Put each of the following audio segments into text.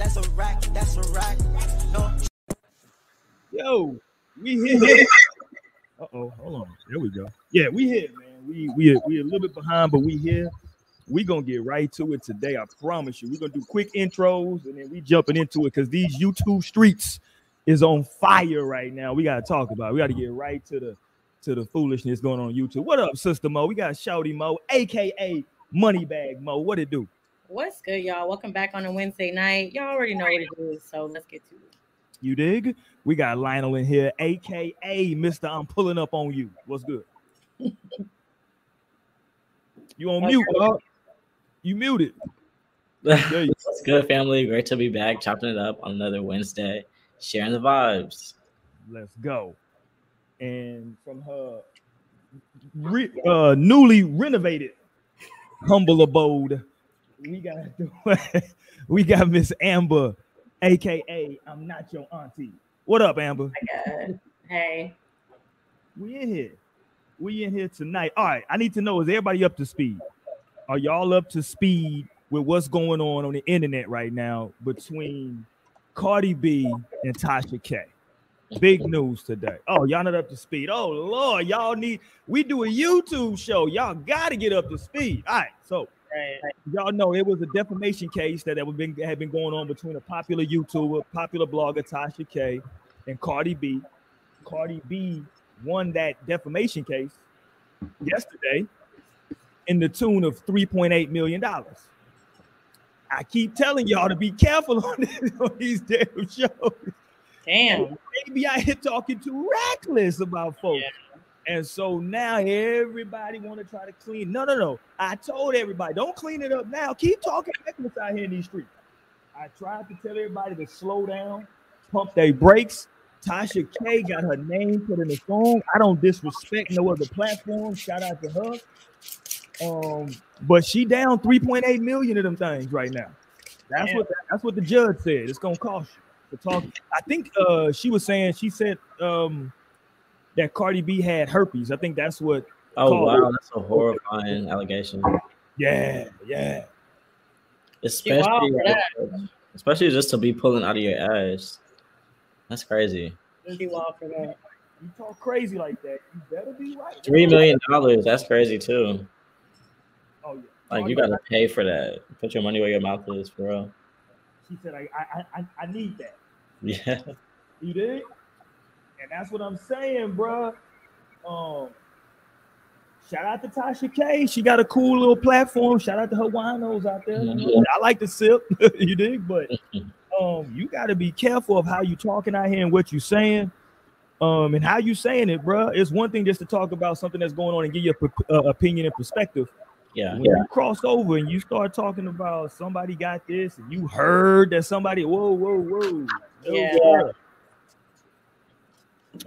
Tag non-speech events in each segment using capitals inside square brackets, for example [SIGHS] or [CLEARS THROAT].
That's a rack. That's a rack. No. Yo, we here. [LAUGHS] Uh oh, hold on. There we go. Yeah, we here, man. We we we a little bit behind, but we here. We gonna get right to it today. I promise you. We're gonna do quick intros and then we jumping into it because these YouTube streets is on fire right now. We gotta talk about. It. We gotta get right to the to the foolishness going on YouTube. What up, Sister Mo? We got Shouty Mo, aka Moneybag Mo. What it do? What's good, y'all? Welcome back on a Wednesday night. Y'all already know what it is, so let's get to it. You dig? We got Lionel in here, aka Mr. I'm pulling up on you. What's good? you on [LAUGHS] mute, dog. You muted. [LAUGHS] There you What's good, family? Great to be back, chopping it up on another Wednesday, sharing the vibes. Let's go. And from her re- uh, newly renovated humble abode, we got [LAUGHS] we got Miss Amber, aka I'm not your auntie. What up, Amber? Hey. We in here. We in here tonight. All right. I need to know: Is everybody up to speed? Are y'all up to speed with what's going on on the internet right now between Cardi B and Tasha K? Big news today. Oh, y'all not up to speed. Oh Lord, y'all need. We do a YouTube show. Y'all got to get up to speed. All right. So y'all know it was a defamation case that had been, had been going on between a popular YouTuber, popular blogger Tasha K, and Cardi B. Cardi B won that defamation case yesterday in the tune of $3.8 million. I keep telling y'all to be careful [LAUGHS] on, this, on these damn shows. Damn. Maybe I hit talking too reckless about folks. Yeah. And so now everybody want to try to clean. No, no, no. I told everybody, don't clean it up now. Keep talking reckless out here in these streets. I tried to tell everybody to slow down, pump their brakes. Tasha K got her name put in the song. I don't disrespect no other platform. Shout out to her. Um, but she down 3.8 million of them things right now. That's what that's what the judge said. It's gonna cost you to talk. I think uh she was saying she said um that Cardi B had herpes. I think that's what. Oh wow, her. that's a horrifying allegation. Yeah, yeah. Especially, especially just to be pulling out of your ass. That's crazy. She wild for that. You talk crazy like that, you better be right. Three million dollars. That's crazy too. Oh yeah. Like you gotta pay for that. Put your money where your mouth is, for real. She said, "I, I, I, I need that." [LAUGHS] Yeah. You did. And that's what I'm saying, bro. Um, shout out to Tasha K. She got a cool little platform. Shout out to her winos out there. Mm-hmm. I like to sip, [LAUGHS] you dig, but um, you got to be careful of how you talking out here and what you saying. Um, and how you saying it, bro. It's one thing just to talk about something that's going on and give your uh, opinion and perspective. Yeah. When yeah. you cross over and you start talking about somebody got this and you heard that somebody, whoa, whoa, whoa. yeah.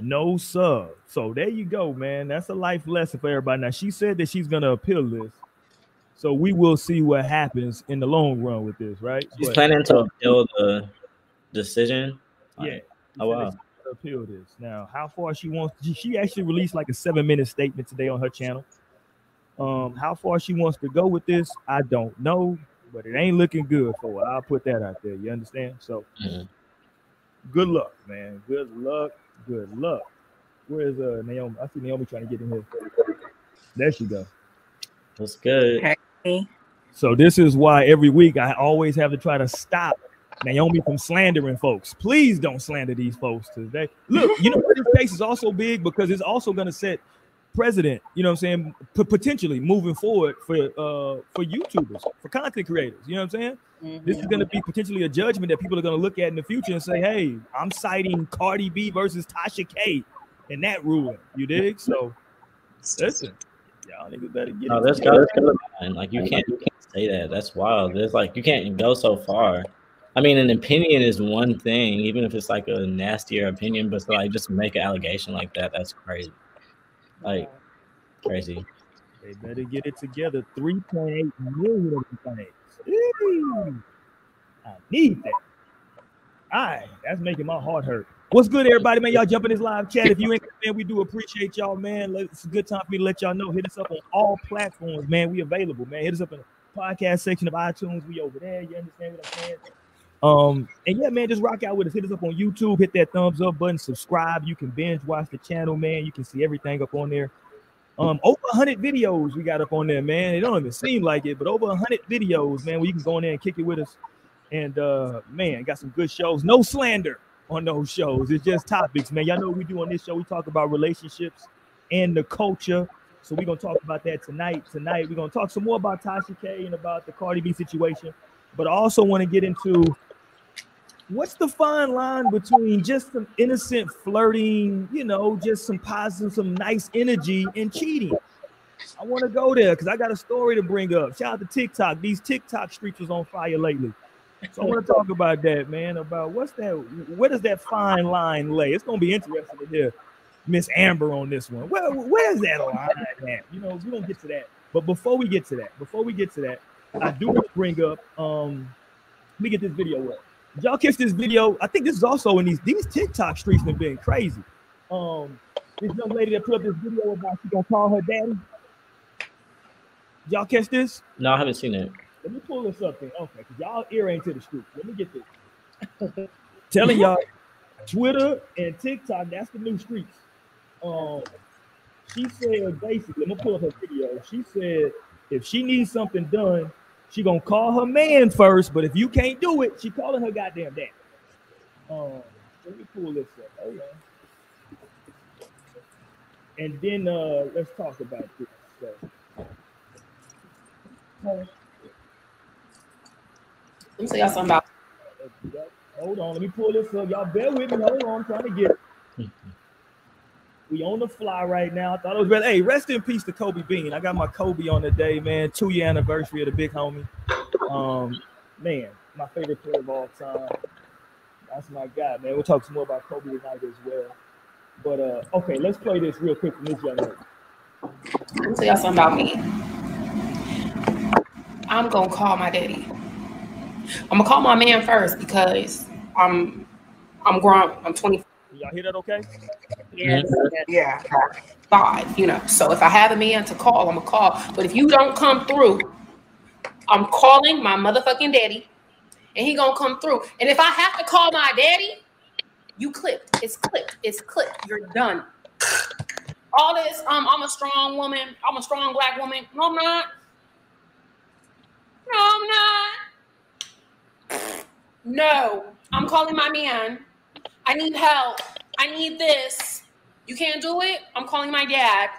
No sub. So there you go, man. That's a life lesson for everybody. Now she said that she's gonna appeal this. So we will see what happens in the long run with this, right? She's but, planning to appeal the decision. Yeah. Oh wow. Appeal this. Now, how far she wants she actually released like a seven minute statement today on her channel. Um, how far she wants to go with this, I don't know, but it ain't looking good for her. I'll put that out there. You understand? So mm-hmm. good luck, man. Good luck Good luck. Where is uh Naomi? I see Naomi trying to get in here. There she go. That's good. Hey. So this is why every week I always have to try to stop Naomi from slandering folks. Please don't slander these folks today. Look, you know this case is also big because it's also going to set president. You know what I'm saying? P- potentially moving forward for uh for YouTubers, for content creators. You know what I'm saying? Mm-hmm. This is going to be potentially a judgment that people are going to look at in the future and say, "Hey, I'm citing Cardi B versus Tasha K in that ruling." You dig? So listen, y'all niggas better get. No, that's got Like you can't you can't say that. That's wild. There's like you can't go so far. I mean, an opinion is one thing, even if it's like a nastier opinion, but to like just make an allegation like that, that's crazy. Like crazy. They better get it together. 3.8 million of I need that. All right, that's making my heart hurt. What's good, everybody, man? Y'all jump in this live chat. If you ain't man, we do appreciate y'all, man. It's a good time for me to let y'all know. Hit us up on all platforms, man. We available, man. Hit us up in the podcast section of iTunes. We over there. You understand what I'm saying? Um, and yeah, man, just rock out with us. Hit us up on YouTube, hit that thumbs up button, subscribe. You can binge watch the channel, man. You can see everything up on there. Um, over 100 videos we got up on there, man. It don't even seem like it, but over 100 videos, man, where you can go in there and kick it with us. And uh, man, got some good shows. No slander on those shows. It's just topics, man. Y'all know we do on this show. We talk about relationships and the culture. So we're gonna talk about that tonight. Tonight we're gonna talk some more about Tasha K and about the Cardi B situation, but I also want to get into what's the fine line between just some innocent flirting, you know, just some positive, some nice energy and cheating. I want to go there because I got a story to bring up. Shout out to TikTok. These TikTok streets was on fire lately. So I want to talk about that, man. About what's that? Where does that fine line lay? It's gonna be interesting to hear Miss Amber on this one. Well, where's that line at? You know, we don't get to that. But before we get to that, before we get to that, I do want to bring up. Um, let me get this video up. Y'all catch this video? I think this is also in these these TikTok streets have been crazy. Um, this young lady that put up this video about she gonna call her daddy. Y'all catch this? No, I haven't seen it. Let me pull this up. Here. Okay, because y'all ear ain't to the street. Let me get this. [LAUGHS] Telling y'all, Twitter and TikTok, that's the new streets. Um, she said basically, I'm gonna pull up her video. She said if she needs something done, she gonna call her man first. But if you can't do it, she calling her goddamn dad. Um, let me pull this up. Hold on. And then uh, let's talk about this. So, Let me tell y'all something about. Hold on, let me pull this up. Y'all bear with me. Hold on, I'm trying to get it. [LAUGHS] We on the fly right now. I thought it was better. Hey, rest in peace to Kobe Bean. I got my Kobe on the day, man. Two year anniversary of the big homie. Um, man, my favorite player of all time. That's my guy, man. We'll talk some more about Kobe tonight as well. But uh, okay, let's play this real quick from this young lady. Let me tell y'all something about me. I'm gonna call my daddy. I'm gonna call my man first because I'm I'm grown. I'm 25. Can y'all hear that okay? Yes. Yeah, five. You know, so if I have a man to call, I'm gonna call. But if you don't come through, I'm calling my motherfucking daddy, and he gonna come through. And if I have to call my daddy, you clipped. It's clipped. It's clipped. You're done. All this, um, I'm a strong woman. I'm a strong black woman. No, I'm not. No, I'm not. No, I'm calling my man. I need help. I need this. You can't do it? I'm calling my dad.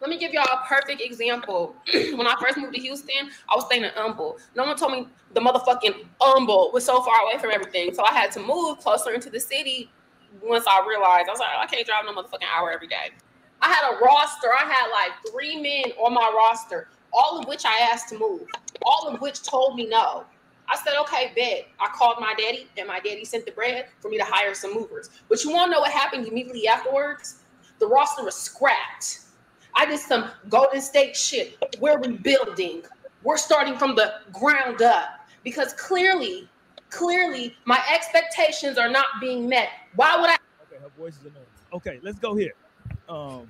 Let me give y'all a perfect example. [CLEARS THROAT] when I first moved to Houston, I was staying in Humble. No one told me the motherfucking Humble was so far away from everything. So I had to move closer into the city once I realized I was like, oh, I can't drive no motherfucking hour every day. I had a roster. I had like three men on my roster, all of which I asked to move, all of which told me no. I said, okay, bet. I called my daddy, and my daddy sent the bread for me to hire some movers. But you want to know what happened immediately afterwards? The roster was scrapped. I did some Golden State shit. We're rebuilding. We're starting from the ground up because clearly, clearly, my expectations are not being met. Why would I? Okay, her voice is annoying. Okay, let's go here. Um,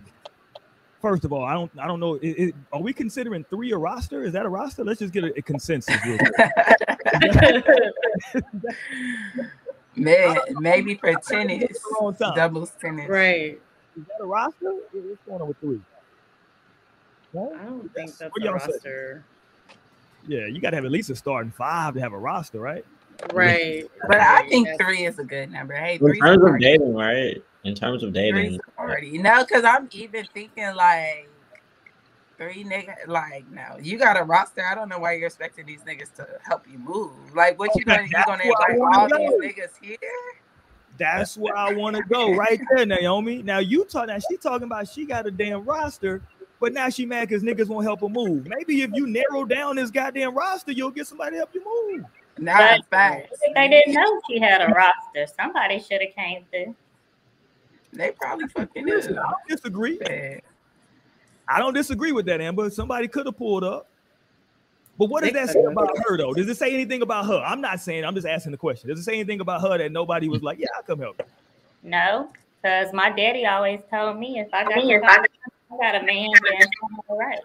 first of all, I don't, I don't know. It, it, are we considering three a roster? Is that a roster? Let's just get a, a consensus. Real quick. [LAUGHS] Man, maybe for tennis, It's a long time. doubles tennis. Right. Is that a roster? What's going on with three? No? I don't think that's a y'all say? roster. Yeah, you got to have at least a starting five to have a roster, right? Right. But I think three is a good number. Hey, In terms of dating, right? In terms of dating, Three's already no, because I'm even thinking like three niggas. Like, no, you got a roster. I don't know why you're expecting these niggas to help you move. Like, what you Okay, gonna you that's gonna where I invite all go. these niggas here? That's where I want to go right there, Naomi. Now you talk now she talking about she got a damn roster, but now she mad because niggas won't help her move. Maybe if you narrow down this goddamn roster, you'll get somebody to help you move. Not But- facts. They didn't know she had a roster. Somebody should have came through. They probably fucking Listen, knew. I don't disagree. Yeah. I don't disagree with that, Amber. Somebody could have pulled up. But what does that say about her though? Does it say anything about her? I'm not saying, I'm just asking the question. Does it say anything about her that nobody was like, yeah, I'll come help you? No, because my daddy always told me if I got, if I, I got a man, then I'm all right.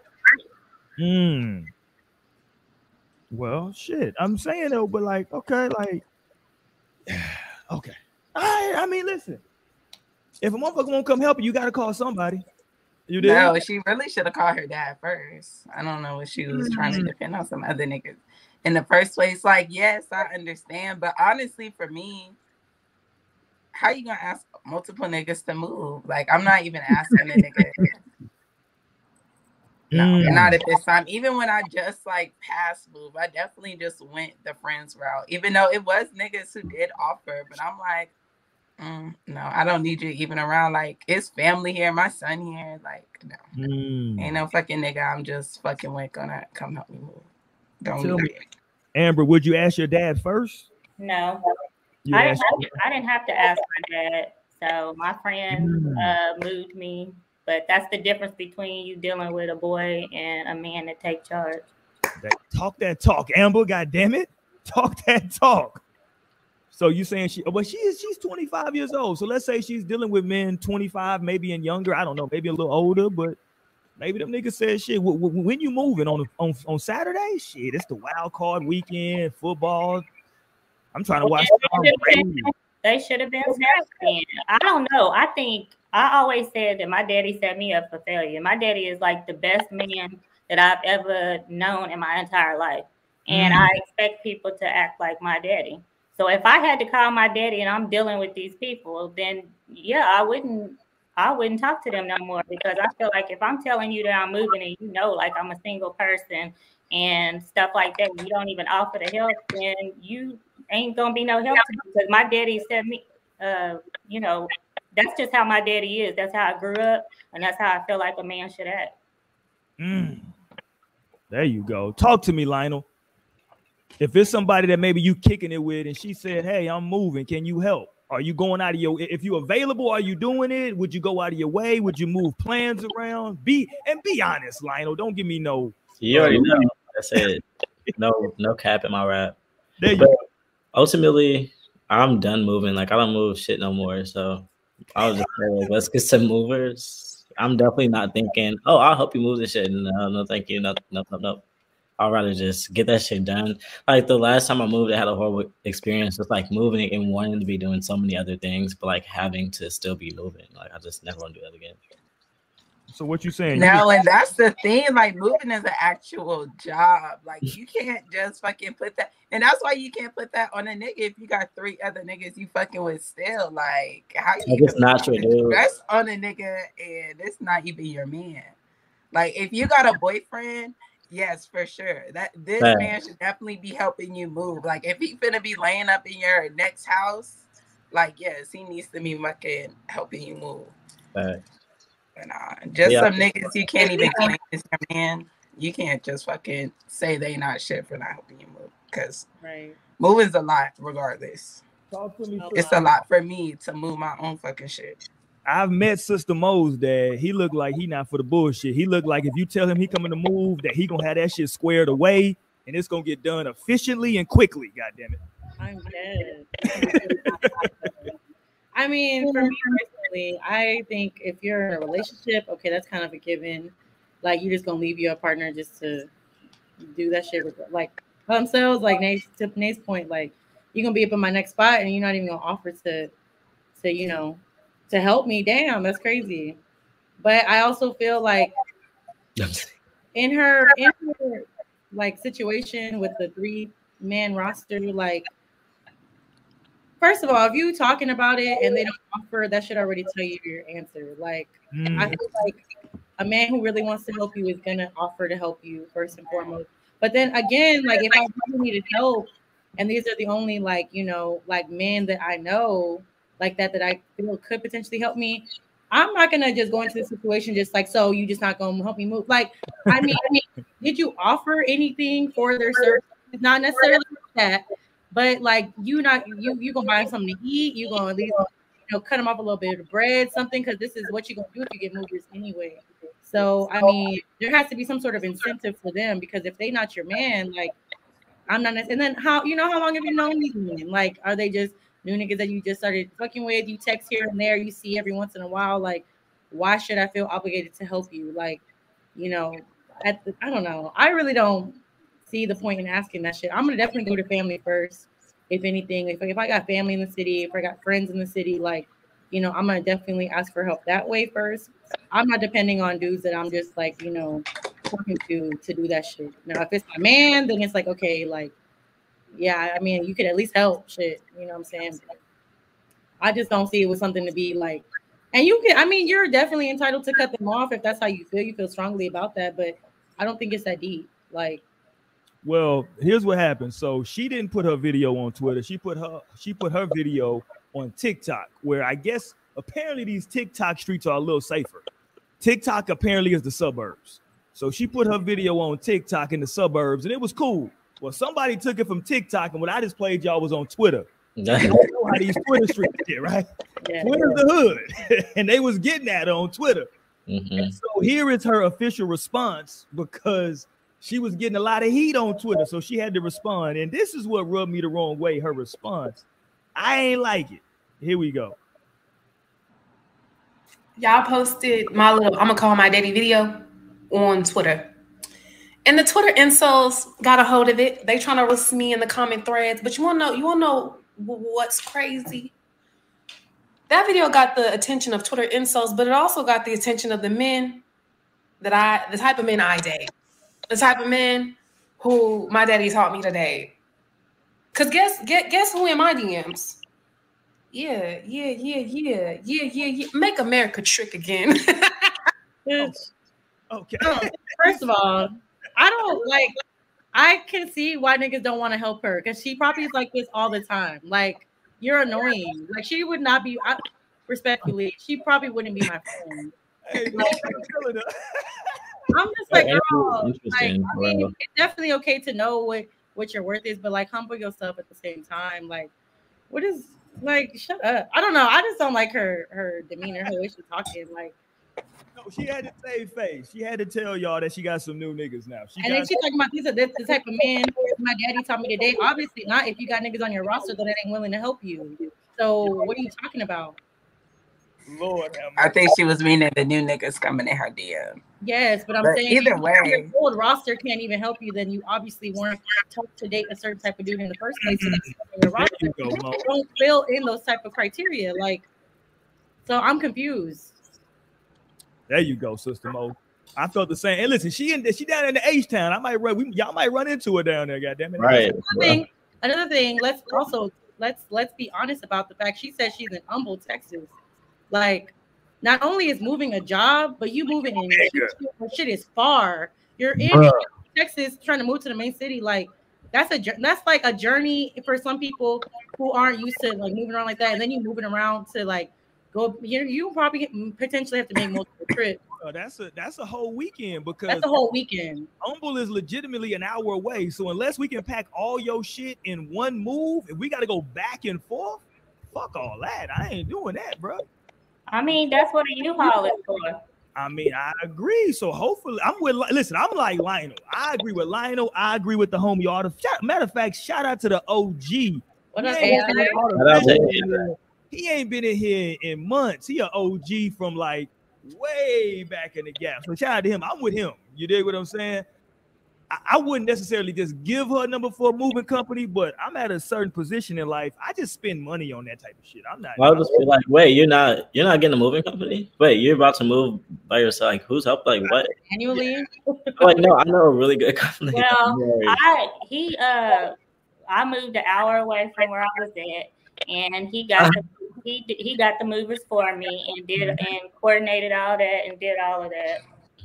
Hmm. Well, shit. I'm saying though, but like, okay, like [SIGHS] Okay. All right. I mean, listen. If a motherfucker won't come help you, you gotta call somebody. You did. No, she really should have called her dad first. I don't know what she was trying to depend on some other niggas in the first place. Like, yes, I understand, but honestly, for me, how you gonna ask multiple niggas to move? Like, I'm not even asking a nigga. [LAUGHS] No, Mm. not at this time. Even when I just like past move, I definitely just went the friends route. Even though it was niggas who did offer, but I'm like, mm, no, I don't need you even around. Like, it's family here, my son here. Like, no, Mm. ain't no fucking nigga. I'm just fucking with gonna come help me move. Don't Tell me- me. Amber, would you ask your dad first? No, You I didn't, asked- I, didn't, I didn't have to ask my dad. So my friend Mm. uh, moved me. But that's the difference between you dealing with a boy and a man that take charge. that, talk that talk, Amber. God damn it, talk that talk. So you saying she? But she is. She's 25 years old. So let's say she's dealing with men 25, maybe and younger. I don't know, maybe a little older, but maybe them niggas said shit. wh- wh- When you moving on on on Saturday? Shit, it's the wild card weekend, football. I'm trying to watch. They should have been snapping. I don't know. I think I always said that my daddy set me up for failure. My daddy is like the best man that I've ever known in my entire life. And Mm. I expect people to act like my daddy. So if I had to call my daddy and I'm dealing with these people, then yeah, I wouldn't I wouldn't talk to them no more because I feel like if I'm telling you that I'm moving and you know like I'm a single person and stuff like that, you don't even offer the help, then you ain't gonna be no help to me because my daddy said me uh you know that's just how my daddy is. That's how I grew up, and that's how I feel like a man should act. Mm. There you go. Talk to me, Lionel. If it's somebody that maybe you kicking it with, and she said, "Hey, I'm moving. Can you help?" Are you going out of your? If you available, are you doing it? Would you go out of your way? Would you move plans around? Be and be honest, Lionel. Don't give me no. You already uh, know. I said no, no cap in my rap. There you But go. ultimately, I'm done moving. Like I don't move shit no more. So I was just like, let's get some movers. I'm definitely not thinking, oh, I'll help you move this shit. No, no, thank you. No, no, no, no. I'd rather just get that shit done. Like the last time I moved, I had a horrible experience with like moving and wanting to be doing so many other things, but like having to still be moving. Like I just never want to do that again. So what you saying? You No, and that's the thing. Like moving is an actual job. Like you can't just fucking put that, and that's why you can't put that on a nigga if you got three other niggas you fucking with still. Like how you Like, it's not your dude. That's on a nigga, and it's not even your man. Like if you got a boyfriend, yes, for sure. That this Facts. man should definitely be helping you move. Like if he finna be laying up in your next house, like yes, he needs to be fucking helping you move. But But nah, just Yeah. some niggas you can't even claim is your man. You can't just fucking say they not shit for not helping you move. Cause Right. moving's a lot regardless. talk to me. It's a lot for me to move my own fucking shit. I've met Sister Mo's dad. He looked like he not for the bullshit. He looked like if you tell him he coming to move, that he gonna have that shit squared away, and it's gonna get done efficiently and quickly. God damn it. I'm dead. I mean, for me personally, I think if you're in a relationship, okay, that's kind of a given. Like you're just gonna leave your partner just to do that shit with like themselves. Like Nate's to Nate's point, like you're gonna be up in my next spot and you're not even gonna offer to to, you know, to help me. Damn, that's crazy. But I also feel like in her in her like situation with the three man roster, like first of all, if you talking about it and they don't offer, that should already tell you your answer. Like I Mm. feel like a man who really wants to help you is gonna offer to help you first and foremost. But then again, like if I really needed help, and these are the only like you know like men that I know like that that I feel could potentially help me. I'm not gonna just go into the situation just like so you just not gonna help me move. Like I mean, I mean, did you offer anything for their service? Not necessarily that, but like you not you you gonna buy something to eat. You gonna at least you know cut them off a little bit of bread, something because this is what you're gonna do if you get movers anyway. So I mean, there has to be some sort of incentive for them because if they not your man, like I'm not. And then how you know how long have you known these men? Like, are they just new niggas that you just started fucking with? You text here and there, you see every once in a while. Like, why should I feel obligated to help you? Like, you know, at the, I don't know. I really don't see the point in asking that shit. I'm gonna definitely go to family first if anything, if, if I got family in the city, if I got friends in the city, like, you know, I'm gonna definitely ask for help that way first. I'm not depending on dudes that I'm just like, you know, talking to to do that shit. Now, if it's my man, then it's like, okay, like, yeah, I mean, you could at least help shit. You know what I'm saying? I just don't see it was something to be like, and you can, I mean, you're definitely entitled to cut them off if that's how you feel. You feel strongly about that, but I don't think it's that deep. Like, Well, here's what happened. So she didn't put her video on Twitter. She put her she put her video on TikTok, where I guess apparently these TikTok streets are a little safer. TikTok apparently is the suburbs. So she put her video on TikTok in the suburbs, and it was cool. Well, somebody took it from TikTok, and what I just played y'all was on Twitter. [LAUGHS] You know how these Twitter streets get, right? yeah. Twitter's the hood, [LAUGHS] and they was getting at her on Twitter. Mhm. And so here is her official response because she was getting a lot of heat on Twitter, so she had to respond. And this is what rubbed me the wrong way. Her response, I ain't like it. Here we go. Y'all posted my little I'm gonna call my daddy video on Twitter. And the Twitter insults got a hold of it. They trying to roast me in the comment threads. But you wanna know, you wanna know what's crazy? That video got the attention of Twitter insults, but it also got the attention of the men that I the type of men I date. The type of men who my daddy taught me to date. Cause guess guess, guess who in my DMs? Yeah, yeah, yeah, yeah, yeah, yeah, yeah. Make America trick again. [LAUGHS] Oh, Bitch, Okay. Oh, first of all, I don't like. I can see why niggas don't want to help her because she probably is like this all the time. Like you're annoying. Like she would not be. I, respectfully, she probably wouldn't be my friend. [LAUGHS] Hey, man, [LAUGHS] I'm feeling it. I'm just like, Yeah, girl, like, interesting, I mean, wow. it's definitely okay to know what what your worth is, but like humble yourself at the same time. Like, what is like? Shut up. I don't know. I just don't like her her demeanor, her way she talking. Like, No, she had to save face. She had to tell y'all that she got some new niggas now. She and then got she talking about these are this the type of man my daddy taught me today. Obviously not if you got niggas on your roster that ain't willing to help you. So what are you talking about? Lord I think she was meaning the new niggas coming in her DM. Yes, but I'm But saying either if way. your old roster can't even help you, then you obviously weren't told to date a certain type of dude in the first place. So that's on your roster. you go, Mo. don't fill in those type of criteria. Like, so I'm confused. There you go, Sister Mo. I felt the same. And listen, she in she down in the H town. I might run. We, y'all might run into her down there. Goddamn it! Right. Another thing, another thing. Let's also let's let's be honest about the fact she says she's in Humble, Texas. Like, not only is moving a job, but you moving in her shit is far. You're in Bruh. Texas trying to move to the main city. Like, that's a jour- that's like a journey for some people who aren't used to like moving around like that. And then you moving around to like go. You you probably get- potentially have to make multiple [LAUGHS] trips. Uh, that's a that's a whole weekend because That's a whole weekend. Humble is legitimately an hour away. So unless we can pack all your shit in one move, if we got to go back and forth, fuck all that. I ain't doing that, bro. I mean, that's what a U-Haul is for. I mean, I agree. So hopefully, I'm with. Listen, I'm like Lionel. I agree with Lionel. I agree with the homie artist. Matter of fact, shout out to the OG. What He up, ain't AI? been in all the Shout out to festival. He ain't been in here in months. He a OG from like way back in the gap. So shout out to him. I'm with him. You dig what I'm saying? I, I wouldn't necessarily just give her a number for a moving company, but I'm at a certain position in life. I just spend money on that type of shit. I'm not. I'll just be like, wait, you're not you're not getting a moving company? Wait, you're about to move by yourself. Like who's help? Like what? Annually? Like, no, I know a really good [LAUGHS] company. Well, I he uh I moved an hour away from where I was at, and he got uh-huh. the, he he got the movers for me and did mm-hmm. and coordinated all that and did all of that.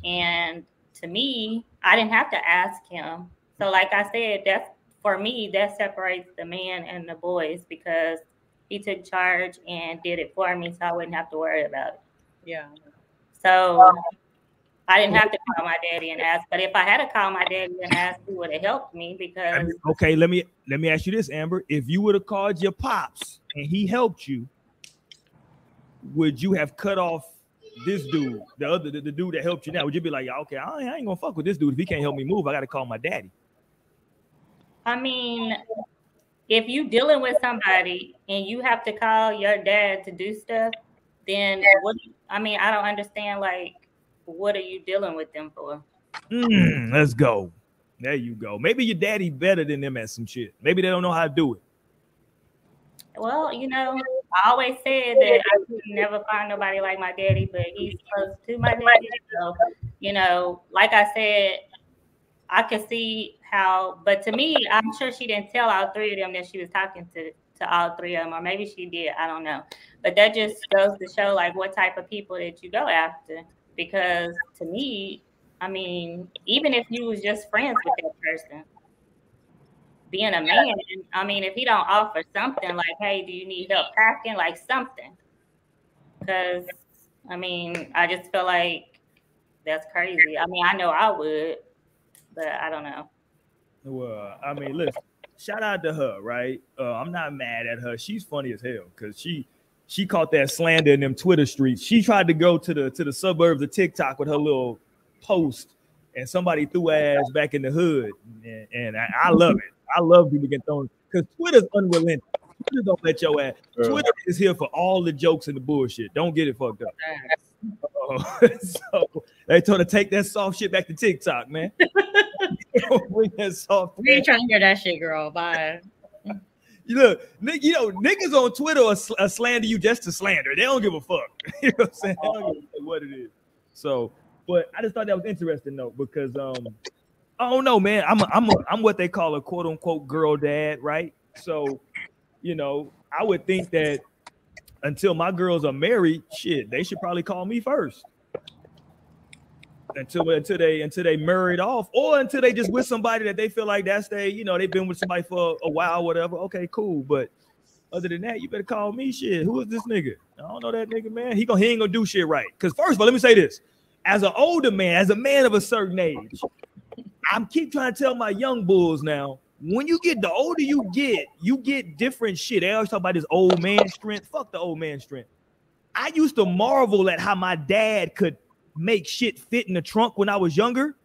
And to me, I didn't have to ask him. So, like I said, that's for me that separates the man and the boys because he took charge and did it for me, so I wouldn't have to worry about it. Yeah. So I didn't have to call my daddy and ask. But if I had to call my daddy and ask, he would have helped me because Okay, let me let me ask you this, Amber. If you would have called your pops and he helped you, would you have cut off this dude, the other the, the dude that helped you now? Would you be like, "Yeah, okay, I ain't, I ain't gonna fuck with this dude if he can't help me move? I gotta call my daddy. I mean, if you dealing with somebody and you have to call your dad to do stuff, then what? I mean, I don't understand. Like, what are you dealing with them for? Mm, let's go. There you go. Maybe your daddy better than them at some shit. Maybe they don't know how to do it. Well, you know, I always said that I could never find nobody like my daddy, but he's close to my daddy. So, you know, like I said, I could see how, but to me, I'm sure she didn't tell all three of them that she was talking to to all three of them, or maybe she did. I don't know. But that just goes to show like what type of people that you go after. Because to me, I mean, even if you was just friends with that person, being a man, I mean, if he don't offer something like, hey, do you need help packing? Like something. Because I mean, I just feel like that's crazy. I mean, I know I would, but I don't know. Well, I mean, listen, shout out to her, right? Uh, I'm not mad at her. She's funny as hell because she she caught that slander in them Twitter streets. She tried to go to the to the suburbs of TikTok with her little post, and somebody threw her ass back in the hood. And, and I, I love it. I love people getting thrown because Twitter's unrelenting. Twitter don't let your ass. Bro. Twitter is here for all the jokes and the bullshit. Don't get it fucked up. Uh, [LAUGHS] so they told her to take that soft shit back to TikTok, man. [LAUGHS] [LAUGHS] Bring that soft. We ain't trying to hear that shit, girl. Bye. You look, you know, niggas on Twitter are, are slander you just to slander. They don't give a fuck. [LAUGHS] you know what I'm saying? They don't give a fuck what it is. So, but I just thought that was interesting though, because um, I don't know, man. I'm a, I'm a, I'm what they call a quote unquote girl dad, right? So, you know, I would think that until my girls are married, shit, they should probably call me first. Until until they until they married off, or until they just with somebody that they feel like that's they, you know, they've been with somebody for a while, whatever. Okay, cool. But other than that, you better call me shit. Who is this nigga? I don't know that nigga, man. He gonna he ain't gonna do shit right. Cause first of all, let me say this: as an older man, as a man of a certain age, I'm keep trying to tell my young bulls now. When you get the older you get, you get different shit. They always talk about this old man strength. Fuck the old man strength. I used to marvel at how my dad could make shit fit in the trunk when I was younger.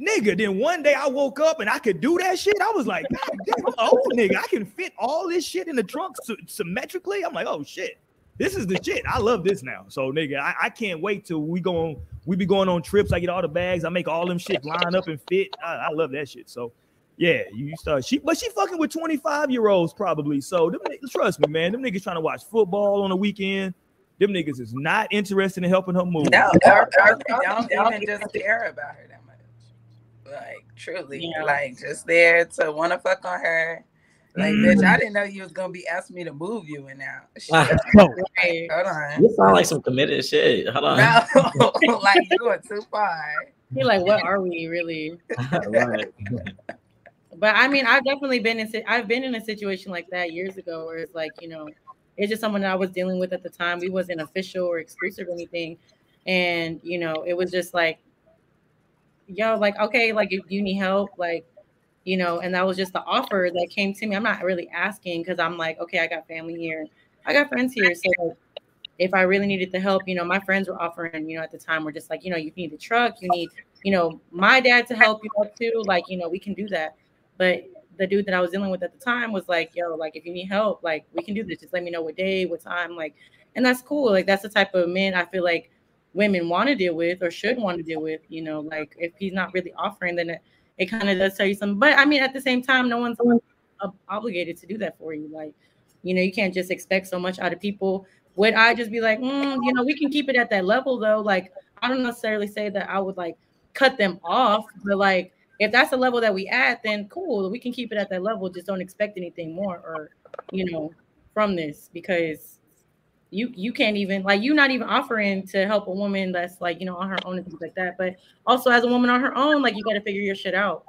Nigga, then one day I woke up and I could do that shit. I was like, God damn, I'm old nigga. I can fit all this shit in the trunk sy- symmetrically. I'm like, oh shit, this is the shit. I love this now. So nigga, I, I can't wait till we go on. We be going on trips. I get all the bags. I make all them shit line up and fit. I, I love that shit. So yeah, you start she, but she fucking with 25 year olds probably. So them, trust me, man. Them niggas trying to watch football on the weekend. Them niggas is not interested in helping her move. No, or probably don't even just care about her that much. Like truly, Yeah. like just there to want to fuck on her. Like, mm-hmm. bitch, I didn't know you was gonna be asking me to move you and now. [LAUGHS] Shit. No. Hold on. You sound like some committed shit. Hold on. No, [LAUGHS] [LAUGHS] like you going too far. You're like, what are we really? right. But I mean, I've definitely been in. I've been in a situation like that years ago, where it's like, you know, it's just someone that I was dealing with at the time. We wasn't official or exclusive or anything, and you know, it was just like, yo, like, okay, like if you need help, like, you know, and that was just the offer that came to me. I'm not really asking because I'm like, okay, I got family here, I got friends here, so. If I really needed the help, you know, my friends were offering, you know, at the time, we're just like, you know, you need a truck, you need, you know, my dad to help you up too. Like, you know, we can do that. But the dude that I was dealing with at the time was like, yo, like if you need help, like we can do this. Just let me know what day, what time, like, and that's cool. Like that's the type of men I feel like women want to deal with or should want to deal with. You know, like if he's not really offering, then it, it kind of does tell you something. But I mean, at the same time, no one's obligated to do that for you. Like, you know, you can't just expect so much out of people. Would I just be like, mm, you know, we can keep it at that level though? Like, I don't necessarily say that I would like cut them off, but like if that's the level that we at, then cool, we can keep it at that level. Just don't expect anything more or you know from this because you you can't even like you're not even offering to help a woman that's like you know on her own and things like that. But also as a woman on her own, like you got to figure your shit out.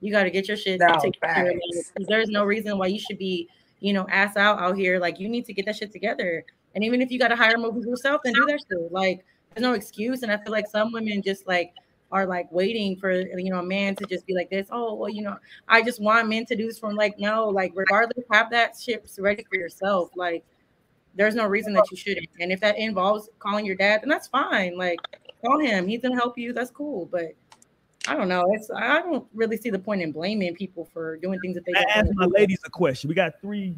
You got to get your shit No, taken care of. facts. because There's no reason why you should be you know ass out out here. Like you need to get that shit together. And even if you got to hire movies yourself, then do that shit. Like there's no excuse. And I feel like some women just like are like waiting for you know a man to just be like this. Oh well, you know, I just want men to do this from like no, like regardless, have that shit ready for yourself. Like there's no reason that you shouldn't. And if that involves calling your dad, then that's fine. Like call him. He's gonna help you. That's cool. But I don't know. It's I don't really see the point in blaming people for doing things that they I don't ask my ladies a question. We got three.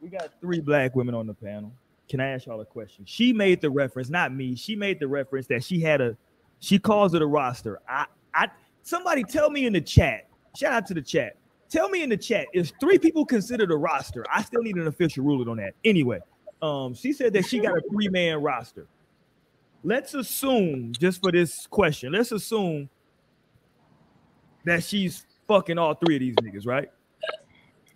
We got three black women on the panel. Can I ask y'all a question? She made the reference, not me. She made the reference that she had a. She calls it a roster. I, I. Somebody tell me in the chat. Shout out to the chat. tell me in the chat is three people considered a roster? I still need an official ruling on that. Anyway, um, she said that she got a three man roster. Let's assume, just for this question, let's assume that she's fucking all three of these niggas, right?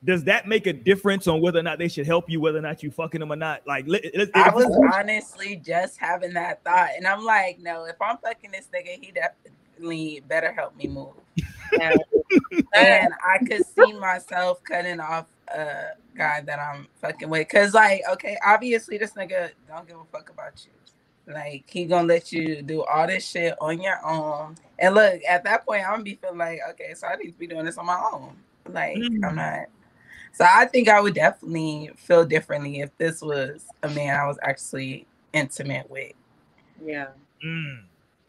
Does that make a difference on whether or not they should help you, whether or not you fucking them or not? Like, let, let, I was honestly just having that thought, and I'm like, no, if I'm fucking this nigga, he definitely better help me move. [LAUGHS] Yeah. and I could see myself cutting off a guy that I'm fucking with. Cause like, okay, obviously this nigga don't give a fuck about you. Like he gonna let you do all this shit on your own. And look, at that point, I'm gonna be feeling like, okay, so I need to be doing this on my own. Like Mm. I'm not. So I think I would definitely feel differently if this was a man I was actually intimate with. Yeah. Mm.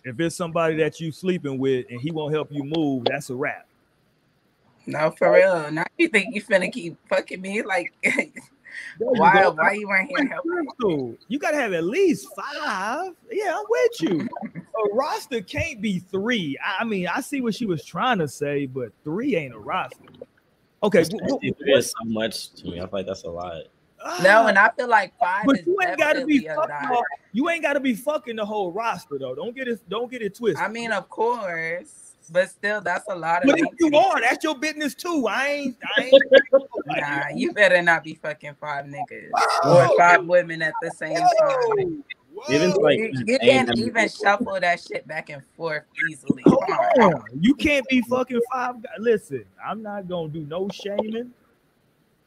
if it's somebody that you sleeping with and he won't help you move, that's a wrap. No, for real. Now you think you finna keep fucking me? Like, [LAUGHS] There you why? go. Why you weren't here helping? [LAUGHS] Crystal, you gotta have at least five. Yeah, I'm with you. A roster can't be three. I I mean, I see what she was trying to say, but three ain't a roster. Okay, wh- wh- so much to me. I feel like that's a lot. No, ah, and I feel like five but is you ain't gotta be fucking. You ain't gotta be fucking the whole roster though. Don't get it. Don't get it twisted. I mean, of course, but still, that's a lot of. but if you are, that's your business too. I ain't. I ain't. [LAUGHS] Nah, you better not be fucking five niggas Oh. or five women at the same time. Whoa, Even like You, you can't them- even shuffle that shit back and forth easily. Hold on. on. You can't be fucking five guys. Listen, I'm not gonna do no shaming.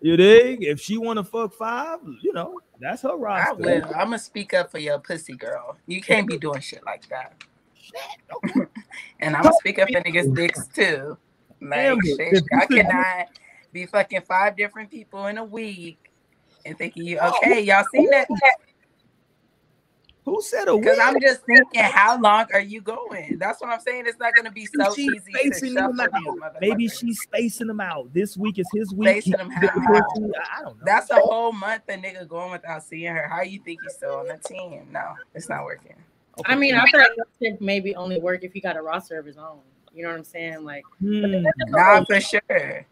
You dig? If she want to fuck five, you know, that's her I roster. will. I'm gonna speak up for your pussy girl. You can't be doing shit like that. [LAUGHS] and I'm gonna speak up for niggas' dicks too. Like Amber, shit, I cannot be fucking five different people in a week and thinking you oh, okay. Y'all seen that? Who said a Because? I'm just thinking, how long are you going? That's what I'm saying. It's not gonna be so She's easy to spacing them out. these Maybe she's spacing them out. This week is his week. Spacing them out. I don't know. That's a whole month a nigga going without seeing her. How you think he's still on the team? No, it's not working. I mean, I feel like that should maybe only work if he got a roster of his own. You know what I'm saying? Like Hmm. Nah, for sure.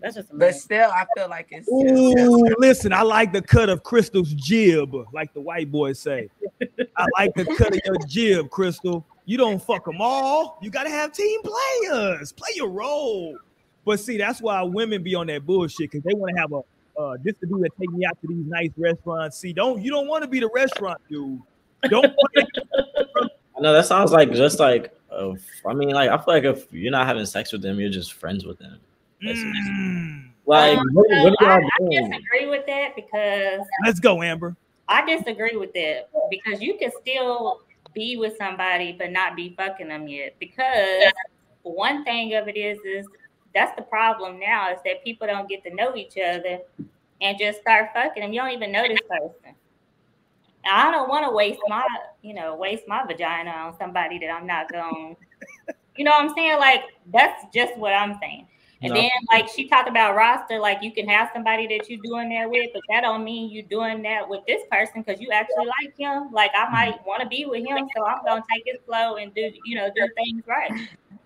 That's just a But still, I feel like it's just, Ooh, listen, I like the cut of Crystal's jib, like the white boys say. I like the cut of your jib, Crystal. You don't fuck them all. You gotta have team players. Play your role. But see, that's why women be on that bullshit because they want to have a uh, this to do that take me out to these nice restaurants. See, don't you don't want to be the restaurant dude. Don't I know that sounds like just like. Uh, I mean, like I feel like if you're not having sex with them, you're just friends with them. That's- Mm. Like, Um, what, so what are I, y'all I disagree with that because Let's go, Amber. I disagree with that because you can still be with somebody but not be fucking them yet. Because one thing of it is, is that's the problem now is that people don't get to know each other and just start fucking them. You don't even know this person. And I don't want to waste my, you know, waste my vagina on somebody that I'm not going. You know what I'm saying? Like that's just what I'm saying. And No. then like she talked about roster, like you can have somebody that you're doing that with, but that don't mean you're doing that with this person because you actually like him. Like I might mm-hmm. want to be with him, so I'm gonna take it slow and do you know do things right.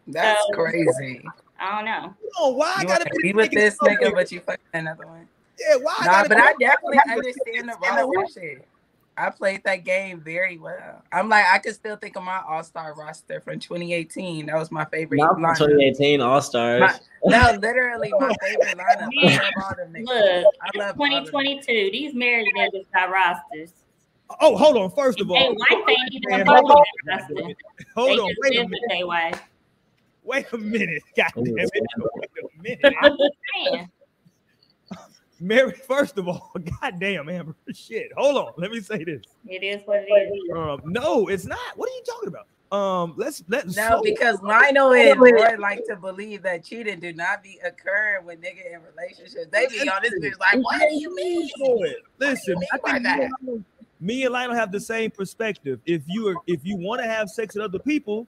that's So- crazy. I don't know. Oh, why I You gotta be, be with this nigga, but you fucking another one. Yeah, why Nah, gotta but be- I definitely I gotta understand the be- roster shit. I played that game very well. I'm like, I could still think of my All Star roster from 2018. That was my favorite. Not from lineup. 2018 All Stars. My- no, literally my favorite lineup. I love all them niggas. Look, I love all them 2022, these married niggas got rosters. Oh, hold on. First of They all, wife ain't even hold on. roster. Hold on. Wait a minute. with their wife. Wait a minute. God damn it. Wait a minute. I'm just saying. Mary, [LAUGHS] first of all, [LAUGHS] goddamn, Amber. [LAUGHS] Shit. Hold on. Let me say this. It is what it is. Um, no, it's not. What are you talking about? Um, let's let's No, because Lionel and Roy like to believe that cheating do not be occurring when nigga in relationships. They be on this bitch like, what do you mean? Listen, mean I think that? me and Lionel- me and Lionel have the same perspective. If you are if you want to have sex with other people,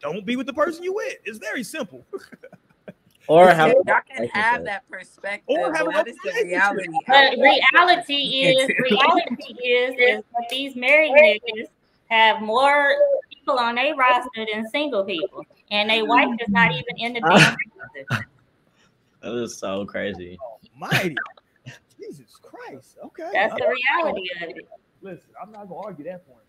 don't be with the person you with. It's very simple. Or have Y'all can have that perspective. Or have but what is the reality? But reality is [LAUGHS] reality is is that these married niggas have more people on their roster than single people, and their wife is not even in the damn [LAUGHS] roster. That is so crazy. Mighty. Jesus Christ. Okay. That's the reality of it. Listen, I'm not gonna argue that point.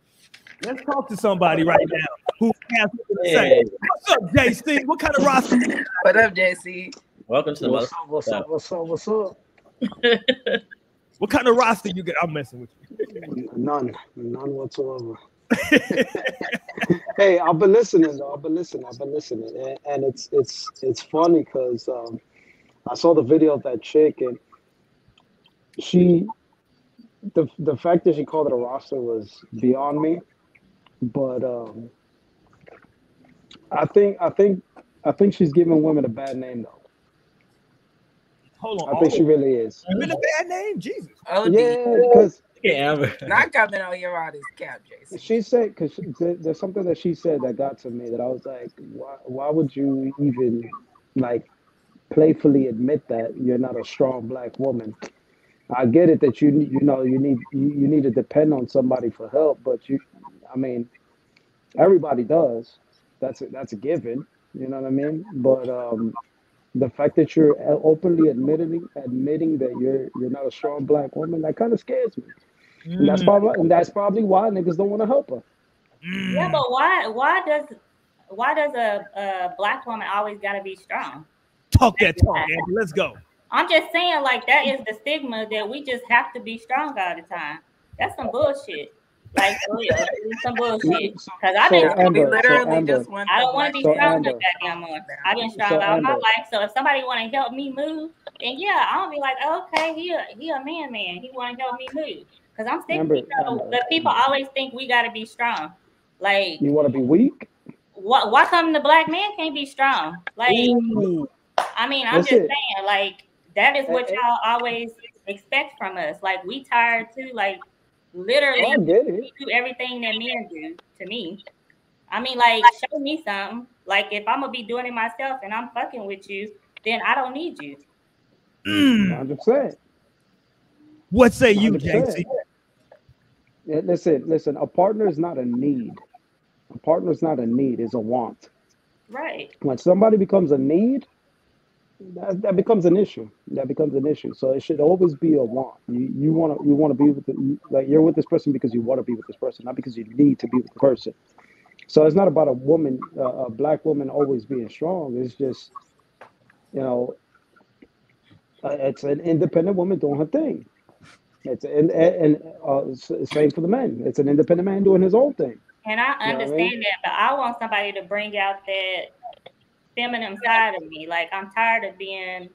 Let's talk to somebody right now who has to say. What's up, JC? What kind of roster? What up, JC? Welcome to the What's up? What's up? What's up? What's up? What kind of roster you get? I'm messing with you. None, none whatsoever. hey, I've been listening though. I've been listening. I've been listening, and, and it's it's it's funny because um, I saw the video of that chick, and she, the the fact that she called it a roster was beyond me. But um, I think I think I think she's giving women a bad name though. Hold on. I think she really is. You in a bad name, Jesus. OD. Yeah, because Yeah, Not coming on your honest cap, JC. She said, because there's something that she said that got to me that I was like, why, why would you even like playfully admit that you're not a strong black woman? I get it that you you know you need you, you need to depend on somebody for help, but you, I mean, everybody does. That's a, that's a given. You know what I mean? But um, the fact that you're openly admitting admitting that you're you're not a strong black woman that kind of scares me. And that's probably and that's probably why niggas don't want to help her. Yeah, but why? Why does why does a, a black woman always got to be strong? Talk that talk, Andy. Let's go. I'm just saying, like that is the stigma that we just have to be strong all the time. That's some bullshit. Like oh, for real, it's some bullshit. Because I've been, So, Amber, literally so, Amber, just went. I don't want to be So, strong like that no more. I've been strong So, all my life. So if somebody want to help me move, then yeah, I'll be like, okay, he a, he a man, man. He want to help me move. Because I'm sick. Amber, you know, but people always think we got to be strong. Like, You want to be weak? why, why come the black man can't be strong? Like, Ooh. I mean, I'm That's just it. saying, like, that is what y'all always expect from us. Like, we tired too. Like, literally, Oh, I get it. do everything that men do to me. I mean, like, show me something. Like, if I'm gonna be doing it myself and I'm fucking with you, then I don't need you. Mm. Hundred percent. What say you, 100%. JC? Yeah, Listen, listen. A partner is not a need. A partner is not a need. It's a want. Right. When somebody becomes a need, that, that becomes an issue. That becomes an issue. So it should always be a want. You you want to you want to be with the, you, like you're with this person because you want to be with this person, not because you need to be with the person. So it's not about a woman, uh, a black woman, always being strong. It's just, you know, uh, it's an independent woman doing her thing. It's and and uh, same for the men. It's an independent man doing his own thing. And I what I understand mean? that, but I want somebody to bring out that feminine side of me. Like I'm tired of being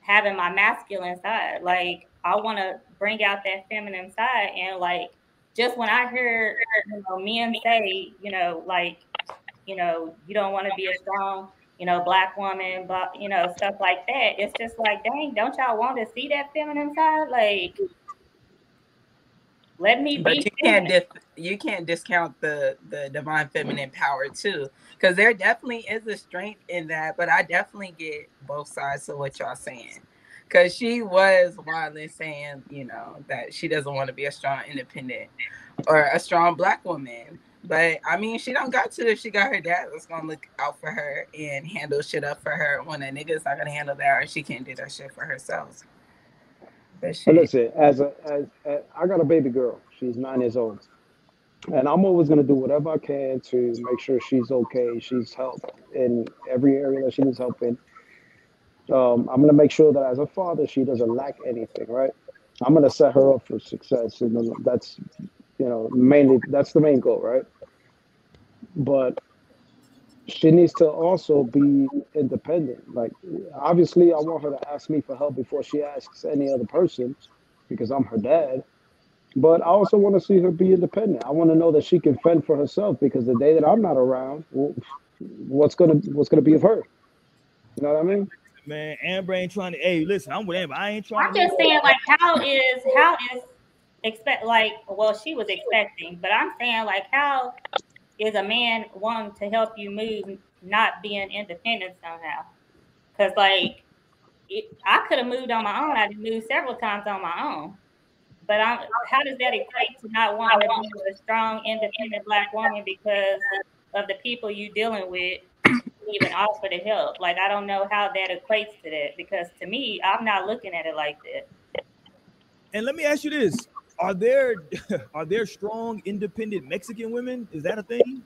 having my masculine side. Like I want to bring out that feminine side, and like just when I hear you know men say, you know, like you know, you don't want to be a strong, you know, black woman, but you know, stuff like that. It's just like, dang, don't y'all want to see that feminine side? Like, let me But be. you can't feminine. Dis- you can't discount the the divine mm-hmm. feminine power too, because there definitely is a strength in that. But I definitely get both sides of what y'all saying, because she was wildly saying, you know, that she doesn't want to be a strong independent or a strong black woman. But I mean, she don't got to if she got her dad that's gonna look out for her and handle shit up for her when a nigga's not gonna handle that or she can't do that shit for herself. But But shit. listen, as a as, as I got a baby girl, she's nine years old, and I'm always gonna do whatever I can to make sure she's okay. She's helped in every area that she needs help in. Um, I'm gonna make sure that as a father, she doesn't lack anything. Right? I'm gonna set her up for success, and that's you know mainly that's the main goal, right? But she needs to also be independent. Like, obviously, I want her to ask me for help before she asks any other person because I'm her dad. But I also want to see her be independent. I want to know that she can fend for herself because the day that I'm not around, what's gonna what's gonna be of her? You know what I mean? Man, Amber ain't trying to. Hey, listen, I'm with Amber. I ain't trying I'm to. just saying, like, how is how is expect like well, she was expecting, but I'm saying like how is a man wanting to help you move not being independent somehow? Because like it, I could have moved on my own. I've moved several times on my own. But I'm, how does that equate to not wanting to be a strong, independent black woman because of the people you're dealing with even offer to help. Like I don't know how that equates to that because to me, I'm not looking at it like that. And let me ask you this: Are there [LAUGHS] are there strong independent Mexican women? Is that a thing?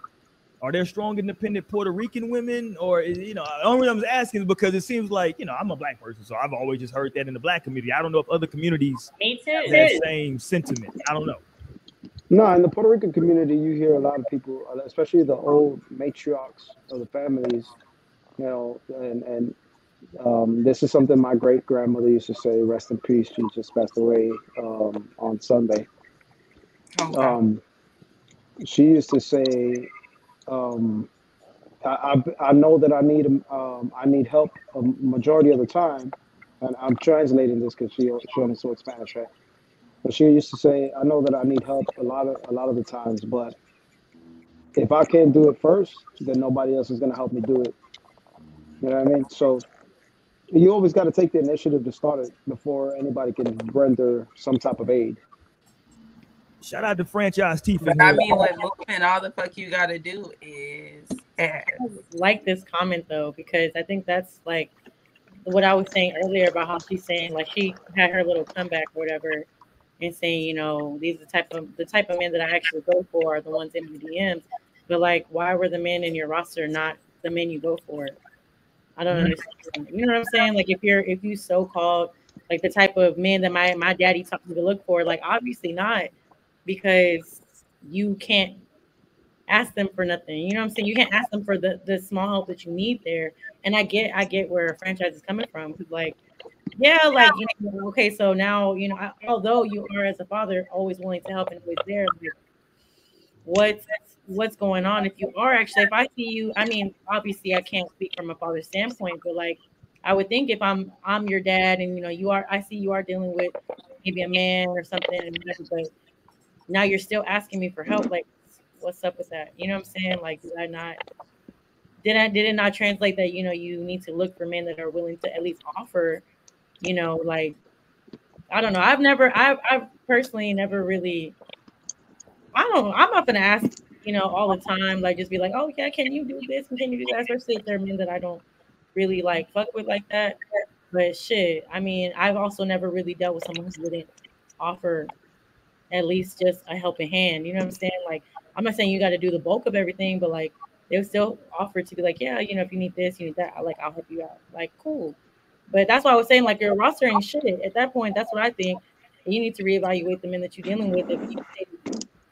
Are there strong independent Puerto Rican women, or is, you know, the only reason I'm asking is because it seems like you know I'm a black person, so I've always just heard that in the black community. I don't know if other communities Me have that same sentiment. I don't know. No, in the Puerto Rican community, you hear a lot of people, uh, especially the old matriarchs of the families, you know, and and um, this is something my great grandmother used to say. Rest in peace. She just passed away um, on Sunday. Okay. Um, she used to say, um, I, I, I know that I need um, I need help a majority of the time, and I'm translating this because she she spoke Spanish, right? But she used to say, I know that I need help a lot of a lot of the times, but if I can't do it first, then nobody else is gonna help me do it. You know what I mean? So you always got to take the initiative to start it before anybody can render some type of aid. Shout out to Franchise T for But I mean, with movement, all the fuck you gotta do is ask. like this comment though because I think that's like what I was saying earlier about how she's saying like she had her little comeback or whatever and saying you know these are the type of the type of men that I actually go for are the ones in my DMs but like why were the men in your roster not the men you go for? I don't mm-hmm. understand. You know what I'm saying? Like if you're if you so called like the type of men that my my daddy taught me to look for like obviously not because you can't ask them for nothing. You know what I'm saying? You can't ask them for the the small help that you need there. And I get I get where a franchise is coming from. Like, yeah, like you know, okay, so now you know, I, although you are as a father always willing to help and always there, like, what's what's going on? If you are actually, if I see you, I mean, obviously I can't speak from a father's standpoint, but like I would think if I'm I'm your dad and you know you are I see you are dealing with maybe a man or something, but now you're still asking me for help, like what's up with that? You know what I'm saying? Like, did I not did I did it not translate that you know you need to look for men that are willing to at least offer, you know, like I don't know. I've never I've I've personally never really I don't. I'm not gonna ask, you know, all the time, like just be like, oh yeah, can you do this can you do that? Especially if they're men that I don't really like fuck with like that. But shit, I mean, I've also never really dealt with someone who wouldn't offer at least just a helping hand. You know what I'm saying? Like, I'm not saying you got to do the bulk of everything, but like they would still offer to be like, yeah, you know, if you need this, you need that, like I'll help you out. Like, cool. But that's why I was saying, like, your roster ain't shit. At that point, that's what I think. You need to reevaluate the men that you're dealing with. If you say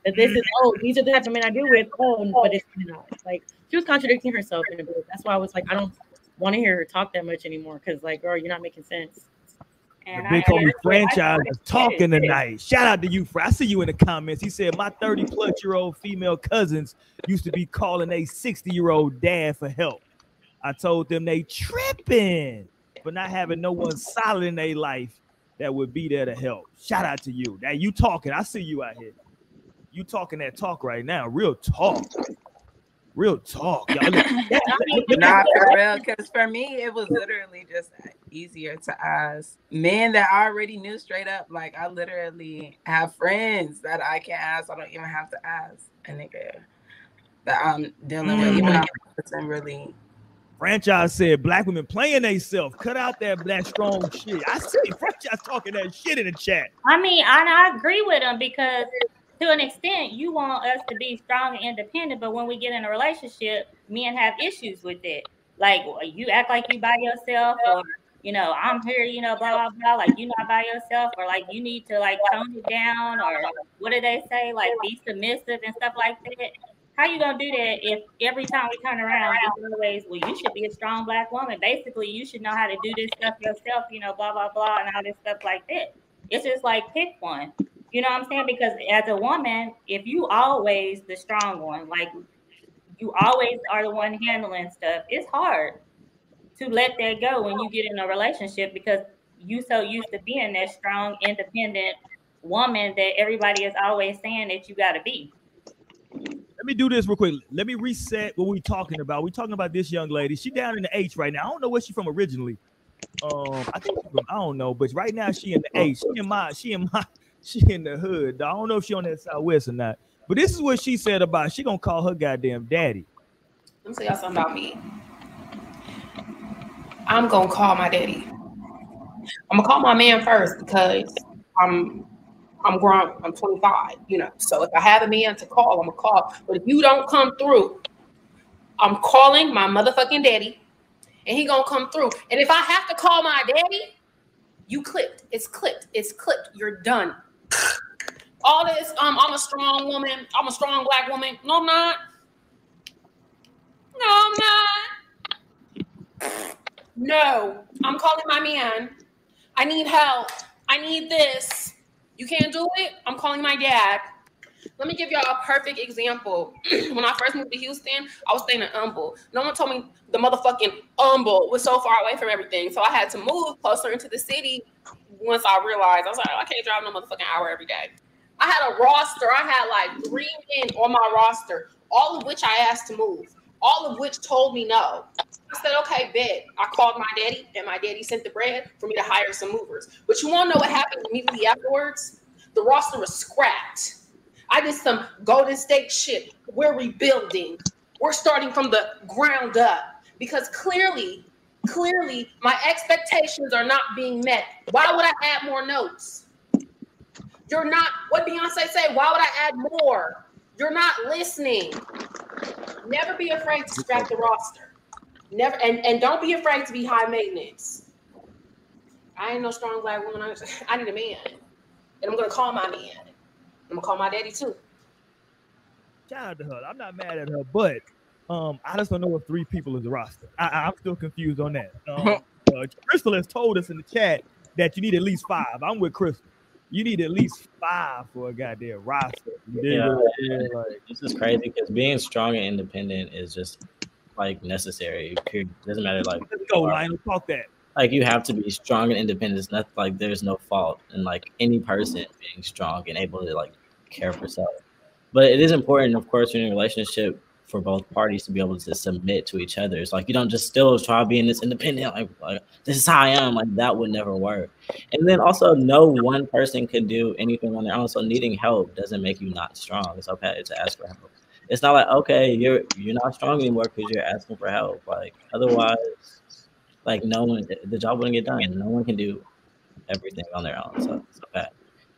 that this is, oh, these are the type of men I deal with, oh, but it's not. Like, she was contradicting herself in a bit. That's why I was like, I don't want to hear her talk that much anymore because, like, girl, you're not making sense. The big I- homie franchise is talking tonight. Shout out to you, Fred. I see you in the comments. He said my 30 plus year old female cousins used to be calling a 60 year old dad for help. I told them they tripping for not having no one solid in their life that would be there to help. Shout out to you. Now you talking. I see you out here. You talking that talk right now. Real talk. Real talk. Y'all [LAUGHS] look- Not for real, because for me, it was literally just easier to ask men that I already knew straight up. Like, I literally have friends that I can ask. I don't even have to ask a nigga that I'm dealing with, even mm. though I wasn't really. Franchise said black women playing themselves. Cut out that black strong shit. I see franchise talking that shit in the chat. I mean, and I agree with him because to an extent, you want us to be strong and independent, but when we get in a relationship, men have issues with it. Like you act like you by yourself, or you know, I'm here, you know, blah blah blah. Like you're not by yourself, or like you need to like tone it down, or what do they say? Like be submissive and stuff like that. How you gonna do that if every time we turn around, it's always, well, you should be a strong black woman. Basically, you should know how to do this stuff yourself, you know, blah blah blah, and all this stuff like that. It's just like pick one. You know what I'm saying? Because as a woman, if you always the strong one, like you always are the one handling stuff, it's hard to let that go when you get in a relationship because you so used to being that strong, independent woman that everybody is always saying that you gotta be. Let me do this real quick. Let me reset what we're talking about. We're talking about this young lady. She down in the H right now. I don't know where she's from originally. Um, I think from, I don't know, but right now she in the H. She in my, she in my, she in the hood. I don't know if she on that southwest or not. But this is what she said about she gonna call her goddamn daddy. Let me tell y'all something about me. I'm gonna call my daddy. I'm gonna call my man first because I'm I'm grown. I'm 25. You know, so if I have a man to call, I'm gonna call. But if you don't come through, I'm calling my motherfucking daddy, and he gonna come through. And if I have to call my daddy, you clipped. It's clipped. It's clipped. You're done. All this, um, I'm a strong woman. I'm a strong black woman. No, I'm not. No, I'm not. No, I'm calling my man. I need help. I need this. You can't do it. I'm calling my dad. Let me give y'all a perfect example. [CLEARS THROAT] when I first moved to Houston, I was staying in Humble. No one told me the motherfucking Humble was so far away from everything. So I had to move closer into the city once I realized I was like, I can't drive no motherfucking hour every day. I had a roster. I had like three men on my roster, all of which I asked to move, all of which told me no. I said, okay, bet. I called my daddy, and my daddy sent the bread for me to hire some movers. But you want to know what happened immediately afterwards? The roster was scrapped. I did some Golden State shit. We're rebuilding. We're starting from the ground up because clearly, clearly, my expectations are not being met. Why would I add more notes? You're not, what Beyonce say, why would I add more? You're not listening. Never be afraid to scrap the roster. Never, and, and don't be afraid to be high maintenance. I ain't no strong black woman. I, [LAUGHS] I need a man. And I'm gonna call my man. I'm gonna call my daddy too. Shout out to her. I'm not mad at her, but um, I just don't know if three people is the roster. I, am still confused on that. Um, [LAUGHS] uh, Crystal has told us in the chat that you need at least five. I'm with Crystal. You need at least five for a goddamn roster. Yeah, like, this is crazy because being strong and independent is just like necessary. Period. Doesn't matter. Like, let's go, Lionel. Talk that. Like, you have to be strong and independent. It's not like there's no fault in like any person being strong and able to like care for self. But it is important, of course, in a relationship for both parties to be able to submit to each other. It's like you don't just still try being this independent, like, like this is how I am. Like that would never work. And then also, no one person could do anything on their own. So needing help doesn't make you not strong. It's okay to ask for help. It's not like okay, you're you're not strong anymore because you're asking for help. Like otherwise, like no one, the job wouldn't get done. No one can do everything on their own. So it's okay.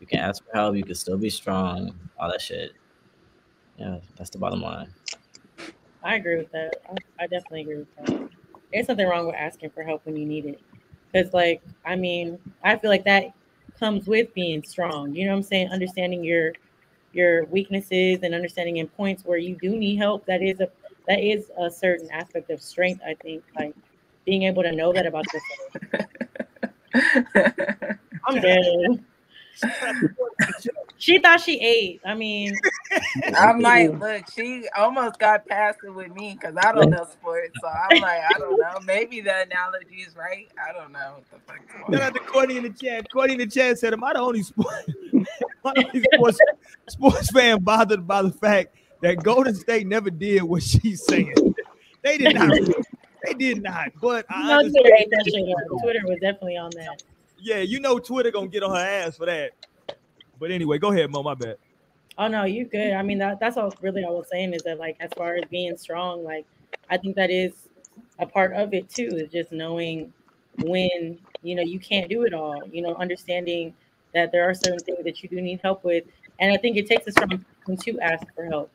You can ask for help. You can still be strong. All that shit. Yeah, that's the bottom line. I agree with that. I, I definitely agree with that. There's nothing wrong with asking for help when you need it. Because, like, I mean, I feel like that comes with being strong. You know what I'm saying? Understanding your your weaknesses and understanding in points where you do need help. That is a that is a certain aspect of strength. I think, like being able to know that about yourself. [LAUGHS] I'm dead. [LAUGHS] she thought she ate. I mean, I'm like, [LAUGHS] look, she almost got past it with me because I don't know sports. So I'm like, I don't know. Maybe the analogy is right. I don't know what the fuck. Shout out to Courtney in the chat. Courtney in the chat said, "Am I the only sport, [LAUGHS] only sports, sports fan bothered by the fact that Golden State never did what she's saying? They did not. They did not. But I no, Twitter, Twitter was definitely on that. Yeah, you know Twitter gonna get on her ass for that. But anyway, go ahead, Mo. My bad. Oh no, you good. I mean, that, that's all really I was saying is that like as far as being strong, like I think that is a part of it too, is just knowing when you know you can't do it all. You know, understanding that there are certain things that you do need help with, and I think it takes a strong person to ask for help.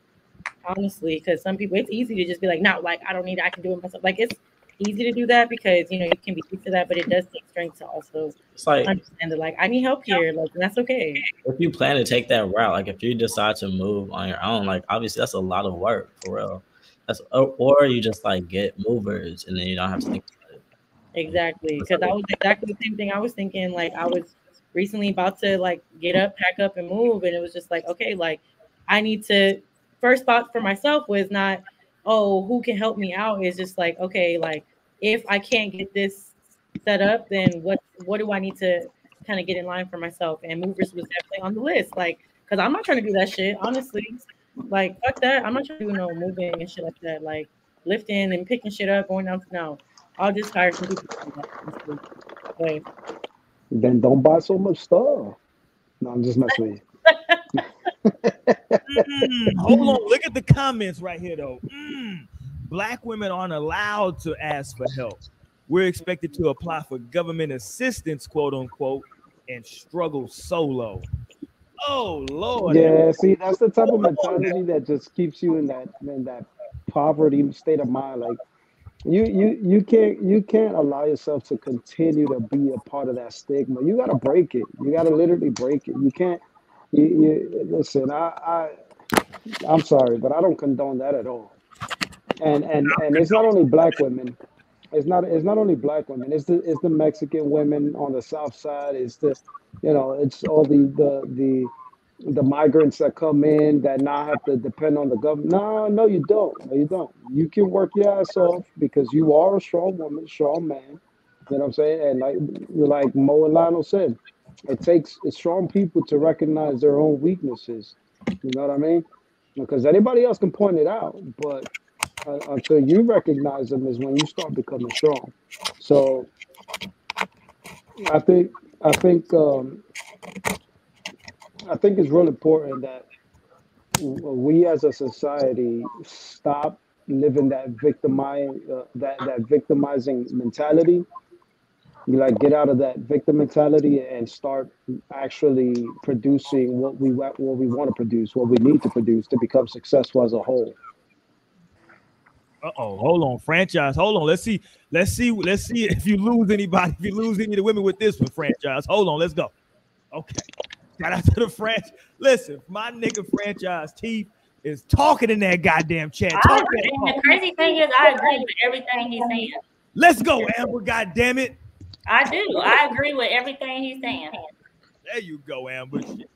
Honestly, because some people it's easy to just be like, no, like I don't need, it, I can do it myself. Like it's easy to do that because you know you can be used to that, but it does take strength to also it's like, understand that like I need help here, like that's okay. If you plan to take that route, like if you decide to move on your own, like obviously that's a lot of work for real. That's or you just like get movers and then you don't have to think about it. Exactly, because that was exactly the same thing I was thinking. Like I was recently about to like get up, pack up, and move, and it was just like okay, like I need to. First thought for myself was not oh, who can help me out is just like, okay, like if I can't get this set up, then what what do I need to kind of get in line for myself? And movers was definitely on the list, like, because I'm not trying to do that shit, honestly. Like, fuck that. I'm not trying to do no moving and shit like that. Like lifting and picking shit up, going down. No, I'll just hire some people. But, then don't buy so much stuff. No, I'm just messing with you. Mm, hold on, look at the comments right here though. Mm, black women aren't allowed to ask for help. we're expected to apply for government assistance, quote unquote, and struggle solo. Oh Lord. Yeah, see, that's the type of mentality that just keeps you in that in that poverty state of mind. Like you you you can't you can't allow yourself to continue to be a part of that stigma. You gotta break it. You gotta literally break it. You can't you, you listen, I, I I'm sorry, but I don't condone that at all. And and and it's not only black women. It's not it's not only black women. It's the it's the Mexican women on the south side. It's the you know it's all the the the the migrants that come in that now have to depend on the government. No, no, you don't. No, you don't. You can work your ass off because you are a strong woman, strong man. You know what I'm saying? And like like Mo and Lionel said, it takes strong people to recognize their own weaknesses. You know what I mean? Because anybody else can point it out, but uh, until you recognize them is when you start becoming strong. So I think I think um, I think it's real important that we as a society stop living that victimizing uh, that that victimizing mentality. You like get out of that victim mentality and start actually producing what we wa- what we want to produce, what we need to produce to become successful as a whole. Uh oh, hold on, franchise. Hold on. Let's see. Let's see. Let's see if you lose anybody. If you lose any of the women with this one, franchise. Hold on. Let's go. Okay. Shout out to the franchise. Listen, my nigga franchise Teeth is talking in that goddamn chat. I Talk agree. that And talk. the crazy thing is, I agree with everything he's saying. Let's go, Amber. God damn it. I do. I agree with everything he's saying. There you go, Amber. Shit.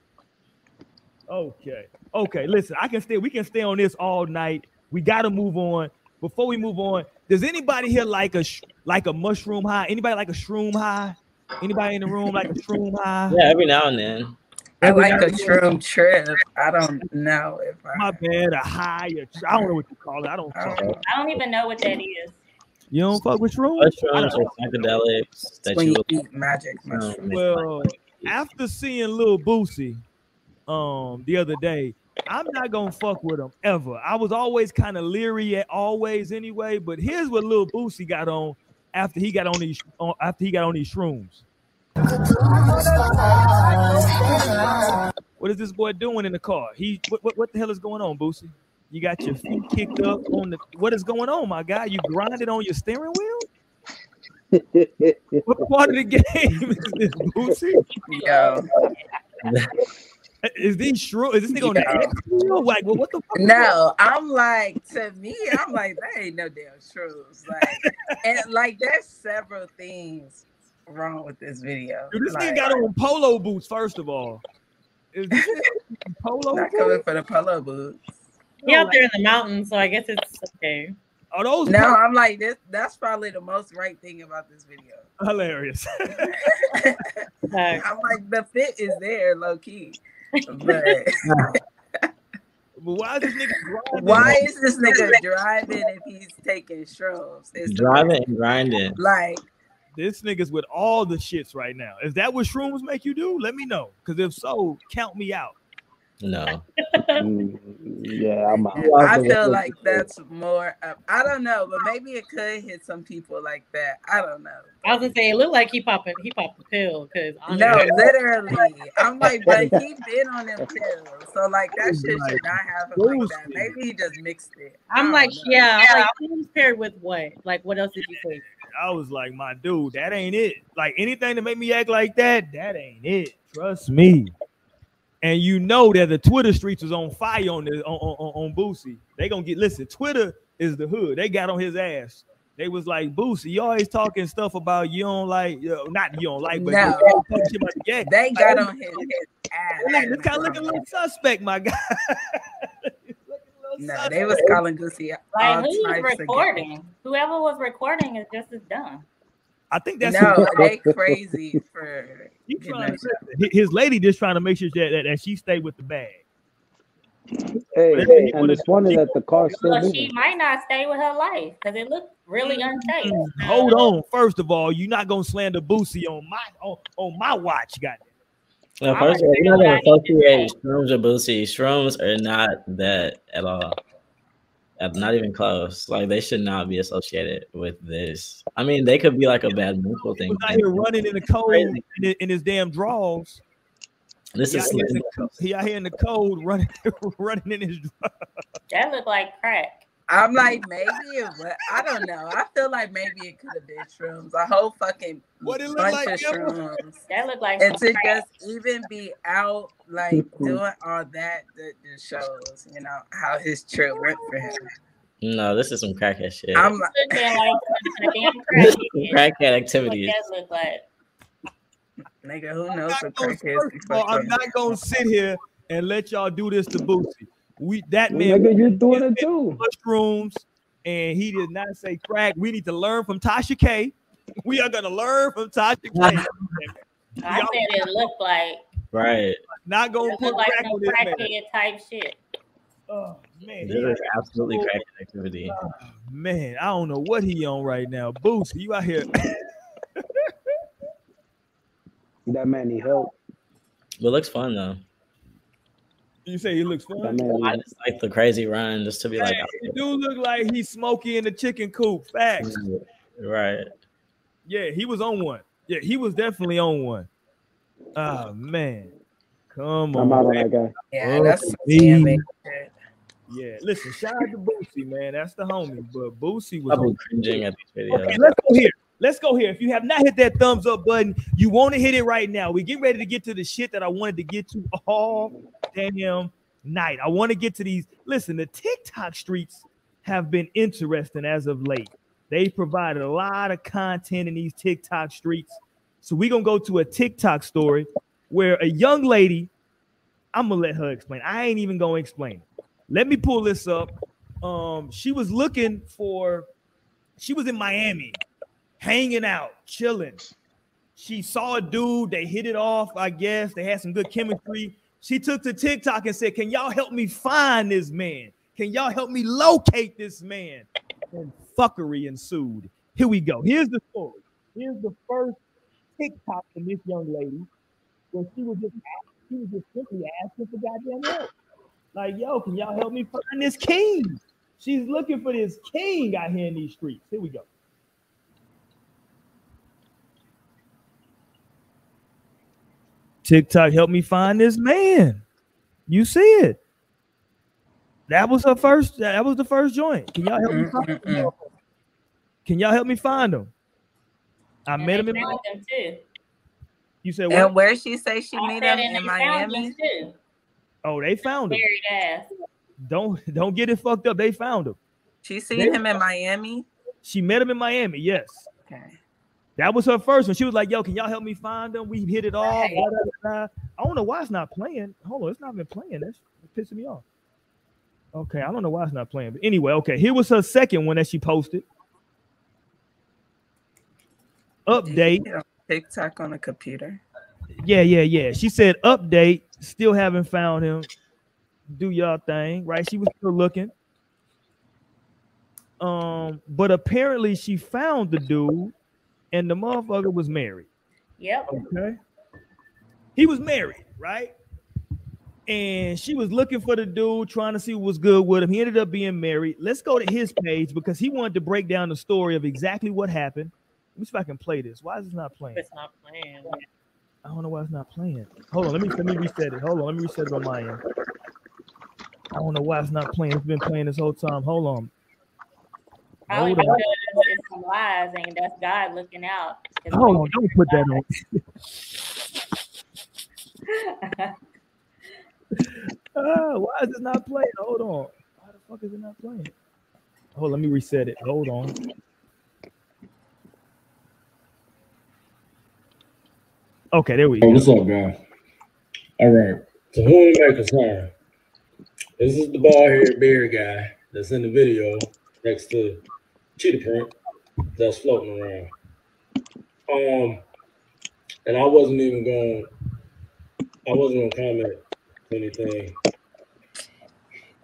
Okay. Okay. Listen, I can stay. We can stay on this all night. We got to move on. Before we move on, does anybody here like a sh- like a mushroom high? Anybody like a shroom high? Anybody in the room like a shroom high? Yeah, every now and then. I like a shroom trip. I don't know if I. My bad. A high. A tr- I don't know what you call it. I don't. Call it. I don't even know what that is. You don't fuck with shrooms? I Mushrooms or psychedelics that when you you eat magic mushrooms. Well, after seeing Lil Boosie um the other day, I'm not gonna fuck with him ever. I was always kind of leery at always anyway, but here's what Lil Boosie got on after he got on these on, after he got on these shrooms. What is this boy doing in the car? He what, what, what the hell is going on, Boosie? You got your feet kicked up on the what is going on, my guy? You grinded on your steering wheel? What part of the [LAUGHS] game is this, Boosie? Yo, [LAUGHS] Is these shrew? Is this nigga on the Yeah. X wheel? Like, well, what the fuck? no, I'm like to me, I'm like that ain't no damn shrooms. Like, and like there's several things wrong with this video. Dude, this like, nigga got on polo boots. First of all, is this [LAUGHS] polo not coming boots? for the polo boots. He out there in the mountains, so I guess it's okay. Are those No, polo- I'm like this. That's probably the most right thing about this video. hilarious? [LAUGHS] I'm like the fit is there, low key. But but why is this nigga [LAUGHS] grinding? why is this nigga [LAUGHS] driving if he's taking shrooms? It's driving and grinding. Like This nigga's with all the shits right now. Is that what shrooms make you do? Let me know. Because if so, count me out. No. Mm, yeah, I'm out. I feel like that's more. Of, I don't know, but maybe it could hit some people like that. I don't know. I was gonna say it looked like he popping he popped the pill because No, literally. I'm like, but he [LAUGHS] been on them pills, so like that shit like, should not happen like that. Maybe he just mixed it. I I'm like, know. yeah, I'm like who's paired with what? Like, what else did you say? I was like, my dude, that ain't it. Like anything to make me act like that, that ain't it. Trust me. And you know that the Twitter streets was on fire on the on, on, on on Boosie. They gonna get listen. Twitter is the hood. They got on his ass. They was like, Boosie, you always talking stuff about you don't like, you know, not you don't like, but No. you always talking shit about the gang. They got oh, on his oh, ass. Oh, this kind of looking a little suspect, my guy. He's looking No, they was calling Goosey all Like, who's types of recording? Whoever was recording is just as dumb. I think that's No, they crazy for trying that to, shit. his lady just trying to make sure that, that, that she stay with the bag. Hey, But then he and wanna- it's funny that the car's still Well, she might not stay with her life because it looked really unsafe. Hold on. First of all, you're not gonna slander Boosie on my on, on my watch, goddamn. Well, I first of all, like we're not gonna feel like- associate shrooms or boosie. Shrooms are not that at all. Not even close. Like they should not be associated with this. I mean, they could be like a bad mental He thing. was out here running in the cold in, his- in his damn drawers. This He is out, the, he out here in the cold [LAUGHS] running running in his drawers. That looked like crack. I'm like, maybe it was. I don't know. I feel like maybe it could have been shrooms. A whole fucking What it look bunch like, of Emma? shrooms. That looked like And some to crack. just even be out like doing all that, that just shows, you know, how his trip went for him. no, this is some crackhead shit. I'm like, Looked like some damn this is [LAUGHS] crack. some crackhead activities. that looked like. nigga, who I'm knows not what gonna- crackheads first be of all, I'm not gonna sit here and let y'all do this to Boosie. We that man Nigga, you're doing it too. mushrooms, and he did not say crack. We need to learn from Tasha K. We are gonna learn from Tasha K. [LAUGHS] I Y'all said it looked like Right. not gonna it put looked like crack some on this man. crackhead type shit. Oh man, This he- is absolutely crackhead activity. Oh, man, I don't know what he on right now. Boosie, you out here. That man need help. But it looks fun though. You say he looks fun. I just like the crazy run just to be like, Hey, he do look like he's smoky in the chicken coop. Facts. right. Yeah, he was on one. Yeah, he was definitely on one. Oh man, come on. I'm out on. on that guy. Yeah, Oh, that's some me. Yeah, listen, shout out to Boosie, man. That's the homie. But Boosie was I've been cringing at these videos. Okay, let's go here. Let's go here. If you have not hit that thumbs up button, you want to hit it right now. We get ready to get to the shit that I wanted to get to all damn night. I want to get to these. Listen, the TikTok streets have been interesting as of late. They provided a lot of content in these TikTok streets. So we're gonna go to a TikTok story where a young lady, I'm gonna let her explain. I ain't even gonna explain it. Let me pull this up. Um, she was looking for, she was in Miami, hanging out, chilling. She saw a dude, they hit it off, I guess. They had some good chemistry. She took to TikTok and said, Can y'all help me find this man? Can y'all help me locate this man? And fuckery ensued. Here we go. Here's the story. Here's the first TikTok from this young lady where she was just she was just simply asking for goddamn help. Like, yo, can y'all help me find this king? She's looking for this king out here in these streets. Here we go. TikTok, help me find this man. You see it. That was her first. That was the first joint. Can y'all help me find him? Can y'all help me find him? I And met him in Miami. them too. You said what? And where she say she I meet him in Miami? too. Oh, they found him. Buried ass. Don't don't get it fucked up. They found him. She seen him in Miami. She met him in Miami. Yes. Okay. That was her first one. She was like, "Yo, can y'all help me find them? We hit it all." Right. blah, blah, blah. I don't know why it's not playing. Hold on, it's not been playing. That's pissing me off. Okay, I don't know why it's not playing. But anyway, okay, here was her second one that she posted. Update. TikTok on a computer. Yeah, yeah, yeah. She said, "Update. Still haven't found him. Do y'all thing, right?" She was still looking. Um, but apparently she found the dude, and the motherfucker was married. Yep. Okay. He was married, right? And she was looking for the dude, trying to see what was good with him. He ended up being married. Let's go to his page because he wanted to break down the story of exactly what happened. Let me see if I can play this. Why is this not playing? It's not playing. I don't know why it's not playing. Hold on, let me let me reset it. Hold on, let me reset it on my end. I don't know why it's not playing. It's been playing this whole time. Hold on. Hold on. Because it's some lies and that's God looking out. 'Cause Hold on, don't put that on. Ah, [LAUGHS] why is it not playing? Hold on. Why the fuck is it not playing? Hold, let me reset it. Hold on. Okay, there we Hey, go. what's up, guys? All right. So who am I concerned? This is the bald haired beard guy that's in the video next to cheetah print that's floating around. Um, and I wasn't even going. I wasn't gonna comment anything,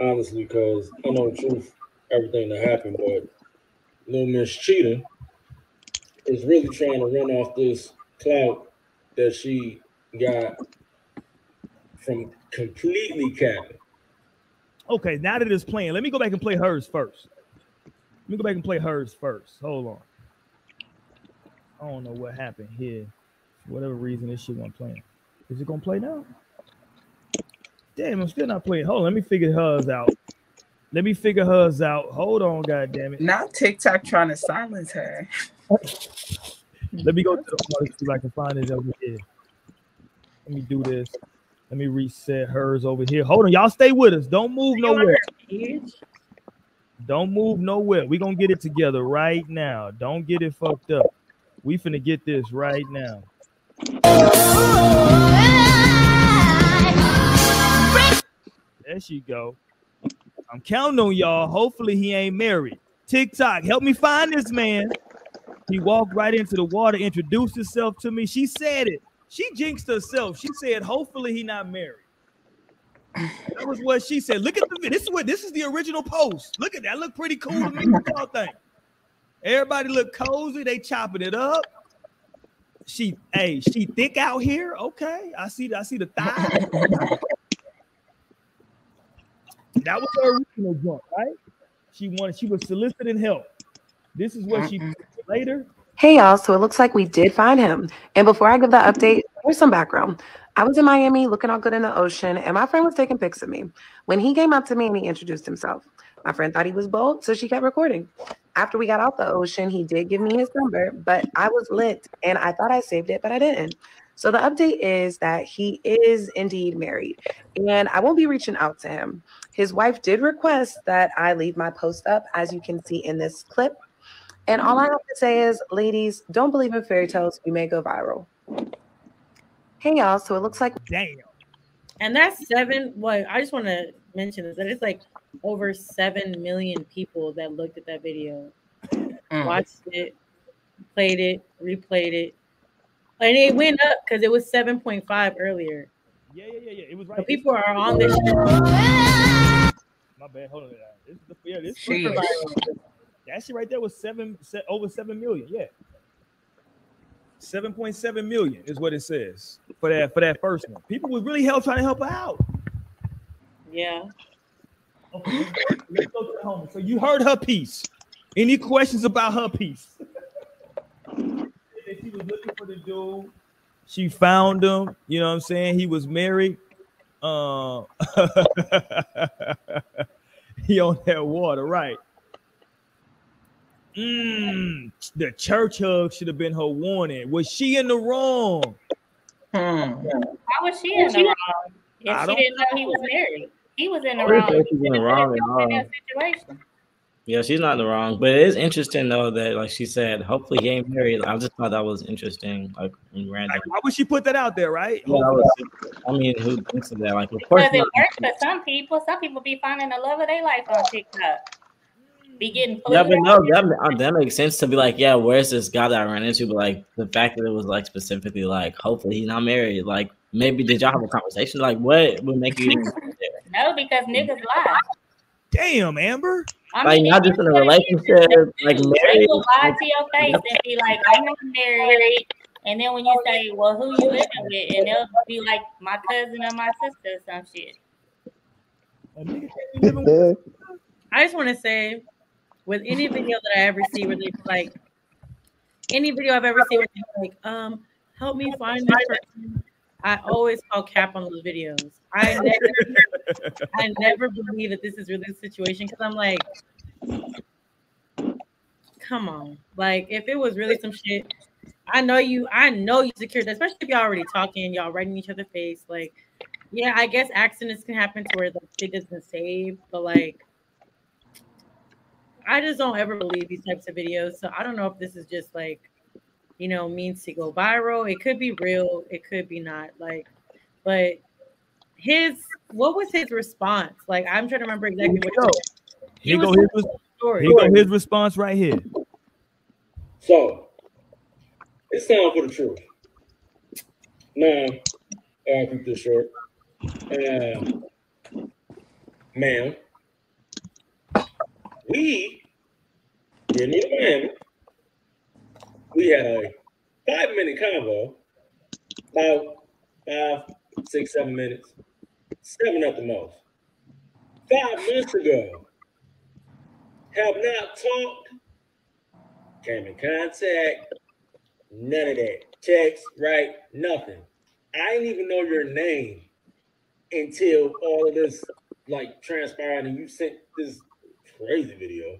honestly, because I know the truth, everything that happened. But little Miss Cheetah is really trying to run off this clout that she got from completely capping. Okay, now that it's playing, let me go back and play hers first. Let me go back and play hers first. Hold on. I don't know what happened here. For whatever reason, this shit wasn't playing. Is it gonna play now? Damn, I'm still not playing. Hold on, let me figure hers out. Let me figure hers out. Hold on, god damn it. Now TikTok trying to silence her. [LAUGHS] Let me go to the see if I can find it over here. Let me do this. Let me reset hers over here. Hold on, y'all stay with us. Don't move nowhere. Don't move nowhere. we gonna get it together right now. Don't get it fucked up. We finna get this right now. There she go. I'm counting on y'all. Hopefully he ain't married. TikTok, help me find this man. He walked right into the water, introduced himself to me. She said it. She jinxed herself. She said, hopefully he not married. That was what she said. Look at the this is what this is the original post. Look at that. Look pretty cool to me. What y'all think? Everybody look cozy. They chopping it up. She, hey, she thick out here. Okay, I see. I see the thigh. that was her original jump, right? She wanted. She was soliciting help. This is what she later. Hey y'all, so it looks like we did find him. And before I give that update, here's some background. I was in Miami looking all good in the ocean, and my friend was taking pics of me. When he came up to me and he introduced himself, my friend thought he was bold, so she kept recording. After we got out the ocean, he did give me his number, but I was lit and I thought I saved it, but I didn't. So the update is that he is indeed married, and I won't be reaching out to him. His wife did request that I leave my post up, as you can see in this clip. And all I have to say is, ladies, don't believe in fairy tales. You may go viral. Hey, y'all. So it looks like. Damn. And that's seven. What I just want to mention is that it's like over seven million people that looked at that video, Mm. watched it, played it, replayed it, and it went up because it was seven point five earlier. Yeah, yeah, yeah, yeah. It was right. So people are on this. shit. My bad. Hold on. This yeah, this Jeez. that shit right there was seven, over seven million. Yeah, seven point seven million is what it says for that for that first one. People was really help trying to help her out. Yeah. Okay, let's go to the home. So you heard her piece. Any questions about her piece? She was looking for the dude. She found him. You know what I'm saying? He was married. Uh, [LAUGHS] he on that water, right? Mm, the church hug should have been her warning. Was she in the wrong? Hmm. How was she in the wrong? If I she didn't know he was married, he was in the wrong. think she's in the wrong at in all. that situation. Yeah, she's not in the wrong, but it is interesting though that like she said, hopefully he ain't married. I just thought that was interesting, like and random. Like, why would she put that out there, right? Yeah, was, I mean, who thinks of that? Like, of course, Because it not. works for some people. Some people be finding the love of their life on TikTok. Be getting Yeah, but no, that that makes sense to be like, yeah, where's this guy that I ran into? But like the fact that it was like specifically like, hopefully he's not married. Like, maybe did y'all have a conversation? Like, what would make you [LAUGHS] No, because niggas lie. Damn, Amber. I like mean, not just in a is what it is. relationship, like They married? will lie to your face and be like, I'm not married. And then when you say, Well, who you living with? And they'll be like, My cousin or my sister or some shit. A nigga can't be living with- [LAUGHS] I just want to say, with any video that I ever see where they like, any video I've ever seen where they're like, um, help me find this person. I always call cap on those videos. I never, [LAUGHS] I never believe that this is really the situation because I'm like, come on, like if it was really some shit, I know you, I know you secured that, especially if y'all already talking, y'all writing each other face, like. Yeah, I guess accidents can happen to where the shit doesn't save, but like I just don't ever believe these types of videos. So I don't know if this is just like, you know, means to go viral. It could be real, it could be not. Like, but his what was his response? Like, I'm trying to remember exactly what Yo, he Here go was his, res- story. here go his response right here. So it's time for the truth. Now, I'll keep this short. Uh, ma'am, we in Miami, we had a five minute convo, about five, six, seven minutes, seven at the most. five months ago. Have not talked, came in contact, none of that. Text, right? Nothing. I didn't even know your name until all of this like transpired and you sent this crazy video.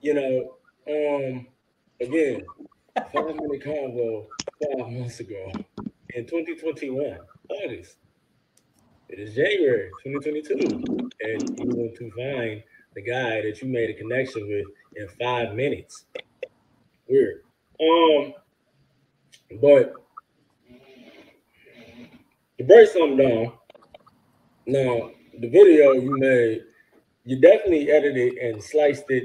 You know, um, again, five minute convo five months ago in 2021, August. It is January 2022, and you want to find the guy that you made a connection with in five minutes. Weird. Um, but to break something down, now the video you made, you definitely edited and sliced it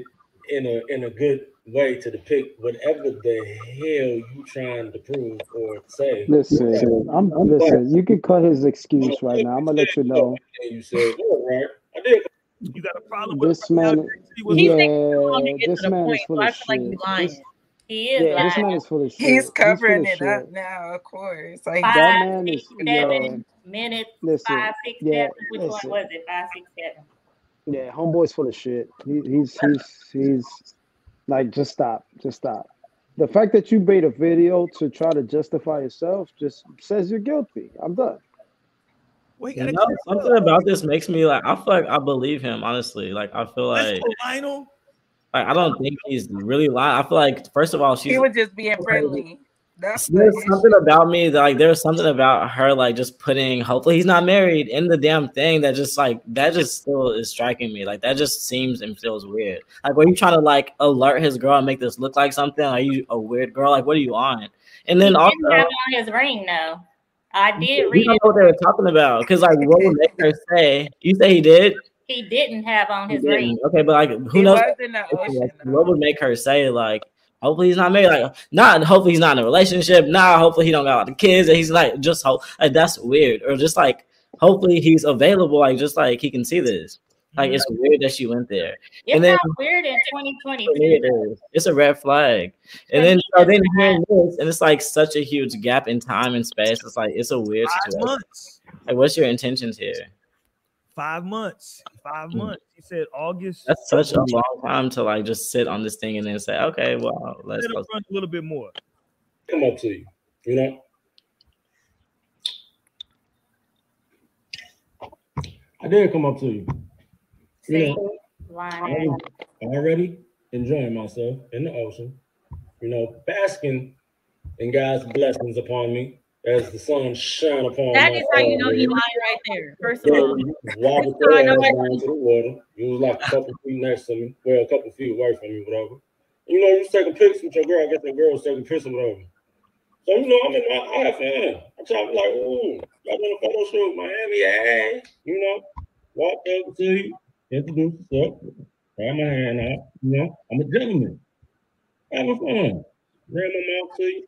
in a in a good way to depict whatever the hell you trying to prove or say. Listen, I'm, I'm listen. You can cut his excuse right now. I'm gonna let you know. You said, all right, I did. You got a problem with This man, He's yeah, taking too long to get this man is point, full so I of feel like shit. he's lying. He is yeah, this man is full of shit. He's covering full it of up now, of course. Like That Five, man six, is seven yo. minutes, Listen, five, six, yeah, seven. Which listen. one was it? Five, six, seven. Yeah, homeboy's full of shit. He, he's he's he's like just stop, just stop. The fact that you made a video to try to justify yourself just says you're guilty. I'm done. Wait, You know, something about this makes me like I feel like I believe him honestly. Like I feel Let's like go, Lionel. like I don't think he's really lying. I feel like first of all she's he was just being friendly. That's the there's issue. something about me that like there's something about her like just putting hopefully he's not married in the damn thing that just like that just still is striking me like that just seems and feels weird like were you trying to like alert his girl and make this look like something are you a weird girl like what are you on and then he also didn't have on his ring though. I did you read don't it. know what they were talking about because like what would make her say you say he did He didn't have on his ring. okay but like who He knows was in the ocean. like, what would make her say like hopefully he's not married like not hopefully he's not in a relationship nah hopefully he don't got a lot of kids and he's like just hope like that's weird or just like hopefully he's available like just like he can see this. Like it's mm-hmm. weird that she went there. It's and then not weird in for me 2022. it is. a red flag. And then so then hearing this and it's like such a huge gap in time and space it's like it's a weird situation. like what's your intentions here Five months. Five hmm. months. He said August. that's such a long time to like just sit on this thing and then say okay well let's Let go run a little bit more. Come up to you, you know. I did come up to you. You know, I Lying. was already enjoying myself in the ocean, you know, basking in God's blessings upon me as the sun shine upon That is how you know he lying right there. First of all, you wobbled That's how I your know ass down to the water. You was like a couple [LAUGHS] feet next to me, well, a couple feet away from me, whatever. You know, you taking pics with your girl. I guess that girl was taking pics with whatever. So you know, I'm in my I have. I'm trying to be like, ooh, y'all doing a photo shoot, Miami, hey, you know, walk over to you, introduce yourself, grab my hand out. You know, I'm a gentleman, having fun. Ran my mouth to you,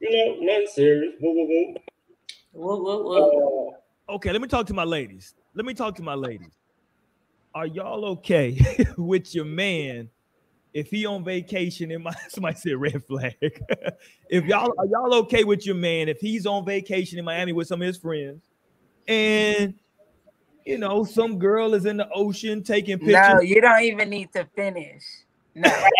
you know, nothing serious. Whoa, whoa, whoa. Uh, Okay, let me talk to my ladies. Let me talk to my ladies. Are y'all okay [LAUGHS] with your man if he on vacation in my [LAUGHS] somebody said red flag? [LAUGHS] if y'all are y'all okay with your man if he's on vacation in Miami with some of his friends and you know some girl is in the ocean taking pictures? No, you don't even need to finish. No. Right.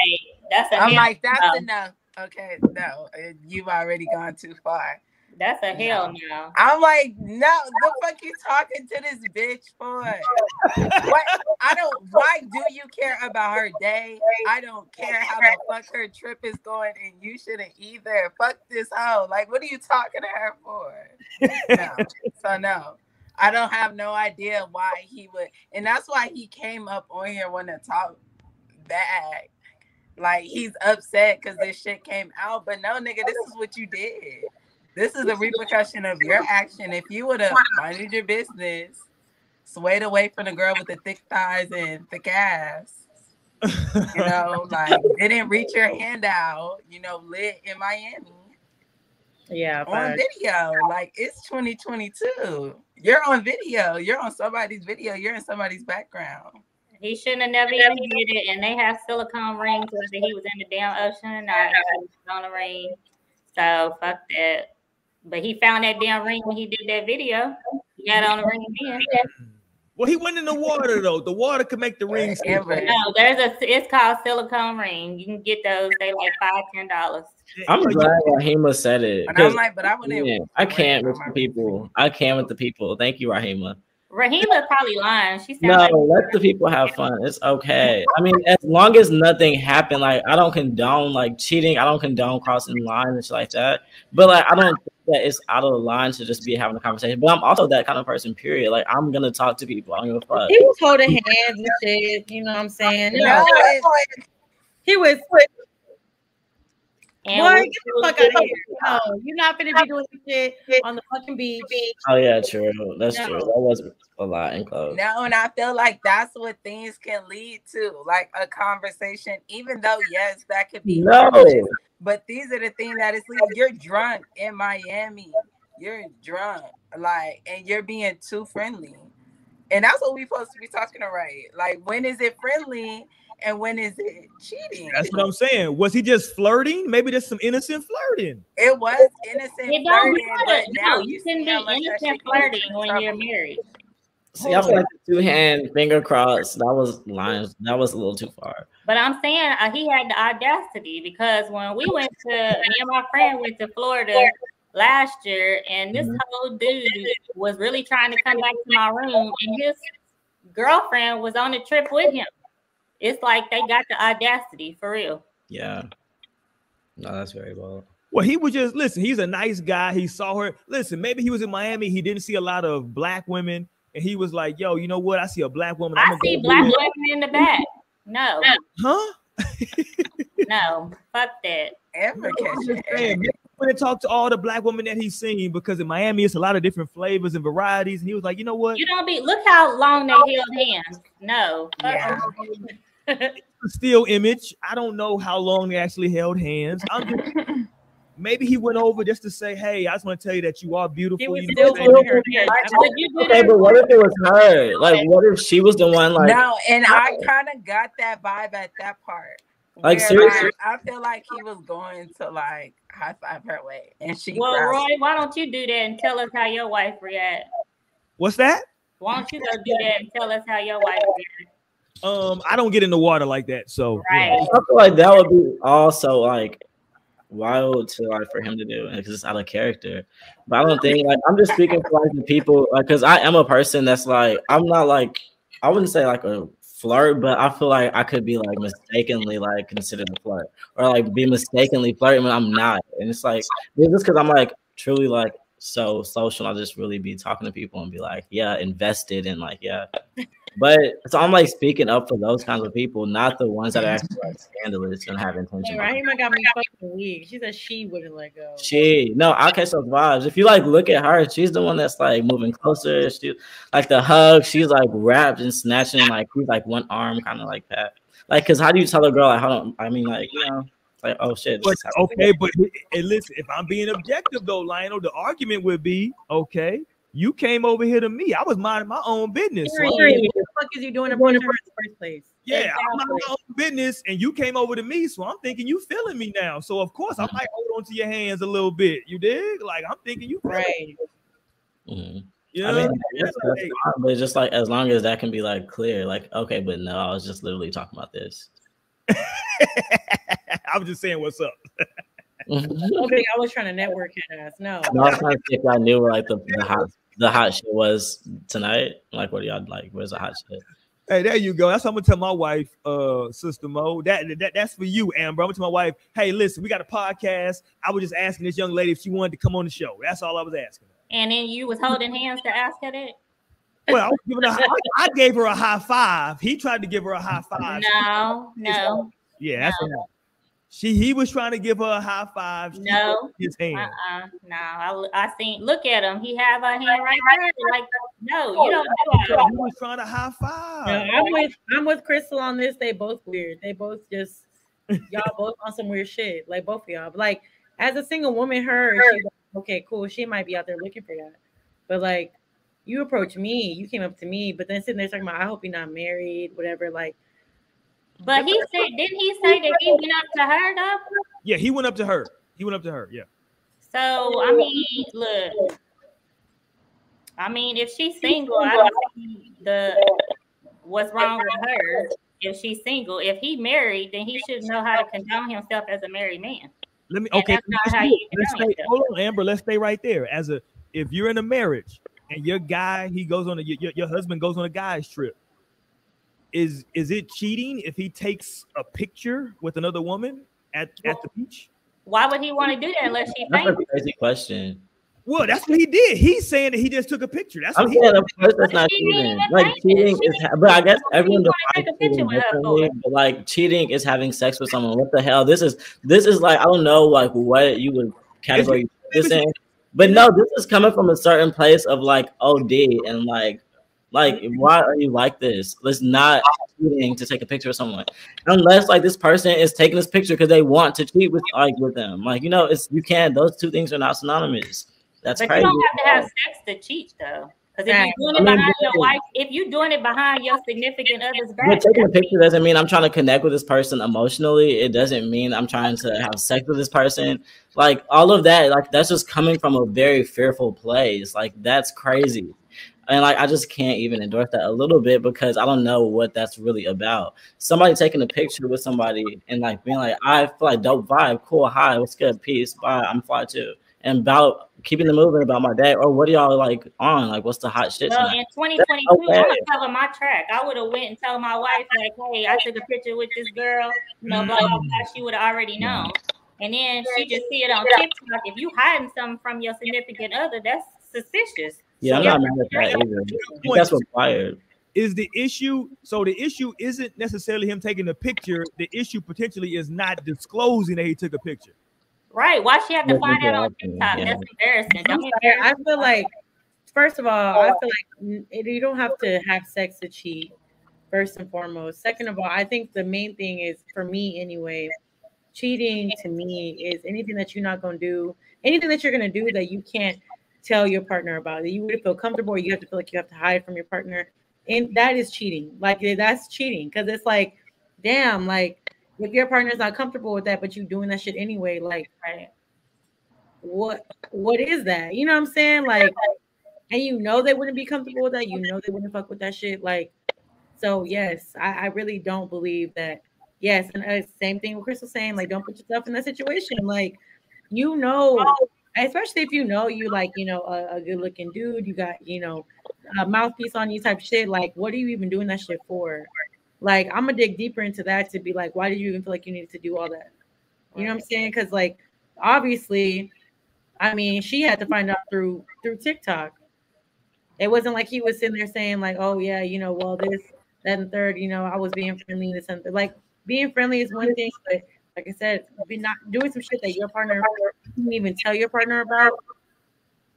That's a I'm hell like, that's no. enough. Okay, no, you've already gone too far. That's a hell no. I'm like, no, the fuck you talking to this bitch for? What? I don't. Why do you care about her day? I don't care how the fuck her trip is going, and you shouldn't either. Fuck this hoe. Like, what are you talking to her for? No. So no, I don't have no idea why he would, and that's why he came up on here when to talk back. Like he's upset because this shit came out, but no, nigga, this is what you did. This is the repercussion of your action. If you would have minded your business, swayed away from the girl with the thick thighs and thick ass, you know, [LAUGHS] like didn't reach your hand out, you know, lit in Miami yeah, on facts. video. Like it's 2022. You're on video. You're on somebody's video. You're in somebody's background. He shouldn't have never even did it. And they have silicone rings, whether he was in the damn ocean or not, was on a ring. So fuck that. But he found that damn ring when he did that video. He had on a ring then. Well, he went in the water though. The water could make the rings. Amber. No, there's a. It's called silicone ring. You can get those. They like five, ten dollars. I'm glad Rahima said it. And I'm like, but I wouldn't. man, I can't with the people. I can't with the people. Thank you, Rahima. Rahima probably lying. She No, like let the people have fun. It's okay. I mean, as long as nothing happened, like I don't condone like cheating. I don't condone crossing lines and shit like that. But like I don't think that it's out of the line to just be having a conversation. But I'm also that kind of person. Period. Like I'm gonna talk to people. I don't give a fuck. He was holding hands and shit. You know what I'm saying? No, No, it's- he was. And Boy, get the fuck out of here. No, you're not gonna be doing this shit on the fucking beach. Oh yeah, true. That's No. true. That was a lot in clothes. No, and I feel like that's what things can lead to, like a conversation. Even though, yes, that could be No. harmless, but these are the things that is leading. You're drunk in Miami. You're drunk, like, and you're being too friendly, and that's what we're supposed to be talking about, right? Like, when is it friendly and when is it cheating? That's what I'm saying. Was he just flirting? Maybe there's some innocent flirting. It was innocent It flirting, but now No, you you can be how much that innocent flirting you in when you're married. See, I feel like two hand finger cross. That was lines. That was a little too far. But I'm saying uh, he had the audacity because when we went to, me and my friend went to Florida last year, and this Mhm. whole dude was really trying to come back to my room, and his girlfriend was on the trip with him. It's like they got the audacity for real. Yeah. No, that's very well. Well, he was just listen. He's a nice guy. He saw her. Listen, maybe he was in Miami. He didn't see a lot of black women, and he was like, "Yo, you know what? I see a black woman. I'm I see black women in the back. No, Huh? no, fuck that. Amber I'm catching just saying, maybe when to talk to all the black women that he's seen because in Miami it's a lot of different flavors and varieties, and he was like, you know what? You don't be. Look how long they held hands. No, fuck Yeah. a still image. I don't know how long they actually held hands. I'm just, [LAUGHS] maybe he went over just to say, "Hey, I just want to tell you that you are beautiful." He was you know still what I'm saying? holding her hand. Would Okay, but what if it was her? Like, what if she was the one? Like, no, and I kind of got that vibe at that part. Like, where, seriously? I feel like he was going to like high five her way, and she. Well, grabbed- Roy, why don't you do that and tell us how your wife react? What's that? Why don't you go do that and tell us how your wife react? Um, I don't get in the water like that, so you know. I feel like that would be also like wild to like for him to do because it's out of character. But I don't think like I'm just speaking for like the people like because I am a person that's like I'm not like I wouldn't say like a flirt, but I feel like I could be like mistakenly like considered a flirt or like be mistakenly flirting when I'm not. And it's like it's just because I'm like truly like so social. I'll just really be talking to people and be like, yeah, invested and like, yeah. But so I'm like speaking up for those kinds of people, not the ones that are actually like scandalous and have intention. Hey, Rahima got me fucking weak. She said she wouldn't let go. She no, I catch those vibes. If you like look at her, she's the one that's like moving closer. She like the hug, she's like wrapped and snatching, like he's like one arm kind of like that. Like, cause how do you tell a girl like hold on? I mean, like, you know, like oh shit. But okay, but hey, listen, if I'm being objective though, Lionel, the argument would be okay. You came over here to me. I was minding my own business. So I'm Period. thinking, What the fuck is you doing in front of her in the first place? yeah, I'm minding my own business, and you came over to me. So I'm thinking you feeling me now. So of course I might hold on to your hands a little bit. You dig? Like I'm thinking you feeling me. Right. Mhm. You I mean, what that's saying? fine, but it's just like as long as that can be like clear, like okay, but no, I was just literally talking about this. [LAUGHS] I was just saying what's up. [LAUGHS] Okay, I was trying to network his ass. No. I was trying to see if I knew where like the, the [LAUGHS] hot the hot shit was tonight. Like, what do y'all like? Where's the hot shit? Hey, there you go. That's what I'm gonna tell my wife, uh, Sister Mo. That, that that's for you, Amber. I'm gonna tell my wife, hey, listen, we got a podcast. I was just asking this young lady if she wanted to come on the show. That's all I was asking. And then you was holding hands to ask her that? Well, I, was giving her, I, I gave her a high five. He tried to give her a high five. No, no, Yeah, that's what she. He was trying to give her a high five. She No. his hand. uh-uh, no. I, I seen. Look at him. He have a hand right there. Like, no, you don't do He was trying to high five. No, I'm with I'm with Crystal on this. They both weird. They both just y'all [LAUGHS] both on some weird shit. Like both of y'all. But like as a single woman, her she's like, okay, cool. She might be out there looking for that. But like you approach me, you came up to me, but then sitting there talking about I hope you're not married, whatever. Like But he said, didn't he say that he went up to her though? Yeah, he went up to her. He went up to her. Yeah. So I mean, look. I mean, if she's single, I don't see the what's wrong with her if she's single. If he married, then he should know how to condone himself as a married man. Let me And okay. let's how do you it. Let's stay, hold on, Amber. Let's stay right there. As a if you're in a marriage and your guy he goes on a your, your husband goes on a guy's trip, is is it cheating if he takes a picture with another woman at, at the beach? Why would he want to do that unless she's That's famous? a crazy question. Well, that's what he did. He's saying that he just took a picture. That's I'm what he saying, of course, that's not cheating. Like cheating is, ha- but I guess everyone defines cheating differently. But like cheating is having sex with someone. What the hell? This is this is like I don't know like what you would categorize this in. But no, this is coming from a certain place of like OD and like like why are you like this? Let's not cheating to take a picture of someone unless like this person is taking this picture because they want to cheat with like with them. Like you know, it's you can't. Those two things are not synonymous. That's but crazy. you don't have to have sex to cheat, though. Because if Right. you're doing I it mean, behind your wife, if you're doing it behind your significant other's But back, taking a picture doesn't mean I'm trying to connect with this person emotionally. It doesn't mean I'm trying to have sex with this person. Like all of that, like that's just coming from a very fearful place. Like that's crazy. And like I just can't even endorse that a little bit because I don't know what that's really about. Somebody taking a picture with somebody and like being like, I feel like dope vibe, cool, hi, what's good, peace, bye, I'm fly too. And about keeping the moving about my day, or what are y'all like on? Like, what's the hot shit Well, tonight? in That's 2022, I'm okay. gonna cover my track. I would have went and told my wife, like, hey, I took a picture with this girl, you know, blah blah blah. She would have already mm-hmm. known. And then she just see it on TikTok. If you hiding something from your significant other, that's suspicious. Yeah, I'm not mad at that either. I think that's required. is the issue so the issue isn't necessarily him taking a picture the issue potentially is not disclosing that he took a picture Right. Why she have to find out on TikTok? yeah. That's embarrassing. I'm I feel like, first of all, I feel like you don't have to have sex to cheat. First and foremost. Second of all, I think the main thing is for me anyway. Cheating to me is anything that you're not going to do, anything that you're going to do that you can't tell your partner about. it. you would feel comfortable, you have to feel like you have to hide from your partner, and that is cheating. Like that's cheating because it's like, damn, like if your partner's not comfortable with that, but you're doing that shit anyway, like, right. what what is that? You know what I'm saying? Like, and you know they wouldn't be comfortable with that. You know they wouldn't fuck with that shit. Like, so yes, I, I really don't believe that. Yes, and uh, same thing with Crystal saying, like, don't put yourself in that situation. Like, you know, especially if you know you like, you know, a, a good looking dude, you got, you know, a mouthpiece on you type shit. Like, what are you even doing that shit for? Like, I'm gonna dig deeper into that to be like, why did you even feel like you needed to do all that? You know what I'm saying? Because like, obviously, I mean, she had to find out through through TikTok. It wasn't like he was sitting there saying like, "Oh yeah, you know, well this, that, and third, you know, I was being friendly and something." Like being friendly is one thing, but like I said, be not doing some shit that your partner didn't even tell your partner about.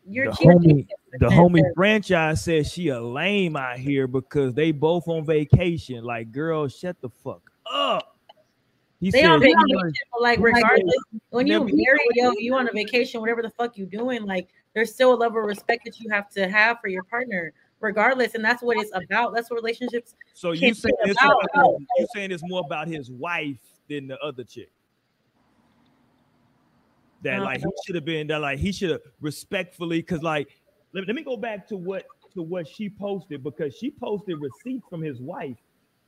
You're the homie, the homie franchise says she a lame out here because they both on vacation. Like, girl, shut the fuck up. He They said, on vacation, but like regardless, when you marry, yo, you on a vacation, whatever the fuck you doing, like there's still a level of respect that you have to have for your partner, regardless, and that's what it's about. That's what relationships. So you saying about. about, you saying it's more about his wife than the other chick? That like he uh-huh. should have been that like he should have respectfully because like let, let me go back to what to what she posted because she posted receipts from his wife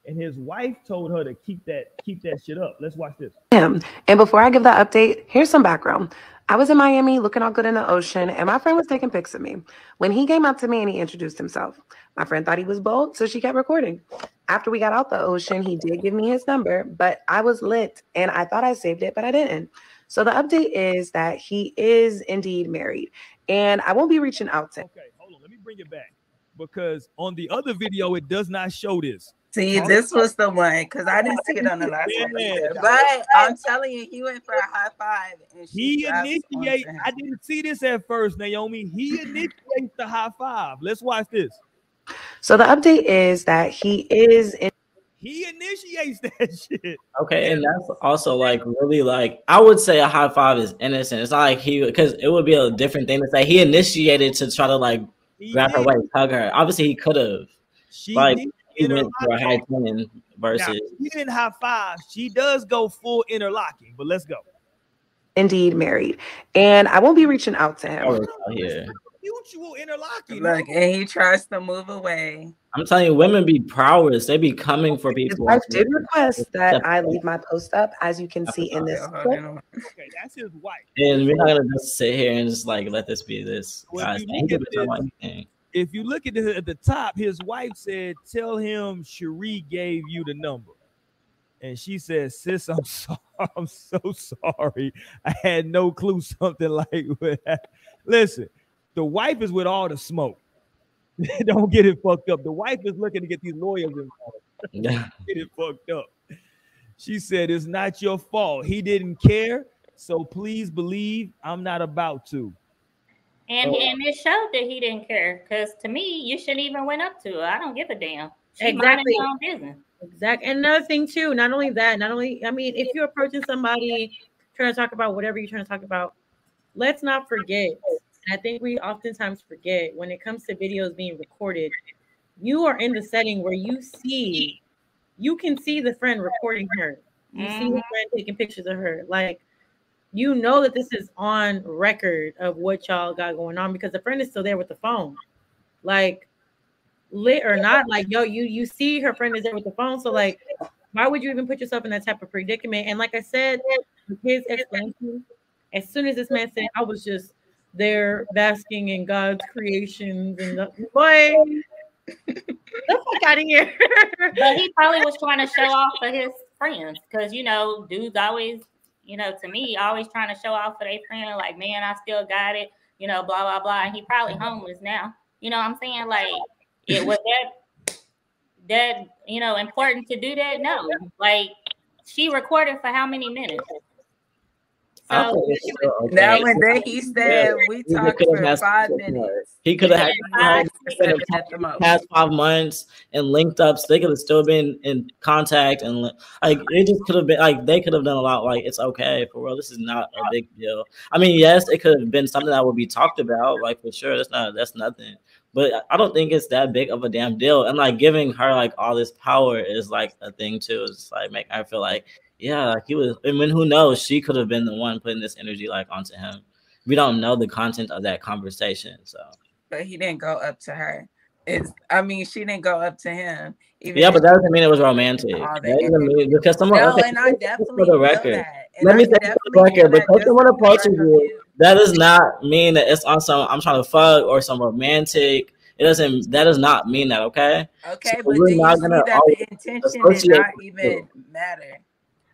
and his wife told her to keep that keep that shit up. Let's watch this. him. And before I give that update, here's some background. I was in Miami looking all good in the ocean, and my friend was taking pics of me. When he came up to me and he introduced himself, my friend thought he was bold, so she kept recording. After we got out the ocean, he did give me his number, but I was lit and I thought I saved it, but I didn't. So the update is that he is indeed married, and I won't be reaching out to him. Okay, hold on. Let me bring it back because on the other video it does not show this. See, this was the one because I didn't see it on the [LAUGHS] last one. Yeah. either. But I'm telling you, he went for a high five. And He dropped on initiate. I didn't see this at first, Naomi. He initiates the high five. Let's watch this. So the update is that he is in. He initiates that [LAUGHS] shit. Okay, and that's also like really like I would say a high five is innocent. It's not like he because it would be a different thing to say he initiated to try to like grab her waist, hug her. Obviously, he could have. She Like did he went for a high ten Now, versus. she didn't high five. She does go full interlocking, but let's go. indeed married, and I won't be reaching out to him. Oh, here. You mutual interlocking. Look, and he tries to move away. I'm telling you, women be prowess. They be coming for His people. wife did request that I leave my post up, as you can see in this. Hold clip. Okay, that's his wife. And we're not gonna just sit here and just like let this be this. Well, Guys, you he look could at be talking about anything. If you look at the, at the top, his wife said, "Tell him Cherie gave you the number," and she said, "Sis, I'm [LAUGHS] sorry. I'm so sorry. I had no clue something [LAUGHS] like that." Listen, the wife is with all the smoke. [LAUGHS] Don't get it fucked up. The wife is looking to get these lawyers involved. [LAUGHS] Get it fucked up. She said, It's not your fault. He didn't care. So please believe I'm not about to. And Oh. and it showed that he didn't care. Because to me, you shouldn't even went up to her. I don't give a damn. She Exactly. her own business. Exactly. And another thing too, not only that, not only I mean, if you're approaching somebody trying to talk about whatever you're trying to talk about, let's not forget. I think we oftentimes forget when it comes to videos being recorded, you are in the setting where you see, you can see the friend recording her. You see the Mhm. friend taking pictures of her. Like you know that this is on record of what y'all got going on because the friend is still there with the phone. Like lit or not, like yo, you you see her friend is there with the phone. So like, why would you even put yourself in that type of predicament? And like I said, his explanation, as soon as this man said, I was just there basking in God's creations and the, boy, the fuck out of here. [LAUGHS] But he probably was trying to show off for his friends. Because you know, dudes always, you know, to me, always trying to show off for their friend, like, man, I still got it, you know, blah, blah, blah. And he probably homeless now. You know what I'm saying? Like, it was that that you know important to do that? No. Like she recorded for how many minutes? I So think it's still okay. Now and then he said we talked for five minutes. He could have had Five, spent the at the most. past five months and linked up. So they could have still been in contact and like it just could have been like they could have done a lot. Like it's okay for real. This is not a big deal. I mean, yes, it could have been something that would be talked about. Like for sure, that's not that's nothing. But I don't think it's that big of a damn deal. And like giving her like all this power is like a thing too. It's like make her feel like yeah, like he was. I mean, who knows? She could have been the one putting this energy like onto him. We don't know the content of that conversation, so. But he didn't go up to her. It's I mean, she didn't go up to him. Even Yeah, but that doesn't mean it was romantic. That that doesn't mean- because someone No, okay, and I definitely for the record. Let me say for the record, that because someone approaches you, that does not mean that it's on some I'm trying to fuck or some romantic. It doesn't. That does not mean that. Okay. Okay, So but we're not gonna that the intention did not even matter?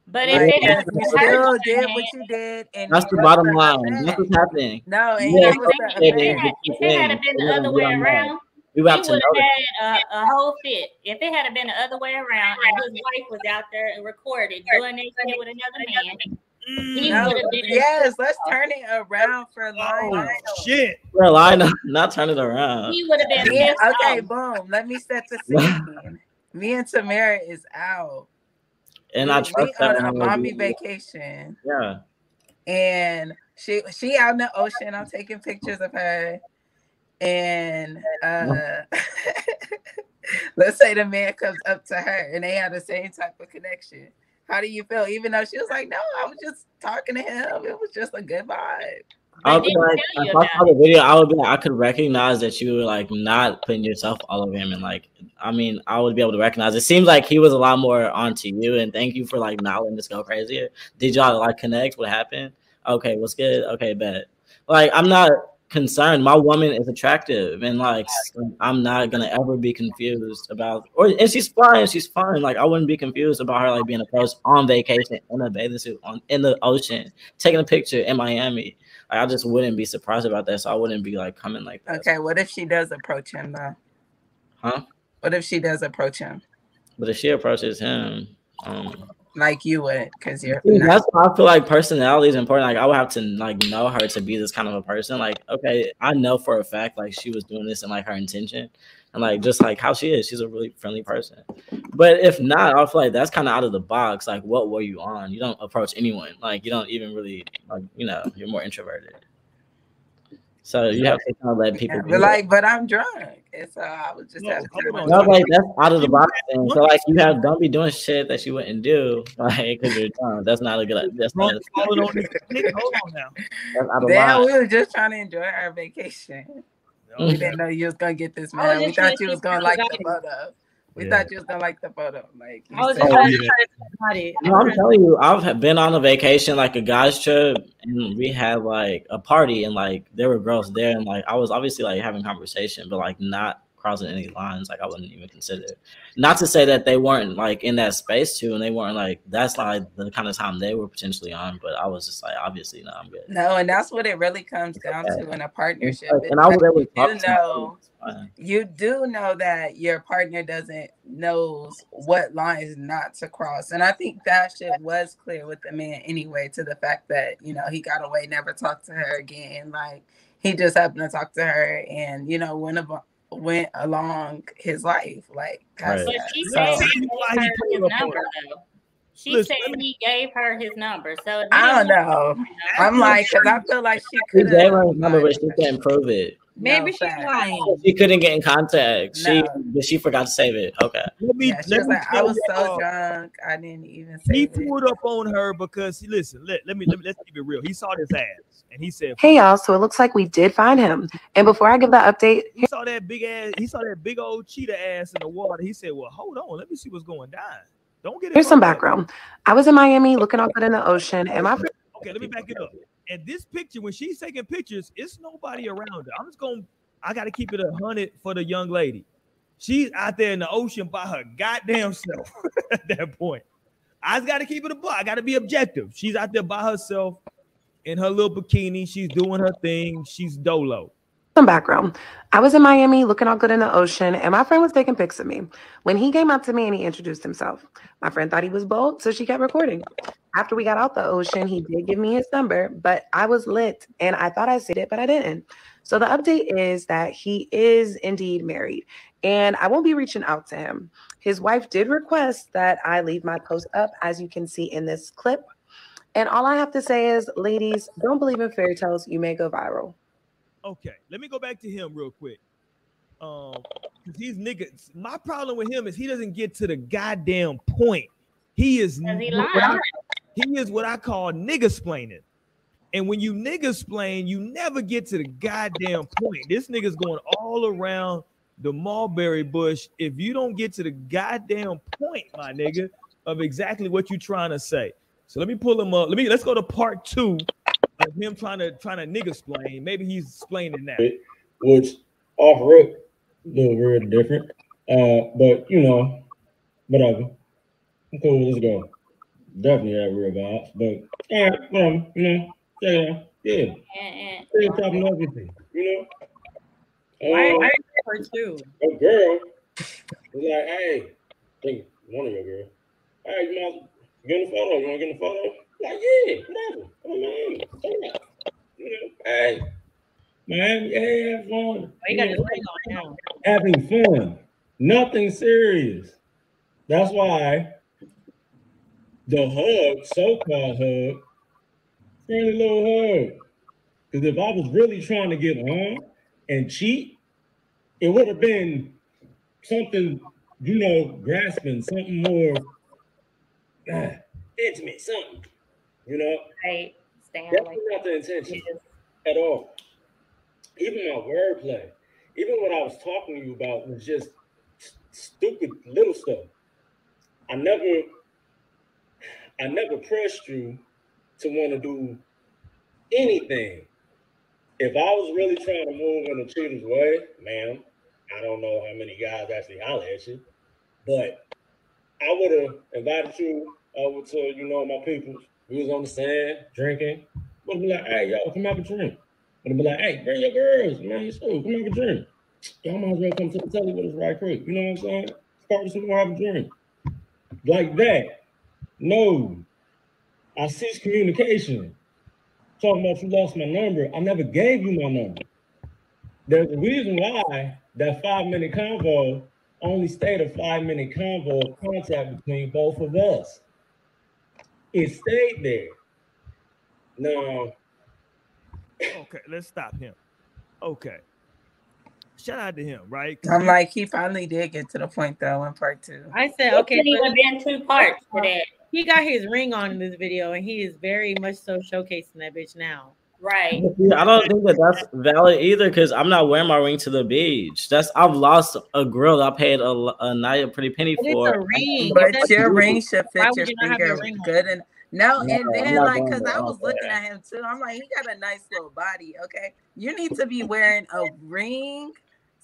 But Like, if it had you still her did doing what you did, and That's the bottom line. effect. That's what's happening. No, and You he are was the if it associating effect. had, if it had been the other way don't around, We have to would have that. had a, a whole fit. If it had been the other way around and his wife was out there and recorded doing that shit with another man, mm, he No, would have been. yes, let's turn it around for Oh Lionel. shit! Well, I know, not turn it around. He would have been Me, pissed okay, boom. Let me set the [LAUGHS] scene. Me and Tamara is out. And I trust on a mommy vacation, Yeah. and she she out in the ocean. I'm taking pictures of her, and uh, [LAUGHS] let's say the man comes up to her, and they have the same type of connection. How do you feel? Even though she was like, "No, I was just talking to him. It was just a good vibe." I would be like, if I saw the video, I would be like, I could recognize that you were like not putting yourself all over him, and like, I mean, I would be able to recognize. It seems like he was a lot more onto you, and thank you for like not letting this go crazier. Did y'all like connect? What happened? Okay, what's good? Okay, bet. Like, I'm not concerned. My woman is attractive, and like, I'm not gonna ever be confused about. Or and she's fine. She's fine. Like, I wouldn't be confused about her like being approached on vacation in a bathing suit on in the ocean, taking a picture in Miami. I just wouldn't be surprised about that. So I wouldn't be like coming like that. Okay, what if she does approach him though? Huh? What if she does approach him But if she approaches him, um, like you would? Because you're not- that's why I feel like personality is important. Like I would have to like know her to be this kind of a person. Like, okay, I know for a fact like she was doing this and like her intention. And like just like how she is, she's a really friendly person. But if not, I feel like that's kind of out of the box. Like, what were you on? You don't approach anyone. Like, you don't even really like, you know, you're more introverted. So you have to kind of let people Yeah, be. but like, but I'm drunk, and so I was just No, having hold on. No, like that's out of the box thing. So like you have don't be doing shit that you wouldn't do, [LAUGHS] like because you're drunk. That's not a good. That's not. Drunk falling on. Hold on now. [LAUGHS] That's out of Damn, line. we were just trying to enjoy our vacation. We didn't know you was gonna get this man. We thought you was gonna like the got photo. We Yeah. thought you was gonna like the photo. Like I was just oh, yeah. to no, I'm telling you, I've been on a vacation, like a guys trip, and we had like a party, and like there were girls there, and like I was obviously like having conversation, but like not crossing any lines. Like I wouldn't even consider it. Not to say that they weren't like in that space too, and they weren't like that's not like, the kind of time they were potentially on. But I was just like, obviously, no, I'm good. No, and that's what it really comes down to in a partnership. Like, and I was that able to talk do to know it's fine. You do know that your partner doesn't knows what lines not to cross. And I think that shit was clear with the man anyway, to the fact that, you know, he got away, never talked to her again. Like he just happened to talk to her and, you know, went about went along his life. Like Right. But she said So, he gave her his pulled up on number though. She Listen, said he gave her his number. So I don't know. I'm like, cause I feel like she She could gave have her his number, but she couldn't prove it. Maybe she's fact. lying. Oh, she couldn't get in contact. She No. but she forgot to save it. Okay. Let me Yeah, let me like, I was so y'all, drunk, I didn't even He say it. pulled up on her because he listen. Let, let me let me let's keep it real. He saw this ass and he said, Hey y'all, so it looks like we did find him. And before I give that update, he saw that big ass. He saw that big old cheetah ass in the water. He said, "Well, hold on, let me see what's going down. Don't get it." here's some fucked up." background. I was in Miami looking all good in the ocean, and my Okay, let me back it up. And this picture, when she's taking pictures, it's nobody around her. I'm just gonna, I gotta keep it a hundred for the young lady. She's out there in the ocean by her goddamn self [LAUGHS] at that point. I just gotta keep it a buck. I gotta be objective. She's out there by herself in her little bikini. She's doing her thing. She's dolo. Some background. I was in Miami looking all good in the ocean, and my friend was taking pics of me. When he came up to me and he introduced himself, my friend thought he was bold, so she kept recording. After we got out the ocean, he did give me his number, but I was lit and I thought I said it, but I didn't. So the update is that he is indeed married, and I won't be reaching out to him. His wife did request that I leave my post up, as you can see in this clip. And all I have to say is, ladies, don't believe in fairy tales. You may go viral. Okay, let me go back to him real quick. Um, because he's niggas. My problem with him is he doesn't get to the goddamn point. He is he I- he is what I call nigga splaining. And when you nigga splain, you never get to the goddamn point. This nigga's going all around the mulberry bush. If you don't get to the goddamn point, my nigga, of exactly what you're trying to say. So let me pull him up. Let me let's go to part two of him trying to trying to nigga splain. Maybe he's explaining that. which off rip, a little weird different. Uh, but you know, whatever. I'm cool. Let's go. Definitely have real vibes, but all right, um, you know, check it out. Yeah, And, and still everything, you know. Why Um, why her too? a girl was like, "Hey, I think one of your girls. Hey, you want to get in the photo? You want to get in the photo?" Like, yeah, whatever. I mean, yeah. you know, hey, man, hey, have fun. You got his ring on now? having fun, nothing serious. That's why the hug, so-called hug, friendly little hug. Because if I was really trying to get on and cheat, it would have been something, you know, grasping, something more ah, intimate, something, you know. right, stand That's like not the intention at all. Even my wordplay, even what I was talking to you about was just stupid little stuff. I never, I never pressed you to want to do anything. If I was really trying to move in a cheater's way, ma'am, I don't know how many guys actually holler at you, but I would have invited you over to, you know, my people. We was on the sand drinking. Would be like, hey, yo, come have a drink. Would be like, hey, bring your girls, man, you so come have a drink. Y'all might as well come to the telly with us right quick. You know what I'm saying? Start with some have a drink. Like that. No. I ceased communication. Talking about you lost my number. I never gave you my number. There's a reason why that five minute convo only stayed a five minute convo of contact between both of us. It stayed there. No, Okay, let's stop him. Okay. Shout out to him, right? I'm like, he finally did get to the point though in part two. I said, okay, could so even been two parts to that. he got his ring on in this video, and he is very much so showcasing that bitch now. Right. I don't think that that's valid either because I'm not wearing my ring to the beach. That's I've lost a grill that I paid a, a night a pretty penny But it's for. a ring. But That's- your ring should fit would your you not have your finger ring good and no, No, and then like because. I I was looking say at him too. I'm like, he got a nice little body. Okay, you need to be wearing a ring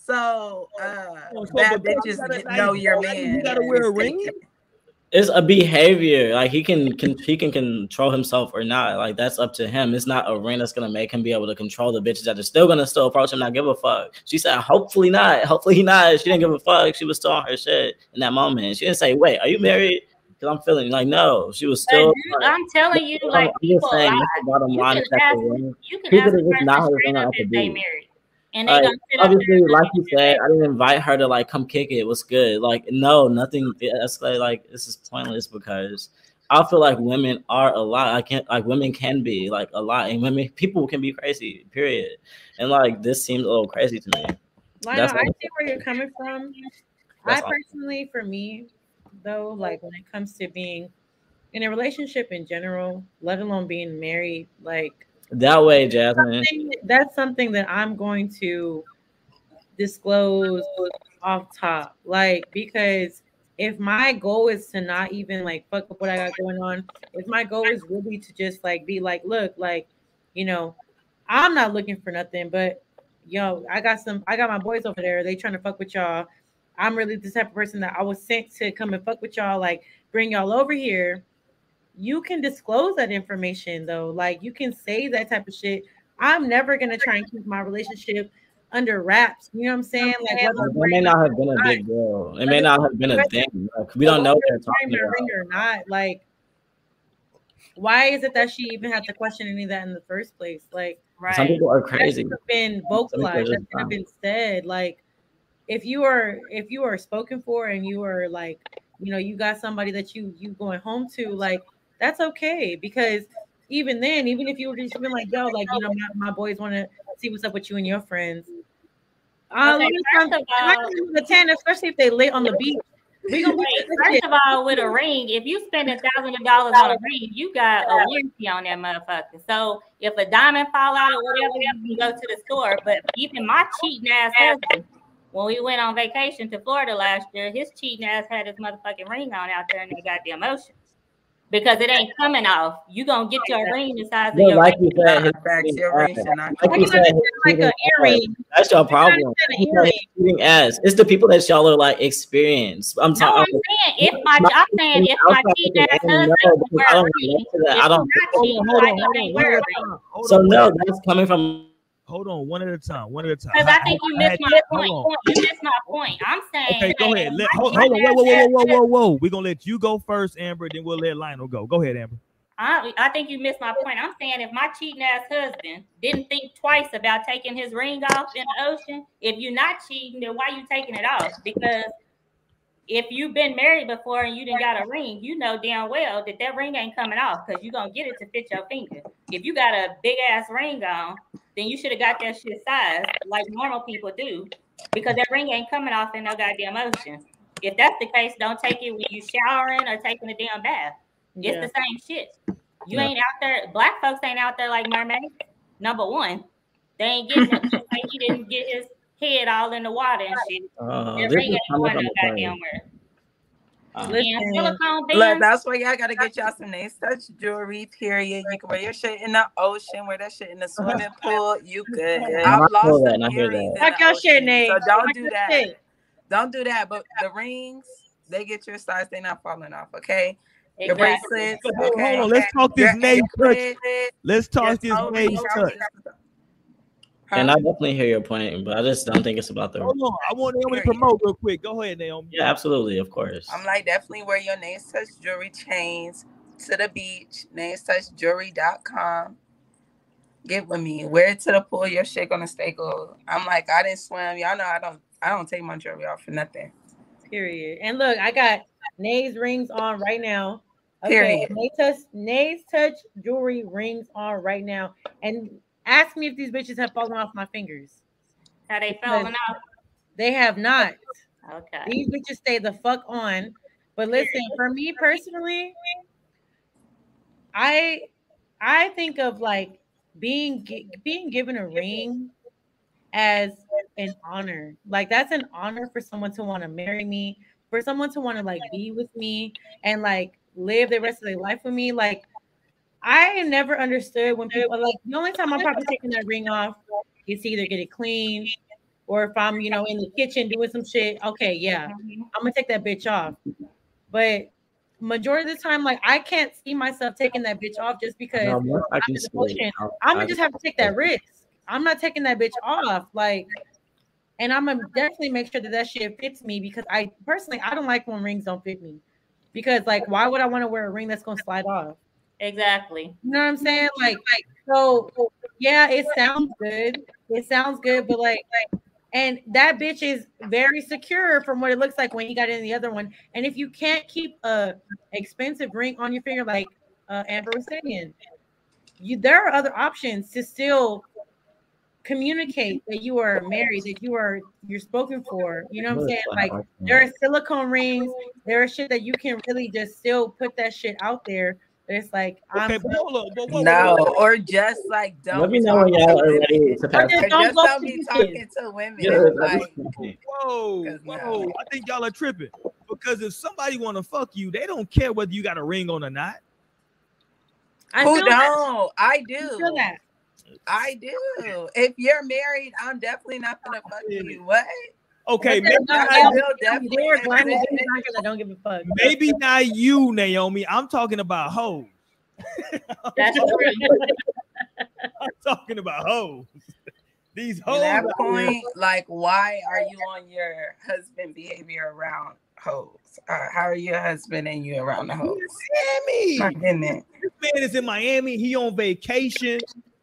so uh Oh, so bad bitches gotta- get- know your you gotta wear a and ring? It's a behavior. Like he can, can he can control himself or not. Like that's up to him. It's not a ring that's gonna make him be able to control the bitches that are still gonna still approach him, not give a fuck. She said, hopefully not. Hopefully not. She didn't give a fuck. She was still on her shit in that moment. She didn't say, wait, are you married? Because I'm feeling like no. She was still. dude, I'm telling you, like I'm people saying, lie. that's the bottom You line. can ask, the you can people ask that a just not ring up out if they married, and they Like, gonna sit there obviously, like you said, I didn't invite her to like come kick it. What's good? Like, no, nothing. That's like, like this is pointless because I feel like women are a lot. I can't like women can be like a lot, and women people can be crazy. Period. And like this seems a little crazy to me. Lionel, That's I see where you're coming from. That's I all. personally, for me, though, like when it comes to being in a relationship in general, let alone being married, like That way, Jasmine. something- that's something that I'm going to disclose off top. Like, because if my goal is to not even like fuck up what I got going on, if my goal is really to just like be like, look, like, you know, I'm not looking for nothing, but yo, I got some, I got my boys over there. They trying to fuck with y'all. I'm really the type of person that I was sent to come and fuck with y'all, like bring y'all over here. You can disclose that information though. Like you can say that type of shit. I'm never gonna try and keep my relationship under wraps. You know what I'm saying? Like It may not have been a big deal. It may not have been a thing. Like, we don't know what they're talking wearing about. ring or not. Like, why is it that she even had to question any of that in the first place? Like, right? Some people are that crazy. should have been vocalized. That just should have been said. Like, if you are if you are spoken for and you are like, you know, you got somebody that you you going home to, like, that's okay because even then, even if you were just been like, yo, like, you know, my, my boys want to see what's up with you and your friends. Uh, Okay, first of all- the ten, especially if they lit on the beach. We gonna Wait, look at this first of all, with a ring, if you spend a thousand dollars on a ring, you got a warranty on that motherfucker. So if a diamond fall out or whatever, you can go to the store. But even my cheating ass husband, when we went on vacation to Florida last year, his cheating ass had his motherfucking ring on out there in that goddamn ocean. Because it ain't coming off. You gonna get your ring the size of your like ring. you said, his Facts, cheating your ring ass. Like you said, like an ass. earring. That's your problem. understand an He said earring. his cheating ass. It's the people that y'all are like experienced. I'm No, I'm saying if my I'm saying if my cheating ass husband wear I a don't ring, relate to that. I don't. not cheating, Hold why on, hold on, wear one a at ring? a time. Hold So no, one at a that's coming from. Hold on, one at a time. One at a time. Because I think you missed my hold point. You missed my point. I'm saying. Okay, go ahead. Let, hold, hold on. Whoa, whoa, whoa, whoa, whoa, whoa. We're gonna let you go first, Amber. Then we'll let Lionel go. Go ahead, Amber. I, I think you missed my point. I'm saying if my cheating ass husband didn't think twice about taking his ring off in the ocean, if you're not cheating, then why you taking it off? Because if you've been married before and you didn't got a ring, you know damn well that that ring ain't coming off because you're gonna get it to fit your finger. If you got a big ass ring on, then you should have got that shit sized like normal people do, because that ring ain't coming off in no goddamn ocean. If that's the case, don't take it when you showering or taking a damn bath. It's Yeah. the same shit. You Yeah. ain't out there. Black folks ain't out there like mermaids. Number one, they ain't getting like he didn't get his head all in the water and shit. Uh, That this ring ain't going no goddamn place. where. Uh, Listen, Look, that's why y'all gotta get y'all some nice touch jewelry. Period. You can wear your shit in the ocean, wear that shit in the [LAUGHS] swimming pool. You good. I I've feel lost that, some I hear that. in Talk your shit, Nate. so don't Talk do that. shit. Don't do that. But the rings, they get your size. They not falling off. Okay. Your bracelets. Okay. hold on. Let's talk this Your name touch. Let's talk this toe name touch. And I definitely hear your point, but I just don't think it's about the. Hold on. I want Naomi to promote real quick. Go ahead, Naomi. Yeah, absolutely, of course. I'm like, definitely wear your names touch jewelry chains to the beach, namestouchjewelry.com. Get with me. Wear it to the pool. Your shit gonna stay gold. I'm like, I didn't swim. Y'all know I don't I don't take my jewelry off for nothing. Period. And look, I got Nay's rings on right now. Period. Nay's touch, Nay's touch jewelry rings on right now. And ask me if these bitches have fallen off my fingers. How they falling off? They have not. Okay. These bitches stay the fuck on. But listen, for me personally, I I think of like being being given a ring as an honor. Like that's an honor for someone to want to marry me, for someone to want to like be with me and like live the rest of their life with me. Like I never understood when people like the only time I'm probably taking that ring off is to either get it clean or if I'm, you know, in the kitchen doing some shit. Okay, yeah, mm-hmm. I'm gonna take that bitch off. But majority of the time, like I can't see myself taking that bitch off just because No, I I'm can in see it. I'll- I'm gonna just have to take that risk. I'm not taking that bitch off. Like, and I'm gonna definitely make sure that that shit fits me because I personally I don't like when rings don't fit me. Because like, why would I want to wear a ring that's gonna slide off? Exactly. You know what I'm saying? Like, like so yeah, it sounds good. It sounds good, but like, like, and that bitch is very secure from what it looks like when you got in the other one. And if you can't keep a expensive ring on your finger, like uh, Amber was saying, you there are other options to still communicate that you are married, that you are you're spoken for. You know what I'm saying? Like there are silicone rings, there are shit that you can really just still put that shit out there. But it's like I'm Okay, but hold on. But what, No, what- or just like don't. Let me know talk when y'all are ready to Or pass. just don't just don't be talking kids. to women. Yeah, like, Whoa, 'Cause whoa! no. I think y'all are tripping because if somebody want to fuck you, they don't care whether you got a ring on or not. I who feel don't? I I do. feel that. I do. If you're married, I'm definitely not gonna fuck you. What? Okay, maybe no, not, I no, will definitely There are grimy exist. bitches out here that don't give a fuck. maybe not you, Naomi. I'm talking about hoes. [LAUGHS] That's true. I'm [LAUGHS] talking about hoes. These At hoes. that point, like, why are you on your husband behavior around hoes? Uh, how are your husband and you around the hoes? Miami. This man is in Miami. He on vacation.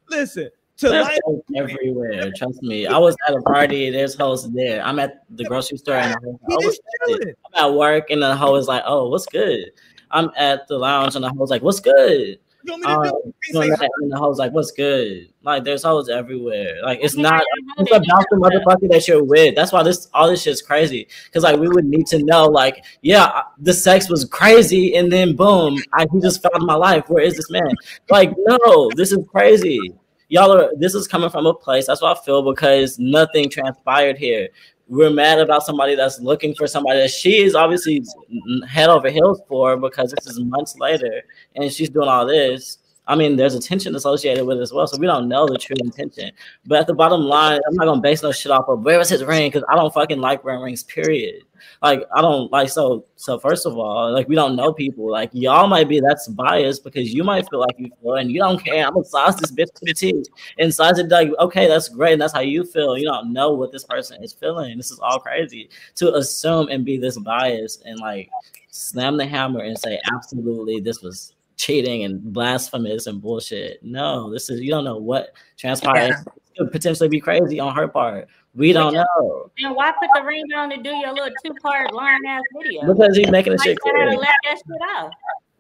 Listen to There's life. hoes everywhere. Trust me. I was at a party. There's hoes there. I'm at the grocery store and the hoes, He what's just good? chilling. I'm at work and the hoe is like, "Oh, what's good?" I'm at the lounge and the hoe's like, "What's good?" You want me to Um, do? that, and the hoe's like, "What's good?" Like, there's hoes everywhere. Like, it's not. It's about the motherfucker that you're with. That's why this all this shit's crazy. Because like we would need to know, like, yeah, the sex was crazy, and then boom, I he just found my life. Where is this man? Like, no, this is crazy. Y'all are. This is coming from a place. That's what I feel because nothing transpired here. We're mad about somebody that's looking for somebody that she is obviously head over heels for because this is months later, and she's doing all this. I mean, there's a tension associated with it as well, so we don't know the true intention. But at the bottom line, I'm not gonna base no shit off of where was his ring because I don't fucking like wearing rings. Period. Like I don't like so. So first of all, like we don't know people. Like y'all might be that's biased because you might feel like you feel and you don't care. I'm gonna size this bitch to the teeth and size it like okay, that's great, and that's how you feel. You don't know what this person is feeling. This is all crazy to assume and be this biased and like slam the hammer and say absolutely this was cheating and blasphemous and bullshit. No, this is you don't know what transpired. Yeah. It could potentially be crazy on her part. We don't know Then why put the ring on to do your little two part long ass video? because he's making the Like, shit you gotta clear, let that shit out.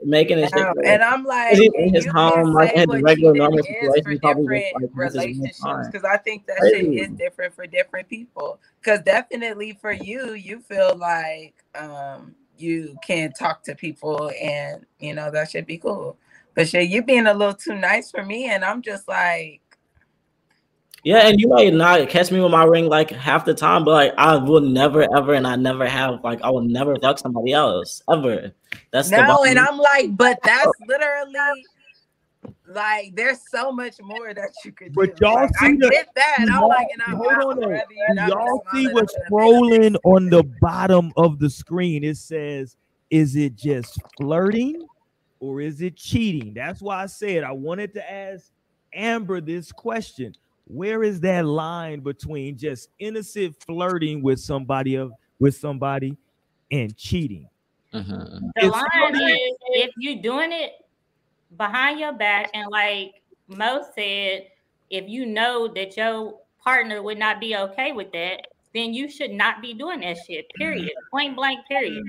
making it shit Um, and I'm like, Is he in his you home, can like, say in his what regular, cheating normal is situation, for probably just, different like, has his own relationships because I think that Crazy. shit is different for different people. Because definitely for you, you feel like um you can talk to people and you know that should be cool. But shit, you being a little too nice for me, and I'm just like, Yeah, and you might not catch me with my ring like half the time, but like I will never ever, and I never have like I will never fuck somebody else ever. That's no, and. I'm like, but [LAUGHS] that's literally like there's so much more that you could do. But y'all Like, I see the- get that. I'm y'all- like, and I'm hold on though. whether you're Do not y'all see what's up scrolling on the bottom of the screen? It says, "Is it just flirting, or is it cheating?" That's why I said I wanted to ask Amber this question: Where is that line between just innocent flirting with somebody of with somebody and cheating? Mhm. The It's line funny. is if you're doing it behind your back, and like Mo said, if you know that your partner would not be okay with that, then you should not be doing that shit. Period. Point blank. Period.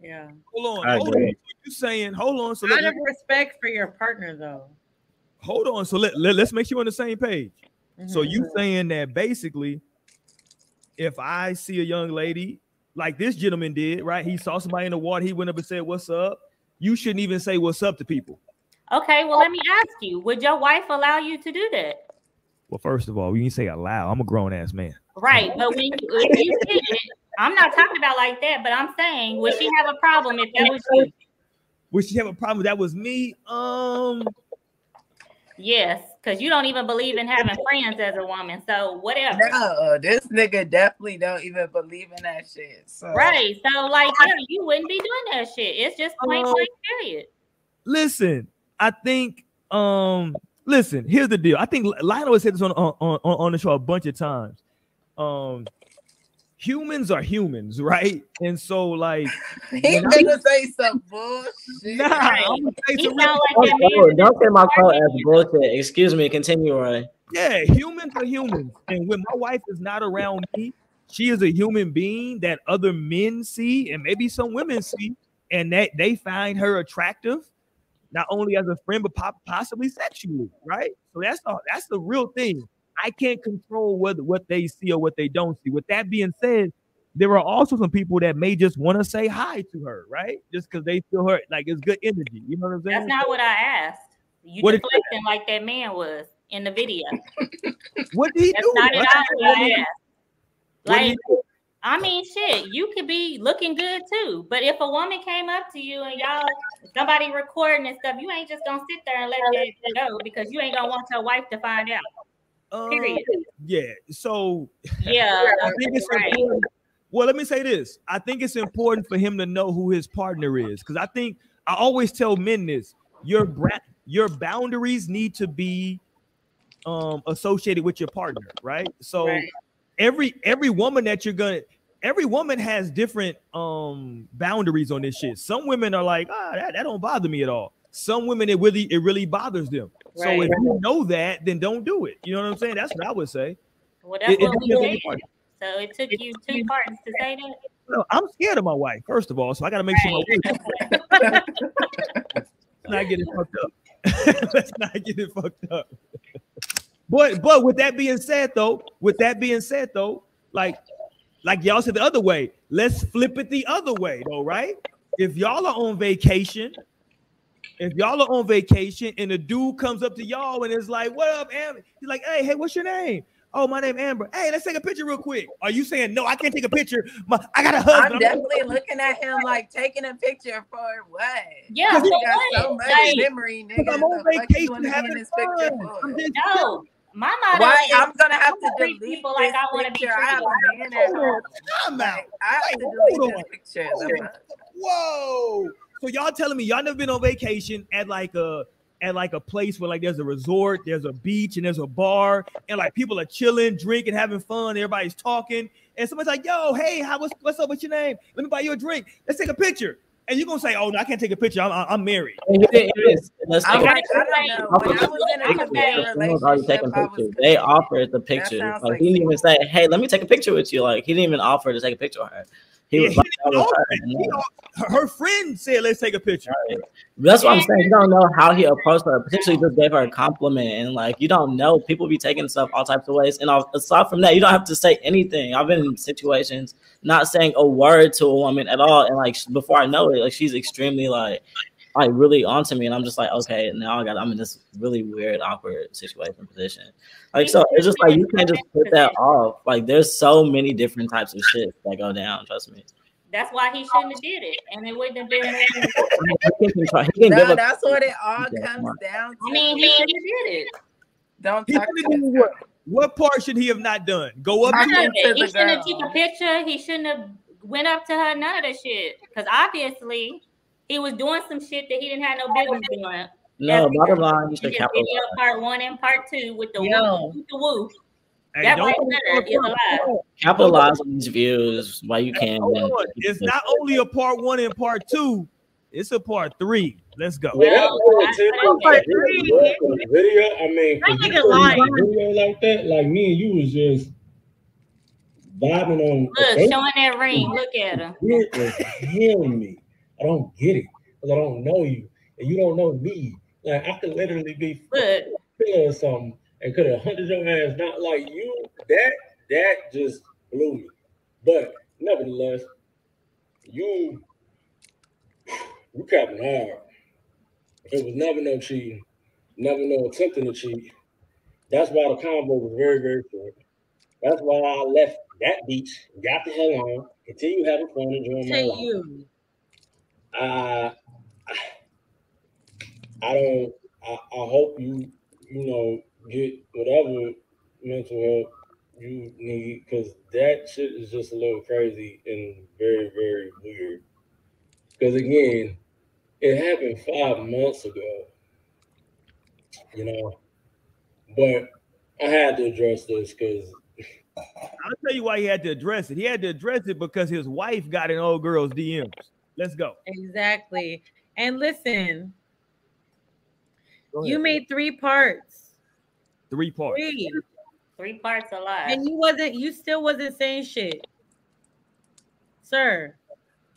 Yeah. Hold on, I hold agree. on. You saying? Hold on. So Out let, of respect for your partner, though. hold on. So let, let us make sure we're on the same page. So Mhm. you saying that basically, if I see a young lady like this gentleman did, right? He saw somebody in the water, he went up and said, "What's up?" You shouldn't even say "What's up" to people. Okay, well, let me ask you: Would your wife allow you to do that? Well, first of all, when you say allow, I'm a grown ass man. Right, but when you, if you did it, I'm not talking about like that. But I'm saying, would she have a problem if that was you? Would she have a problem? That was me. Um, Yes, because you don't even believe in having friends as a woman. So whatever. No, this nigga definitely don't even believe in that shit. So. Right. So like, yeah, you wouldn't be doing that shit. It's just plain Um, blank period. listen, I think. Um, listen. Here's the deal. I think Lionel has said this on on on, on the show a bunch of times. Um, humans are humans, right? And so, like, [LAUGHS] He when I- gonna say some bullshit. Nah, I'm gonna say some real- like that Oh, don't say my quote as [LAUGHS] bullshit. Excuse me. Continue, Roy. Yeah, humans are humans. And when my wife is not around me, she is a human being that other men see and maybe some women see, and that they find her attractive, not only as a friend, but po- possibly sexually, right? So that's the that's the real thing. I can't control what, what they see or what they don't see. With that being said, there are also some people that may just want to say hi to her, right? Just because they feel her like it's good energy. You know what I'm saying? That's not what I asked. You What deflecting like that man was in the video. what did he do? That's do? not at What- all what I asked. what did he Like, do? I mean, shit, you could be looking good too. But if a woman came up to you and y'all, somebody recording and stuff, you ain't just gonna sit there and let that go because you ain't gonna want your wife to find out. Um, Period. yeah. So [LAUGHS] Yeah, I think it's right. important. Well, let me say this. I think it's important for him to know who his partner is because I think I always tell men this: your bra- your boundaries need to be um associated with your partner, right? So Right. Every every woman that you're gonna every woman has different um boundaries on this shit. Some women are like, ah, that, that don't bother me at all. Some women it really it really bothers them. Right. So if you know that, then don't do it. You know what I'm saying? That's what I would say. Well, that's It- it we did. So it took you two parts to say that. No, I'm scared of my wife, first of all, so I got to make sure my wife. [LAUGHS] [LAUGHS] Let's not get it fucked up. [LAUGHS] Let's not get it fucked up. But but with that being said, though, with that being said, though, like like y'all said the other way, let's flip it the other way, though, right? If y'all are on vacation, if y'all are on vacation and a dude comes up to y'all and is like, "What up, Amber?" He's like, "Hey, hey, what's your name?" Oh, my name Amber. Hey, let's take a picture real quick. Are you saying no? I can't take a picture. My, I got a husband. I'm definitely looking at him like taking a picture for what? Yeah, you for got so much Like- memory, nigga. I'm on The fuck you vacation wanna be in having this picture fun. I'm just No, my motto Why? is I'm gonna have to gonna treat delete people like I wanna be picture. I have a man at home. Out. I have to Wait, delete hold this on. picture. Hold The on. fuck? Whoa. So y'all telling me y'all never been on vacation at like a at like a place where like there's a resort, there's a beach, and there's a bar, and like people are chilling, drinking, having fun, everybody's talking, and somebody's like, "Yo, hey, how what's what's up with your name? Let me buy you a drink. Let's take a picture." And you're gonna say, "Oh no, I can't take a picture. I'm I'm married." He didn't let's I'm take I don't know. When I was in a committed already taking relationship, I was. They offered the picture. Like, like he didn't even say, "Hey, let me take a picture with you." Like he didn't even offer to take a picture with her. He Yeah, was he like, didn't that was offer her. He her, her friend said, "Let's take a picture." That's what I'm saying. You don't know how he approached her. Potentially just gave her a compliment, and like you don't know, people be taking stuff all types of ways. And aside from that, you don't have to say anything. I've been in situations not saying a word to a woman at all, and like before I know it, like she's extremely like like really onto me, and I'm just like, okay, now I got I'm in this really weird, awkward situation position. Like so, it's just like you can't just put that off. Like there's so many different types of shit that go down. Trust me. That's why he shouldn't have did it, and it wouldn't have been. [LAUGHS] He can, try- he can give No, a that's what it all comes down to. I mean, he should have did it. Don't He talk to have what? What part should he have not done? Go up Talk to None her. it. He shouldn't have took a picture. He shouldn't have went up to her. None of that shit. Because obviously, he was doing some shit that he didn't have no business doing. no. That's Bottom line, you should capitalize. video part one and part two with the Yo. woo, with the woo. Hey, That don't- right there is a lie. capitalize on these views while you can. Hold on. It's not only a part one and part two, it's a part three. Let's go. Well, that Well, boy I- I- was really good for the video. I mean, That if you lying. video like that, like me and you was just vibing on. Look, showing that ring. Look at him. It was killing me. I don't get it because I don't know you and you don't know me. Like I could literally be Look, feeling something and could have hunted your ass. Not like you. That that just blew me. But nevertheless, you you capping hard. It was never no cheating, never no attempting to cheat. That's why the convo was very, very short. That's why I left that beach, got the hell on, continue having fun, enjoying my life. you. Uh, I don't. I, I hope you, you know, get whatever mental help you need because that shit is just a little crazy and very, very weird. Because again, it happened five months ago, you know, but I had to address this because I'll tell you why he had to address it. He had to address it because his wife got in old girl's DMs. Let's go. Exactly. And listen, you made three parts. Three parts. Three. Three parts a lot. And you wasn't you still wasn't saying shit. Sir.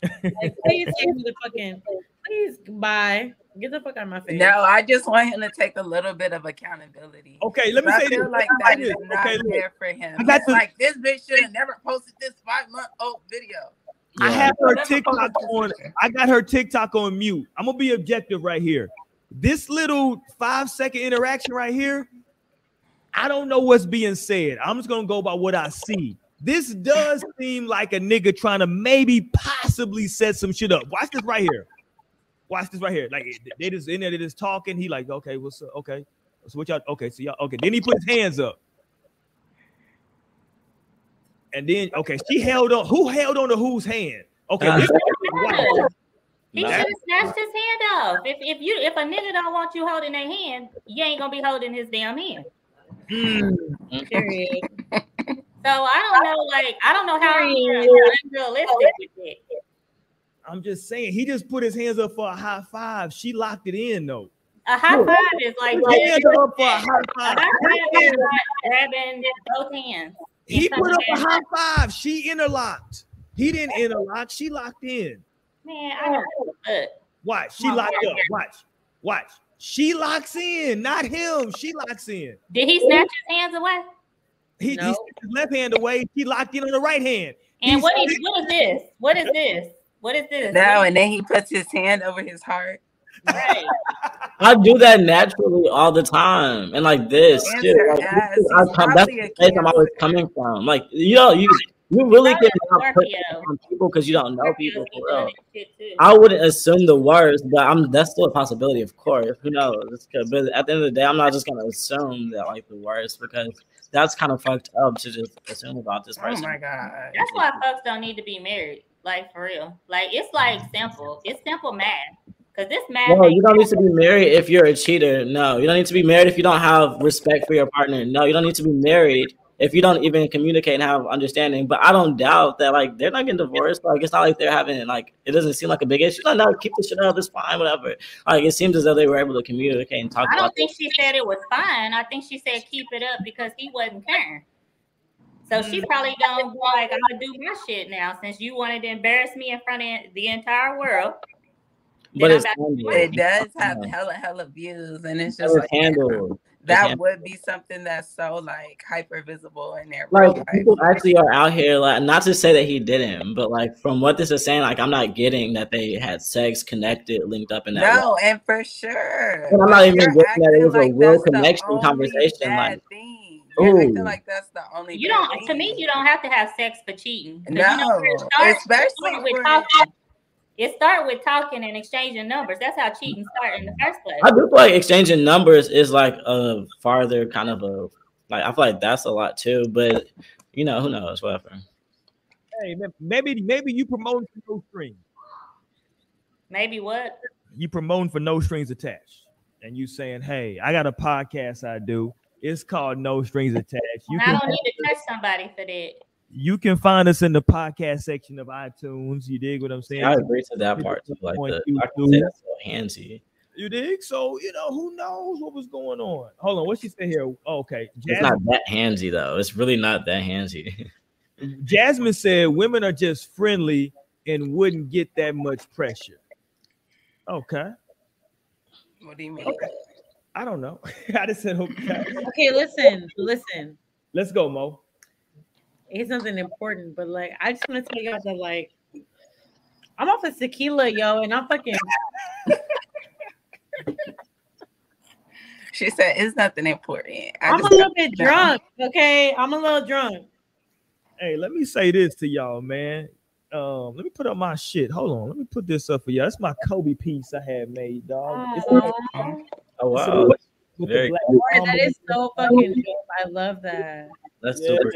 Like, please give me the fucking please bye. Get the fuck out of my face. No, I just want him to take a little bit of accountability. Okay, let me say I feel this. like Let that me is not Okay, fair for him. I got It's the- like this bitch should have never posted this five month old video. I have her TikTok on. I got her TikTok on mute. I'm gonna be objective right here. This little five second interaction right here, I don't know what's being said. I'm just gonna go by what I see. This does seem like a nigga trying to maybe possibly set some shit up. Watch this right here. Watch this right here. Like they just in there, they just talking. He like, okay, what's up? Okay, so what y'all? Okay, so y'all. Okay, then he put his hands up. And then okay, she held on. Who held on to whose hand? Okay, this is his. He should have snatched his hand off. If if you if a nigga don't want you holding their hand, you ain't gonna be holding his damn hand. Hmm. [LAUGHS] Period. So I don't know, like I don't know how unrealistic. I'm just saying, he just put his hands up for a high five. She locked it in though. A high five is like Put hands up for a high a high five is not grabbing both hands. He put up a high five. She interlocked. He didn't interlock. She locked in. Man, I don't know. Look, Watch. She locked up. Watch. Watch. She locks in, not him. She locks in. Did he snatch his hands away? He, he No. took his left hand away. He locked in on the right hand. And He's- what is what is this? What is this? What is this? No, and then he puts his hand over his heart. Right. [LAUGHS] I do that naturally all the time, and like this, Answer shit, like, ass. this is- I come, that's probably the place I'm always coming from. Like you know, you you really Probably can not put Scorpio. on people because you don't know people Scorpios for real. this shit too. I wouldn't assume the worst, but I'm that's still a possibility, of course. Who knows? But at the end of the day, I'm not just gonna assume that like the worst because that's kind of fucked up to just assume about this oh person. Oh my god. That's why folks don't need to be married. Like for real. Like it's like simple. It's simple math. Cause this math. No, you don't need to be married if you're a cheater. No, you don't need to be married if you don't have respect for your partner. No, you don't need to be married if you don't even communicate and have understanding. But I don't doubt that like they're not getting divorced. Like it's not like they're having like it doesn't seem like a big issue. No, no, keep the shit up. It's fine, whatever. Like it seems as though they were able to communicate and talk I don't think she said it was fine. I think she said keep it up because he wasn't caring. So she mm. probably gonna be like, I'm gonna do my shit now since you wanted to embarrass me in front of the entire world. But it's I'm back to handled. It does have hella hella views, and it's just like handled. that Yeah. would be something that's so like hyper visible in there. Like people actually are out here, like not to say that he didn't, but like from what this is saying, like I'm not getting that they had sex, connected, linked up in that. way. No, and for sure. And I'm not But even you're getting that it acting was a real connection conversation, like- thing. You're Ooh. acting like that's the only. You don't. To me, you don't have to have sex for cheating. 'Cause, you No, know, it start- it especially start with talking. It start with talking and exchanging numbers. That's how cheating start in the first place. I do feel like exchanging numbers is like a farther kind of a like I feel like that's a lot too, but you know who knows whatever. Hey, maybe maybe you promoting for no strings. Maybe what? You promoting for no strings attached, and you saying, "Hey, I got a podcast I do. It's called No Strings Attached. You I can don't need to touch somebody for that. You can find us in the podcast section of iTunes. You dig what I'm saying? I agree to that part too. Like On the I can say that's so handsy. You dig? So you know who knows what was going on. Hold on, what she say here? Oh, okay, It's Jasmine, not that handsy though. It's really not that handsy. [LAUGHS] Jasmine said women are just friendly and wouldn't get that much pressure. Okay, What do you mean? I don't know. [LAUGHS] I just said okay. Okay, listen, listen. Let's go, Mo. It's nothing important, but like I just want to tell y'all that like I'm off of tequila, yo, and I'm fucking [LAUGHS] She said it's nothing important. I I'm a little bit No. drunk. Okay, I'm a little drunk. Hey, let me say this to y'all, man. Um, let me put up my shit. Hold on, let me put this up for y'all. That's my Kobe piece I had made, dog. It's Aw. Oh it's wow, with the Very black Boy, that mamba. is so fucking dope. I love that. that's Yeah. super.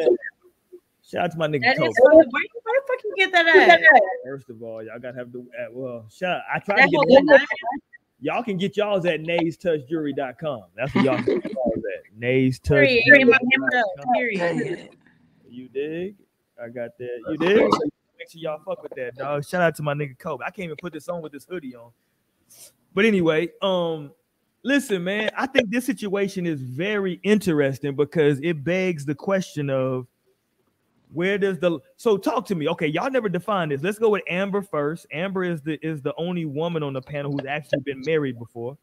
Shout out to my nigga That Kobe. is where, you- where the fuck you get that at? First of all, y'all gotta have the uh, well. Shout. I try That to get whole [LAUGHS] y'all can get y'all's at naystouchjury.com. That's what y'all can get y'all's at. Period. Get my hammer up. naystouchjury.com. You dig? I got that. You dig? [LAUGHS] Make sure y'all fuck with that, dog. Shout out to my nigga Kobe. I can't even put this on with this hoodie on. But anyway, um, listen, man, I think this situation is very interesting because it begs the question of where does the so talk to me? Okay, y'all never defined this. Let's go with Amber first. Amber is the is the only woman on the panel who's actually been married before.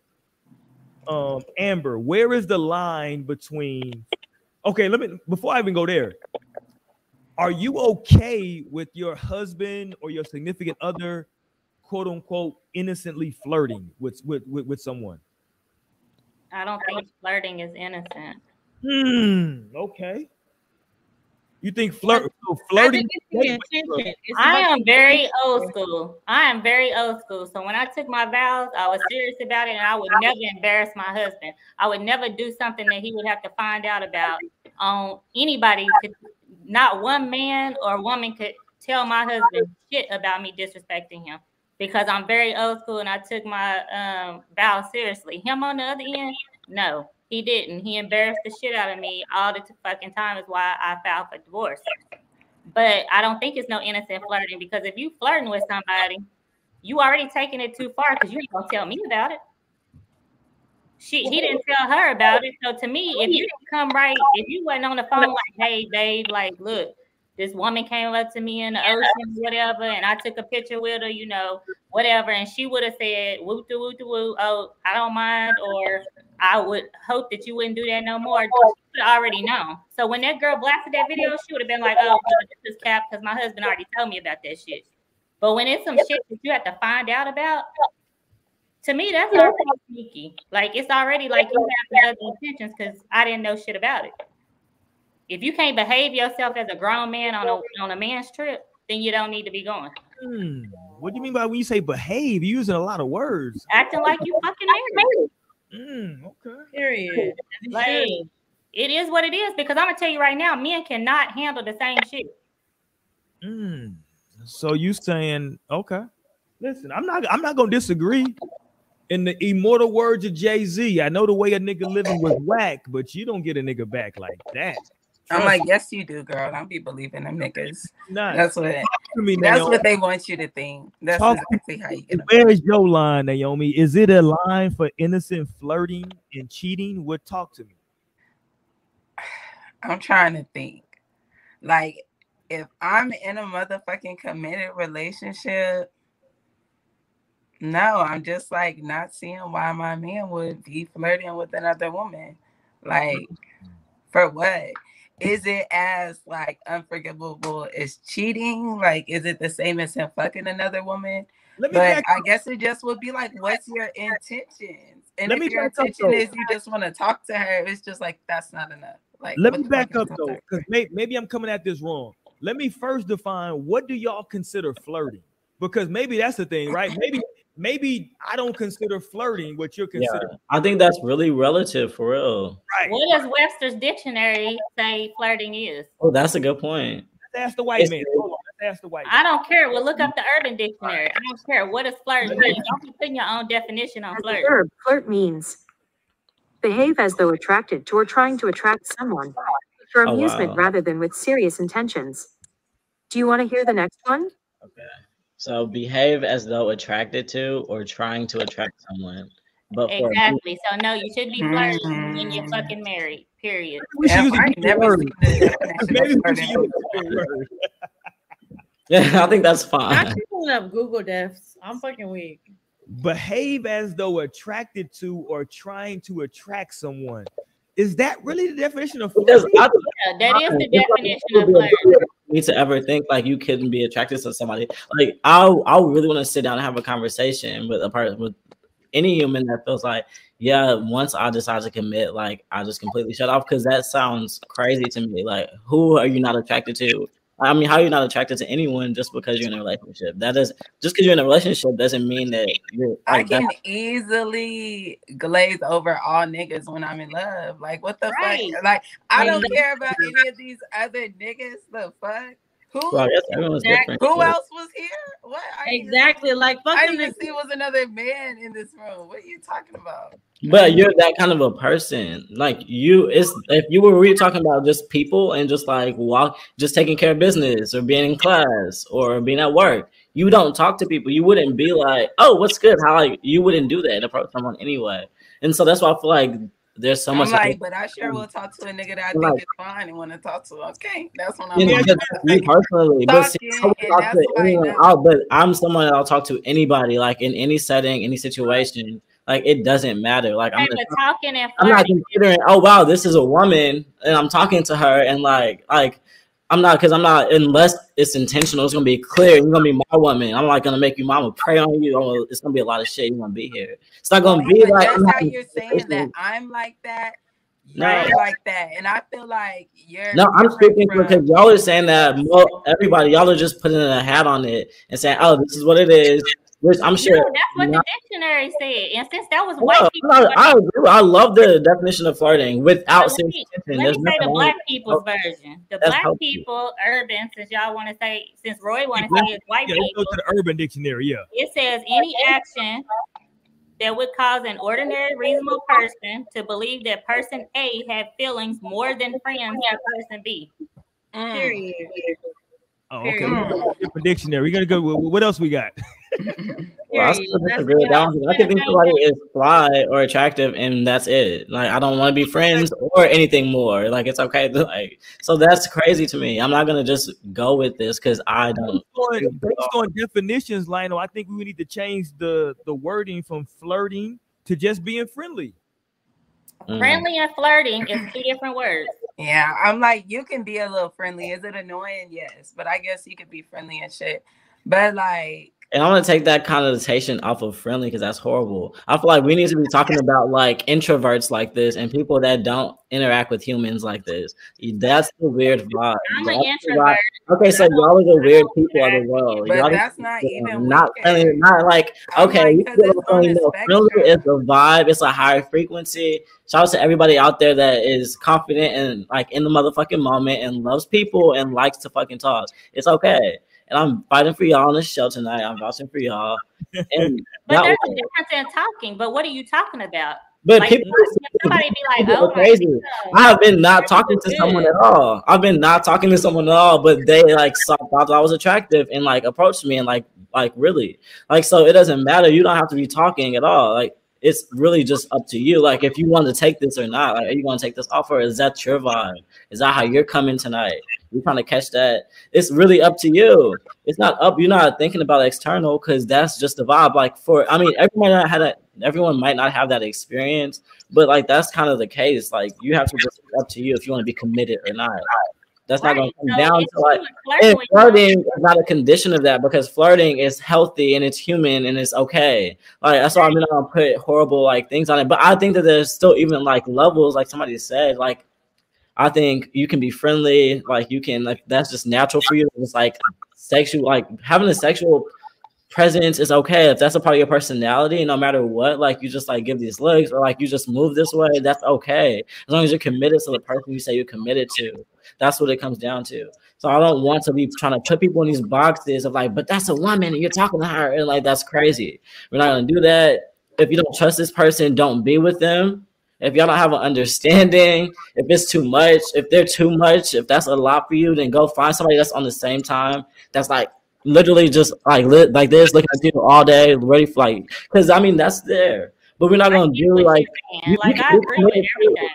Um, Amber, where is the line between okay, let me before I even go there, are you okay with your husband or your significant other, quote unquote, innocently flirting with with with, with someone? I don't think flirting is innocent. Hmm. Okay. You think flirt so I flirting? think it's the intention. It's I am very old school. I am very old school. So when I took my vows, I was serious about it, and I would never embarrass my husband. I would never do something that he would have to find out about. On anybody could, not one man or woman could tell my husband shit about me disrespecting him because I'm very old school and I took my um, vows seriously. Him on the other end, no, he didn't. He embarrassed the shit out of me all the fucking time. Is why I filed for divorce. But I don't think it's no innocent flirting because if you flirting with somebody, you already taking it too far because you ain't gonna tell me about it. She he didn't tell her about it. So to me, if you didn't come right, if you wasn't on the phone like, hey babe, like look, this woman came up to me in the ocean, whatever, and I took a picture with her, you know, whatever, and she would have said, woo to woo to woo, oh, I don't mind, or I would hope that you wouldn't do that no more. She would already know. So when that girl blasted that video, she would have been like, oh, well, this is cap because my husband already told me about that shit. But when it's some shit that you have to find out about, to me, that's already sneaky. Like it's already like you have the other intentions because I didn't know shit about it. If you can't behave yourself as a grown man on a on a man's trip, then you don't need to be going. Hmm. What do you mean by when you say behave? You're using a lot of words. Acting like you fucking married. Hmm. okay. Period. Like it is what it is because I'm gonna tell you right now, men cannot handle the same shit. Hmm. So you saying okay? Listen, I'm not. I'm not gonna disagree. In the immortal words of Jay Z, I know the way a nigga living was whack, but you don't get a nigga back like that. I'm like, yes, you do, girl. Don't be believing them niggas. That's what me, that's Naomi. what they want you to think. That's Talk- exactly how you get them. Where's your line, Naomi? Is it a line for innocent flirting and cheating? What talk to me? [SIGHS] I'm trying to think. Like, if I'm in a motherfucking committed relationship, no, I'm just like not seeing why my man would be flirting with another woman. Like, mm-hmm. for what? Is it as like unforgivable as cheating? Like, is it the same as him fucking another woman? Let me But I guess it just would be like, what's your intentions? And Let if your up, intention is you just want to talk to her, it's just like that's not enough. Like, Let me back up though, because may, maybe I'm coming at this wrong. Let me first define what do y'all consider flirting? Because maybe that's the thing, right? Maybe maybe I don't consider flirting what you're considering. Yeah, considering. I think that's really relative for real. Right. What does Webster's dictionary say flirting is? Oh, that's a good point. Let's ask the white It's- man. Hold on, let's ask the white. I don't care. Well, look up the Urban Dictionary. I don't care. What does flirt mean? Don't be putting your own definition on a flirt. verb, flirt means behave as though attracted to or trying to attract someone for Oh, amusement wow. rather than with serious intentions. Do you want to hear the next one? Okay. So behave as though attracted to or trying to attract someone. But for Exactly. So no, you should be flirting when you're Mm. fucking married. Period. We should Damn, use a I ain't different never word. seen the definition of Maybe we flirting should use a before. different word. yeah, I think that's fine. I'm fine. actually pulling up Google Defs. I'm fucking weak. Behave as though attracted to or trying to attract someone. Is that really the definition of Because flirting? Yeah, that is the definition of would me to ever think like you couldn't be attracted to somebody. Like I'll I'll really want to sit down and have a conversation with a person with any human that feels like, yeah, once I decide to commit, like I just completely shut off because that sounds crazy to me. Like, who are you not attracted to? I mean, how are you not attracted to anyone just because you're in a relationship? That is just because you're in a relationship doesn't mean that you're. I can that's- easily glaze over all niggas when I'm in love. Like, what the Right. fuck? Like, I don't care about any of these other niggas. The fuck? Who? well, I guess Exactly. different. Who else was here? What? I didn't Exactly. Like fuck I didn't even see it was another man in this room. What are you talking about? But you're that kind of a person. Like you, it's if you were really talking about just people and just like walk, just taking care of business or being in class or being at work. You don't talk to people. You wouldn't be like, "Oh, what's good?" How like you wouldn't do that and approach someone anyway. And so that's why I feel like there's so I'm much. like, but I sure will talk to a nigga that I think Like- is fine and want to talk to. Okay, that's when I'm You know, just me personally, but see, I'll talk that's to anyone, I'll, but I'm someone that I'll talk to anybody, like in any setting, any situation. Like it doesn't matter. Like I'm, Hey, talking and I'm not considering. Oh wow, this is a woman, and I'm talking to her, and like, like I'm not because I'm not unless it's intentional. It's gonna be clear. You're gonna be my woman. I'm not gonna make you mama pray on you. Oh, it's gonna be a lot of shit. You're gonna be here. It's not gonna be but like. that's how you're saying that I'm like that. No. You're like that, and I feel like you're. No, I'm speaking from- because y'all are saying that everybody, y'all are just putting a hat on it and saying, "Oh, this is what it is." Which I'm sure. No, that's what not- the dictionary said. And since that was No, white people, not- I agree. I love the definition of flirting without let me, intention. let There's me say the black with it. people's version. The That's black healthy. people, urban, since y'all want to say, since Roy want to say it's white Yeah, let's people, go to the Urban Dictionary. Yeah. it says any action that would cause an ordinary reasonable person to believe that person A had feelings more than friends to person B. Mm. Period. Oh, okay. Period. Go to a different dictionary. We're gonna go. What what else we got? [LAUGHS] [LAUGHS] Well, I Period. still That's disagree with what that I one. was 'cause I can think somebody is fly or attractive, and that's it. Like I don't want to be friends or anything more. Like it's okay. To, like so, that's crazy to me. I'm not gonna just go with this because I don't. Based on, based on definitions, Lionel, I think we need to change the the wording from flirting to just being friendly. Mm. Friendly and flirting is two different words. Yeah, I'm like, you can be a little friendly. Is it annoying? Yes, but I guess you could be friendly and shit. But like, And I'm gonna take that connotation off of friendly because that's horrible. I feel like we need to be talking about like introverts like this and people that don't interact with humans like this. That's the weird vibe. I'm That's an the introvert. vibe. Okay, so y'all are the weird people of the world. but Y'all that's not um, even not wicked. friendly, not like okay. like, you 'cause feel it's on friendly, no, friendly is a vibe. It's a higher frequency. Shout out to everybody out there that is confident and like in the motherfucking moment and loves people and likes to fucking talk. It's okay. And I'm fighting for y'all on the show tonight. I'm vouching for y'all. [LAUGHS] And But that there's a difference in talking. But what are you talking about? But Like, people, somebody be like, people "Oh crazy. God, I have been not you're talking to good." someone at all. I've been not talking to someone at all, but they like saw, thought I was attractive and like approached me and like like really like so it doesn't matter. You don't have to be talking at all. Like it's really just up to you. Like if you want to take this or not. Like are you going to take this offer? Is that your vibe? Is that how you're coming tonight? You trying to catch that? It's really up to you. It's not up. You're not thinking about external because that's just the vibe. Like for I mean, everyone had a, everyone might not have that experience, but like that's kind of the case. Like you have to just up to you if you want to be committed or not. That's not going to come So down to like and flirting and with you. flirting is not a condition of that because flirting is healthy and it's human and it's okay. Like that's why I'm not gonna put horrible like things on it. But I think that there's still even like levels, like somebody said, like I think you can be friendly, like you can like that's just natural for you. It's like sexual, like having a sexual presence is okay if that's a part of your personality. No matter what, like you just like give these looks or like you just move this way, that's okay as long as you're committed to the person you say you're committed to. That's what it comes down to. So I don't want to be trying to put people in these boxes of like, but that's a woman and you're talking to her and like that's crazy. We're not gonna do that. If you don't trust this person, don't be with them. If y'all don't have an understanding, if it's too much, if they're too much, if that's a lot for you, then go find somebody that's on the same time. That's like literally just like lit like this, looking at you all day, ready for like. Because I mean that's there, but we're not gonna do like. you- you Like can- I agree with it everything.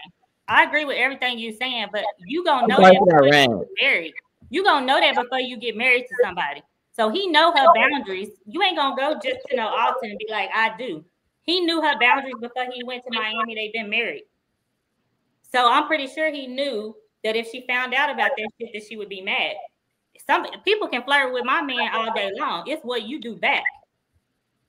I agree with everything you're saying, but you gonna know that before you get married. You gonna know that before you get married to somebody. So he know her boundaries. You ain't gonna go just to know altar and be like, I do. He knew her boundaries before he went to Miami. They've been married. So I'm pretty sure he knew that if she found out about that shit, that she would be mad. Some people can flirt with my man all day long. It's what you do back.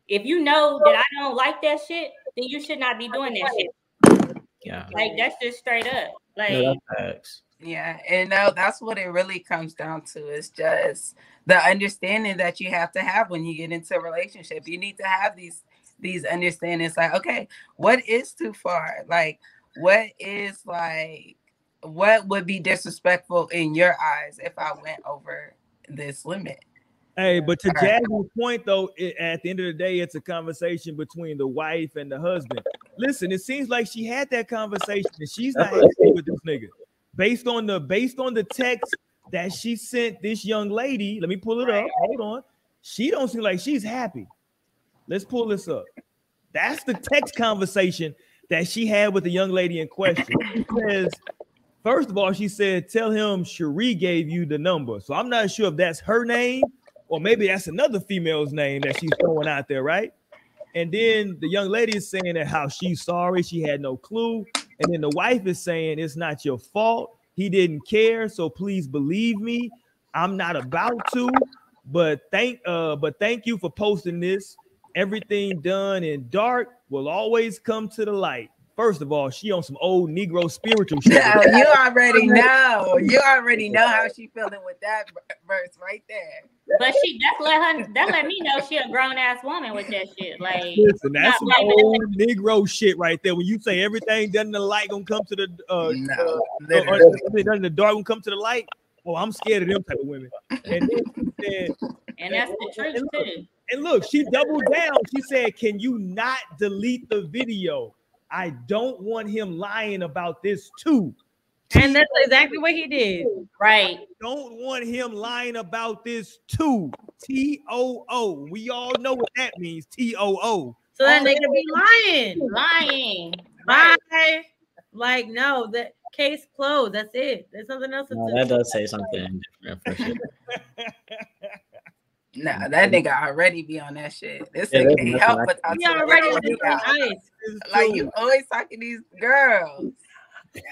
If you know that I don't like that shit, then you should not be doing that shit. Yeah. Like that's just straight up. Like Yeah, that's. Yeah, and no, that's what it really comes down to. It's just the understanding that you have to have when you get into a relationship. You need to have these these understandings. Like, okay, what is too far? Like, what is like what would be disrespectful in your eyes if I went over this limit? Hey, but to All right. Jasmine's point though, it, at the end of the day, it's a conversation between the wife and the husband. Listen, it seems like she had that conversation and she's not happy with this nigga. Based on the based on the text that she sent this young lady, let me pull it up. Hold on. She don't seem like she's happy. Let's pull this up. That's the text conversation that she had with the young lady in question. She says, first of all, she said, Tell him Cherie gave you the number. So I'm not sure if that's her name or maybe that's another female's name that she's throwing out there, right? And then the young lady is saying that how she's sorry, she had no clue. And then the wife is saying it's not your fault. He didn't care, so please believe me. I'm not about to, but thank uh, but thank you for posting this. Everything done in dark will always come to the light. First of all, she on some old Negro spiritual [LAUGHS] shit. No, you already know. You already know how she feeling with that verse right there. But she that's let her that let me know she a grown ass woman with that shit. Like Listen, that's some not blaming old Negro shit right there. When you say everything done in the light gonna come to the uh, No, uh, or literally. everything done in the dark gonna come to the light. Oh, I'm scared of them type of women. And then said, [LAUGHS] and that's the truth too. and look, she doubled down. She said, "Can you not delete the video? I don't want him lying about this too." And that's exactly what he did. Right. Don't want him lying about this too. T O O. We all know what that means. T O O. So that nigga be lying. Lying. Bye. Like, no, that case closed. That's it. There's nothing else No, that does say something different for sure. Nah, that nigga already be on that shit. This Yeah, nigga can't help I but talk He to the already girls was he got. on ice. Like you always talking to these girls.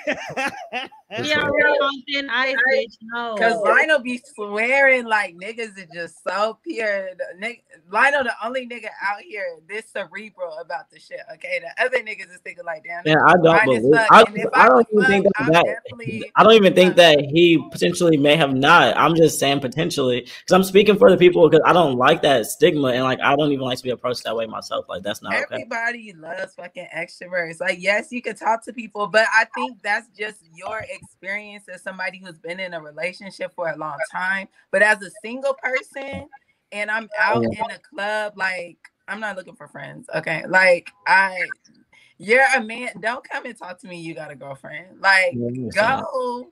[LAUGHS] He already on thin ice, bitch. No. Cause Lionel be swearing like niggas is just so pure. The nig- Lionel the only nigga out here this cerebral about the shit. Okay, the other niggas is thinking like damn. Man, I don't believe. fuck. I, I don't could even think that, I'm that I don't even think that he potentially may have not. I'm just saying potentially because I'm speaking for the people because I don't like that stigma and like I don't even like to be approached that way myself. Like that's not okay. Everybody loves fucking extroverts. Like, yes, you can talk to people, but I think that's just your experience as somebody who's been in a relationship for a long time. But as a single person, and I'm out in a club, like, I'm not looking for friends. Okay. Like, I, you're a man. Don't come and talk to me. You got a girlfriend. Like, Yeah, you understand. go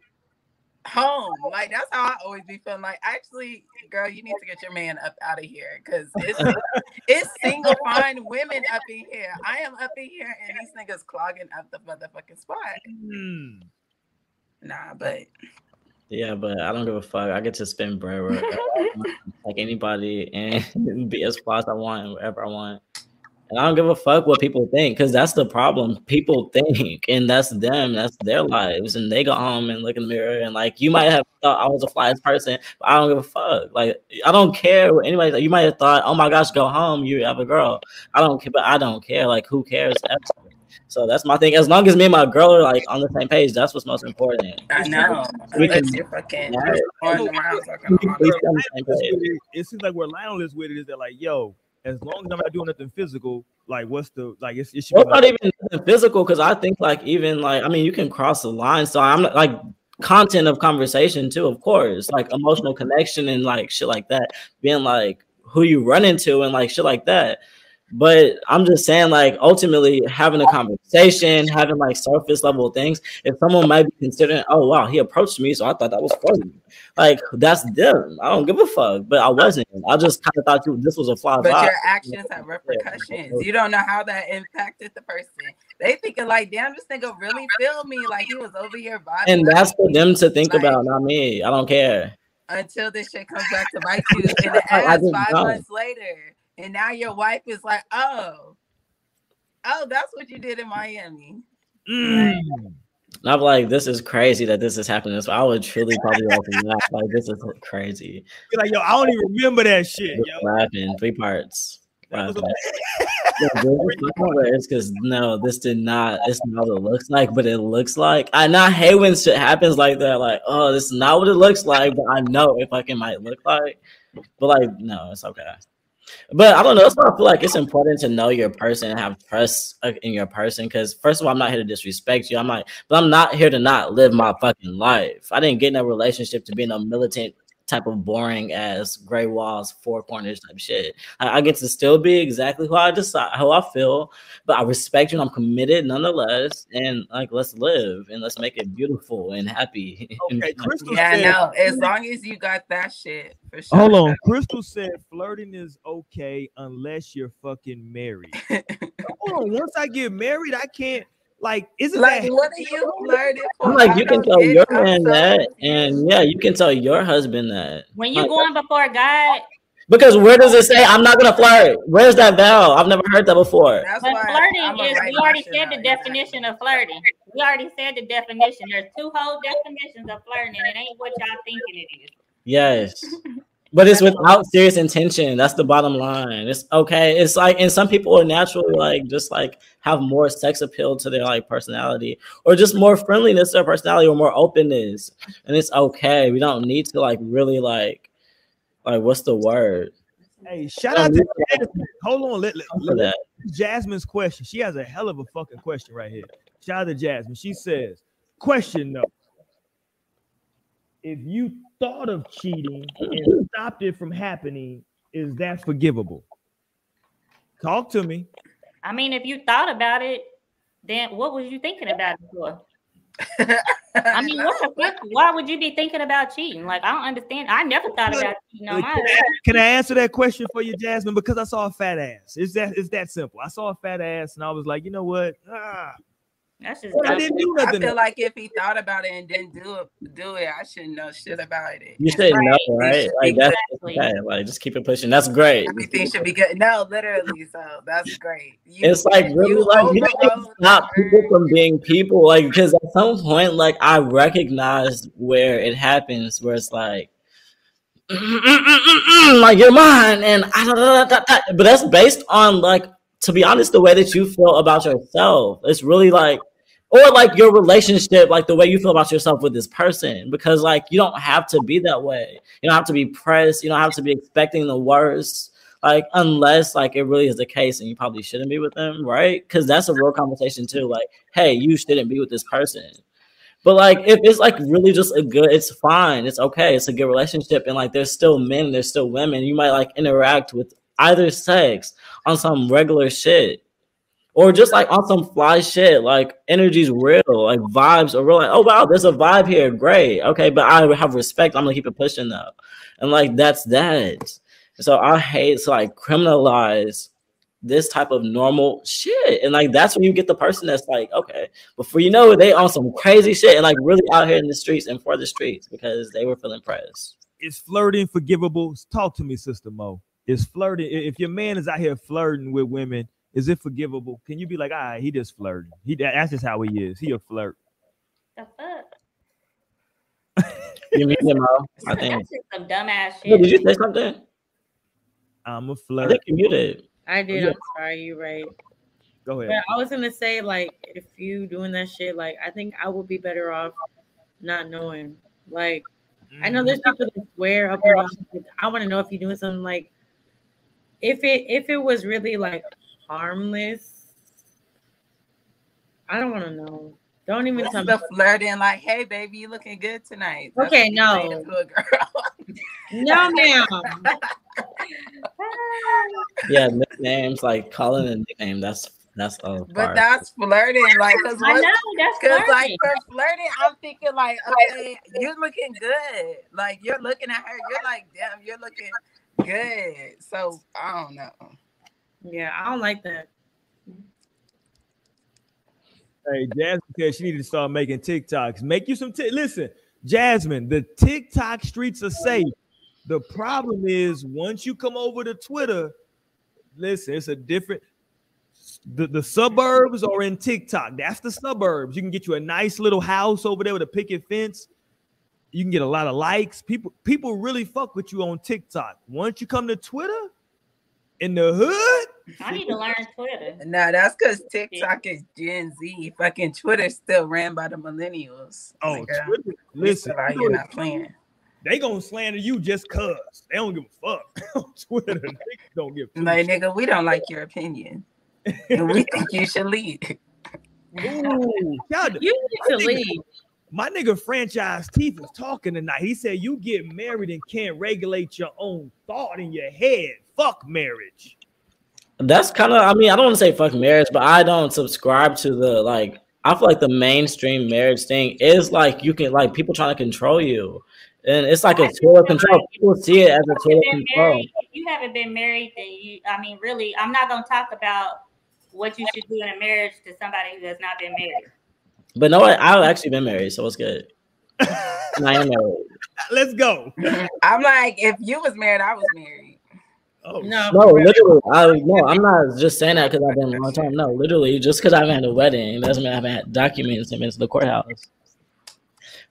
home. Like that's how I always be feeling. Like actually, girl, you need to get your man up out of here because it's it's single fine women up in here. I am up in here and these niggas clogging up the motherfucking spot. Hmm. Nah, but Yeah, but I don't give a fuck. I get to spend bread [LAUGHS] like anybody and [LAUGHS] be as as I want and wherever I want. And I don't give a fuck what people think because that's the problem. People think, and that's them. That's their lives, and they go home and look in the mirror and like you might have thought I was the flyest person, but I don't give a fuck. Like I don't care what anybody. You might have thought, oh my gosh, go home. You have a girl. I don't care, but I don't care. Like who cares? So that's my thing. As long as me and my girl are like on the same page, that's what's most important. I know. We can- you're fucking Yeah. going around talking We all can this- be on the same page. it seems like where Lionel is with it is that like, yo, as long as I'm not doing nothing physical, like what's the like it's, it should Well, be not like, even physical because I think like even like I mean you can cross the line. So I'm not like content of conversation too, of course, like emotional connection and like shit like that, being like who you run into and like shit like that. But I'm just saying, like, ultimately having a conversation, having like surface level things. If someone might be considering, oh wow, he approached me, so I thought that was funny. Like that's them. I don't give a fuck. But I wasn't. I just kind of thought you, this was a fly But vibe. your actions have repercussions. You don't know how that impacted the person. They thinking like, damn, this nigga really feel me. Like he was over here vibing. And that's for them to think Like- about, not me. I don't care. until this shit comes back to bite you in the ass five don't. months later. And now your wife is like, oh, oh, that's what you did in Miami. mm, And I'm like, this is crazy that this is happening. So I would truly probably like laugh. Like this is crazy. you're like, yo, I don't even remember that shit, yo. Laughing three parts. That it's because no, this did not. It's not what it looks like, but it looks like. I not hate when shit happens like that. Like, oh, this is not what it looks like, but I know it fucking might look like. But like, no, it's okay. But I don't know. That's why I feel like it's important to know your person and have trust uh, in your person. Because first of all, I'm not here to disrespect you. I'm like, but I'm not here to not live my fucking life. I didn't get in a relationship to be in a militant type of boring ass gray walls, four corners type shit. I, I, get to still be exactly who I decide, how I feel, but I respect you and I'm committed nonetheless. And like, let's live and let's make it beautiful and happy. [LAUGHS] Okay, Crystal yeah, said, no, as long as you got that shit. For sure. Hold on, Crystal said flirting is okay unless you're fucking married. [LAUGHS] Hold on, once I get married, I can't. Like, isn't like that what are you flirting for? Like, you can tell your man that, and yeah, you can tell your husband that. When you like, going before God, because where does it say I'm not gonna flirt? Where's that vow? I've never heard that before. That's but flirting is we already said the definition of flirting. We already said the definition. There's two whole definitions of flirting, and it ain't what y'all thinking it is. Yes. [LAUGHS] But it's without serious intention. That's the bottom line. It's okay. It's like, and some people are naturally like just like have more sex appeal to their like personality, or just more friendliness to their personality, or more openness, and it's okay. We don't need to like really like, like what's the word? Hey, shout out to Jasmine. Hold on, let, let, let, let Jasmine's question. She has a hell of a fucking question right here. Shout out to Jasmine. She says, "Question though, if you thought of cheating and stopped it from happening, is that forgivable? Talk to me. I mean, if you thought about it, then what was you thinking about it for? I mean, what the fuck? Why would you be thinking about cheating? Like, I don't understand. I never thought about cheating on my. Can I, answer that question for you, Jasmine? Because I saw a fat ass. It's that it's that simple. I saw a fat ass, and I was like, you know what? Ah, that's just. I didn't do nothing. I feel like if he thought about it and didn't do it, do it, I shouldn't know shit about it. You should right. know, right? Like that's okay. Like just keep it pushing. That's great. Everything should be good. No, literally. So that's great. You, it's like really you like you can't stop people from being people. Like because at some point, like I recognize where it happens, where it's like. [CLEARS THROAT] like you're mine, and ah, I, but that's based on like to be honest, the way that you feel about yourself. It's really like or like your relationship, like the way you feel about yourself with this person, because like you don't have to be that way. You don't have to be pressed. You don't have to be expecting the worst. Like unless like it really is the case, and you probably shouldn't be with them, right? Because that's a real conversation too. Like, hey, you shouldn't be with this person. But like, if it's like really just a good, it's fine. It's okay. It's a good relationship, and like, there's still men, there's still women. You might like interact with either sex on some regular shit or just like on some fly shit, like energy's real, like vibes are real. Like, oh wow, there's a vibe here, great, okay. But I have respect. I'm gonna keep it pushing though, and like that's that. So I hate to like criminalize this type of normal shit, and like that's when you get the person that's like, okay, before you know it, they on some crazy shit, and like really out here in the streets and for the streets because they were feeling pressed. Is flirting forgivable? Talk to me, Sister Mo. Is flirting if your man is out here flirting with women? Is it forgivable? Can you be like, ah, right, he just flirting. He that's just how he is. He a flirt. The fuck? you mean him, I think. That's just some dumbass shit. did you say something? I'm a flirt. I think you muted. I did. I'm sorry. You're right. Go ahead. But I was gonna say, like, if you doing that shit, like, I think I would be better off not knowing. Like, mm-hmm. I know there's mm-hmm. people that swear up and down. I want to know if you're doing something like, if it if it was really like harmless. I don't want to know. Don't even tell me. flirting, like, "Hey, baby, you looking good tonight." That's okay, no, no, ma'am. [LAUGHS] yeah, nicknames like calling a nickname. That's that's all. But that's flirting, like, cause I know that's because like for flirting, I'm thinking like, okay, you're looking good. Like you're looking at her, you're like, damn, you're looking good. So I don't know. Yeah, I don't like that. Hey, Jasmine said she needed to start making TikToks. Make you some t- listen, Jasmine. The TikTok streets are safe. The problem is once you come over to Twitter, listen, it's a different. The, the suburbs are in TikTok. That's the suburbs. You can get you a nice little house over there with a picket fence. You can get a lot of likes. People people really fuck with you on TikTok. Once you come to Twitter, in the hood. I need to learn Twitter. [LAUGHS] Nah, that's because TikTok is Gen Z. Fucking Twitter still ran by the millennials. Oh, Nigga, Twitter, listen, still out you here know- not playing. They gonna slander you just cause they don't give a fuck [LAUGHS] on Twitter. They don't give. two Like, nigga, we don't like your opinion. and we think you should lead. Ooh, y'all, You need to nigga- leave. My nigga franchise Teeth was talking tonight. He said you get married and can't regulate your own thought in your head. Fuck marriage. That's kind of. I mean, I don't want to say fuck marriage, but I don't subscribe to the like. I feel like the mainstream marriage thing is like you can like people trying to control you, and it's like a tool of control. People see it as a tool of control. married, if you haven't been married, then you, I mean, really, I'm not going to talk about what you should do in a marriage to somebody who has not been married. But no, I, I've actually been married, so it's good. [LAUGHS] And I am married. Let's go. I'm like, if you was married, I was married. Oh No, No, literally, I no, I'm not just saying that because I've been a long time. No, literally, just because I haven't had a wedding doesn't mean I haven't had documents and been to the courthouse.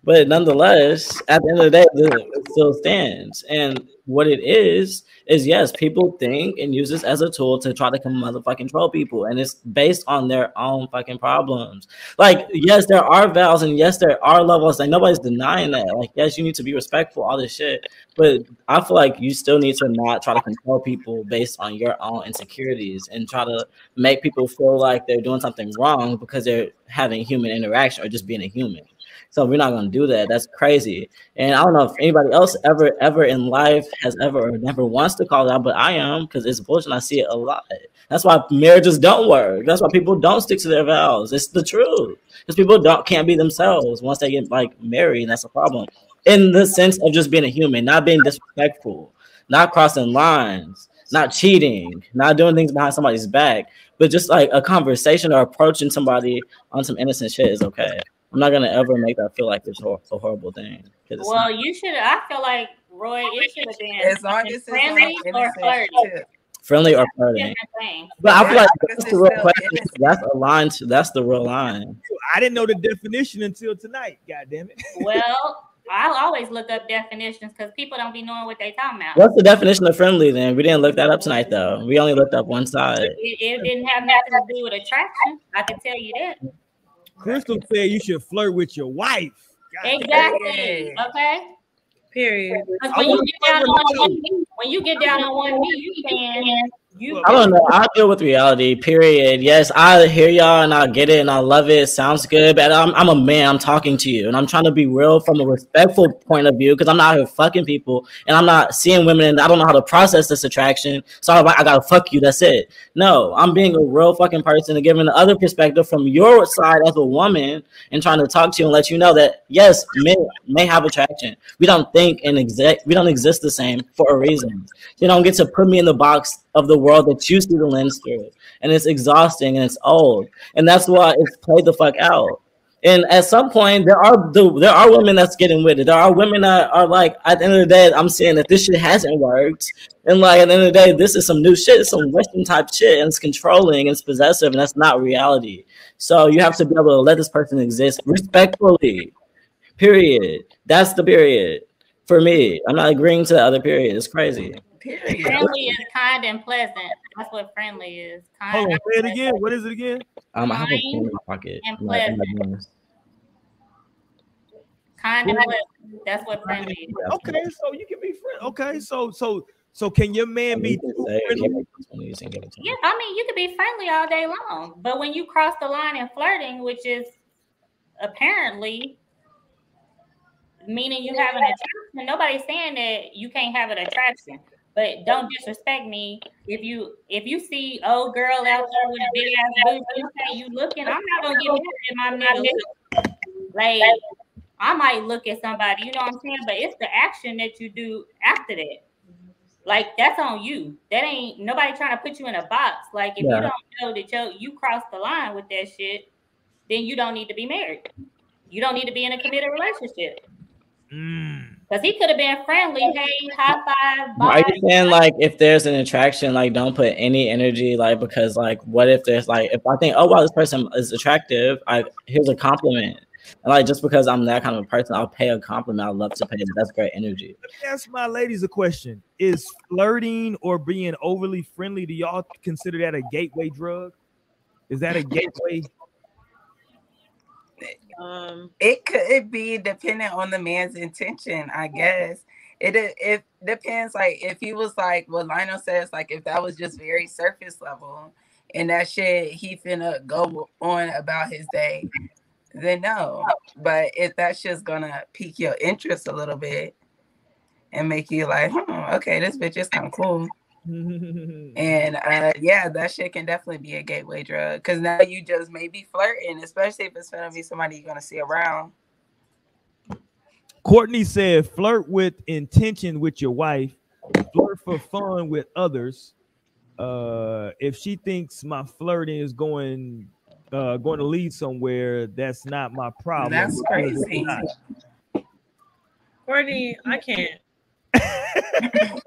But nonetheless, at the end of the day, it still stands. And what it is is yes, people think and use this as a tool to try to come motherfucking control people, and it's based on their own fucking problems. Like, yes, there are vows, and yes, there are levels. Like nobody's denying that. Like, yes, you need to be respectful, all this shit. But I feel like you still need to not try to control people based on your own insecurities and try to make people feel like they're doing something wrong because they're having human interaction or just being a human. So we're not gonna do that. That's crazy. And I don't know if anybody else ever, ever in life has ever or never wants to call it out, but I am because it's bullshit. I see it a lot. That's why marriages don't work. That's why people don't stick to their vows. It's the truth. Because people don't can't be themselves once they get like married, that's a problem. In the sense of just being a human, not being disrespectful, not crossing lines, not cheating, not doing things behind somebody's back, but just like a conversation or approaching somebody on some innocent shit is okay. I'm not gonna ever make that feel like it's a horrible thing. 'cause it's Well, you should. I feel like Roy, it should have been As long as it's friendly or innocent flirty. tip. friendly or flirting. But I feel like that's the real question. That's a line. To, that's the real line. I didn't know the definition until tonight. God damn it. [LAUGHS] Well, I'll always look up definitions because people don't be knowing what they talking about. What's the definition of friendly? Then we didn't look that up tonight, though. We only looked up one side. It, it didn't have nothing to do with attraction. I can tell you that. Crystal said you should flirt with your wife. God Exactly. Okay. Period. When you get down on one knee, when you get down on one knee, you can you I don't know. I deal with reality. Period. Yes, I hear y'all and I get it and I love it. Sounds good, but I'm, I'm a man. I'm talking to you and I'm trying to be real from a respectful point of view because I'm not here fucking people and I'm not seeing women and I don't know how to process this attraction. So I'm like, I gotta fuck you. That's it. No, I'm being a real fucking person and giving the other perspective from your side as a woman and trying to talk to you and let you know that yes, men may have attraction. We don't think and exist. We don't exist the same for a reason. You don't get to put me in the box of the world that you see the lens through. And it's exhausting and it's old. And that's why it's played the fuck out. And at some point, there are the, there are women that's getting with it. There are women that are like, at the end of the day, I'm saying that this shit hasn't worked. And like at the end of the day, this is some new shit, it's some Western type shit, and it's controlling, and it's possessive, and that's not reality. So you have to be able to let this person exist respectfully. Period. That's the period for me. I'm not agreeing to the other period. It's crazy. Period. friendly is kind and pleasant. That's what friendly is. Kind Hold on, and say it again. What is it again? Um, I have a Kind phone in my pocket. and I'm not- I'm not pleasant. doing. Kind and pleasant. That's what friendly is. Okay, so you can be friend. Okay, so so so can your man be You can friendly? Give me this one, you can give it to me. Yeah, I mean, you could be friendly all day long, but when you cross the line in flirting, which is apparently meaning you have an attraction, nobody's saying that you can't have an attraction. But don't disrespect me if you if you see old girl out there with a big ass booty, you say you looking. I'm not gonna give you my nigga. Like I might look at somebody, you know what I'm saying? But it's the action that you do after that. Like that's on you. That ain't nobody trying to put you in a box. Like if Yeah. you don't know that you you cross the line with that shit, then you don't need to be married. You don't need to be in a committed relationship. Mm. Because he could have been friendly. Hey, high five, Are bye. you saying like if there's an attraction, like don't put any energy, like because like what if there's like if I think oh wow this person is attractive, I here's a compliment, And like just because I'm that kind of a person, I'll pay a compliment. I love to pay. That's great energy. Let me ask my ladies a question: Is flirting or being overly friendly? Do y'all consider that a gateway drug? Is that a gateway? Um, it could be dependent on the man's intention, I guess. It it depends. Like if he was like what Lionel says, like if that was just very surface level, and that shit he finna go on about his day, then no. But if that's just gonna pique your interest a little bit and make you like, hmm, okay, this bitch is kind of cool. [LAUGHS] and uh, yeah, that shit can definitely be a gateway drug because now you just maybe flirting, especially if it's gonna be somebody you're gonna see around. Courtney said, flirt with intention with your wife, flirt for fun with others. Uh, if she thinks my flirting is going uh going to lead somewhere, that's not my problem. That's crazy. Courtney, I can't. [LAUGHS]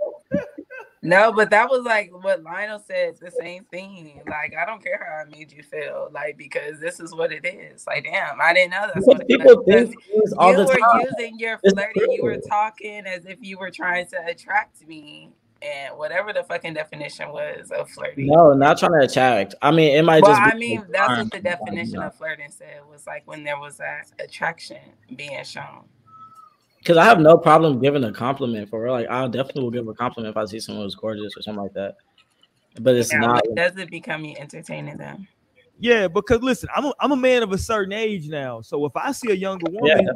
No, but that was like what Lionel said, the same thing. Like, I don't care how I made you feel. Like, because this is what it is. Like, damn, I didn't know that's what People think all You the were time. using your flirting. You were talking as if you were trying to attract me, and whatever the fucking definition was of flirting. No, not trying to attract. I mean, it might Well, just. I mean, that's what the definition of flirting said was like when there was that attraction being shown. Because I have no problem giving a compliment for real. Like, I definitely will give a compliment if I see someone who's gorgeous or something like that. But it's Yeah, not. but does it become you entertaining them? Yeah, because listen, I'm a, I'm a man of a certain age now. So if I see a younger [LAUGHS] woman,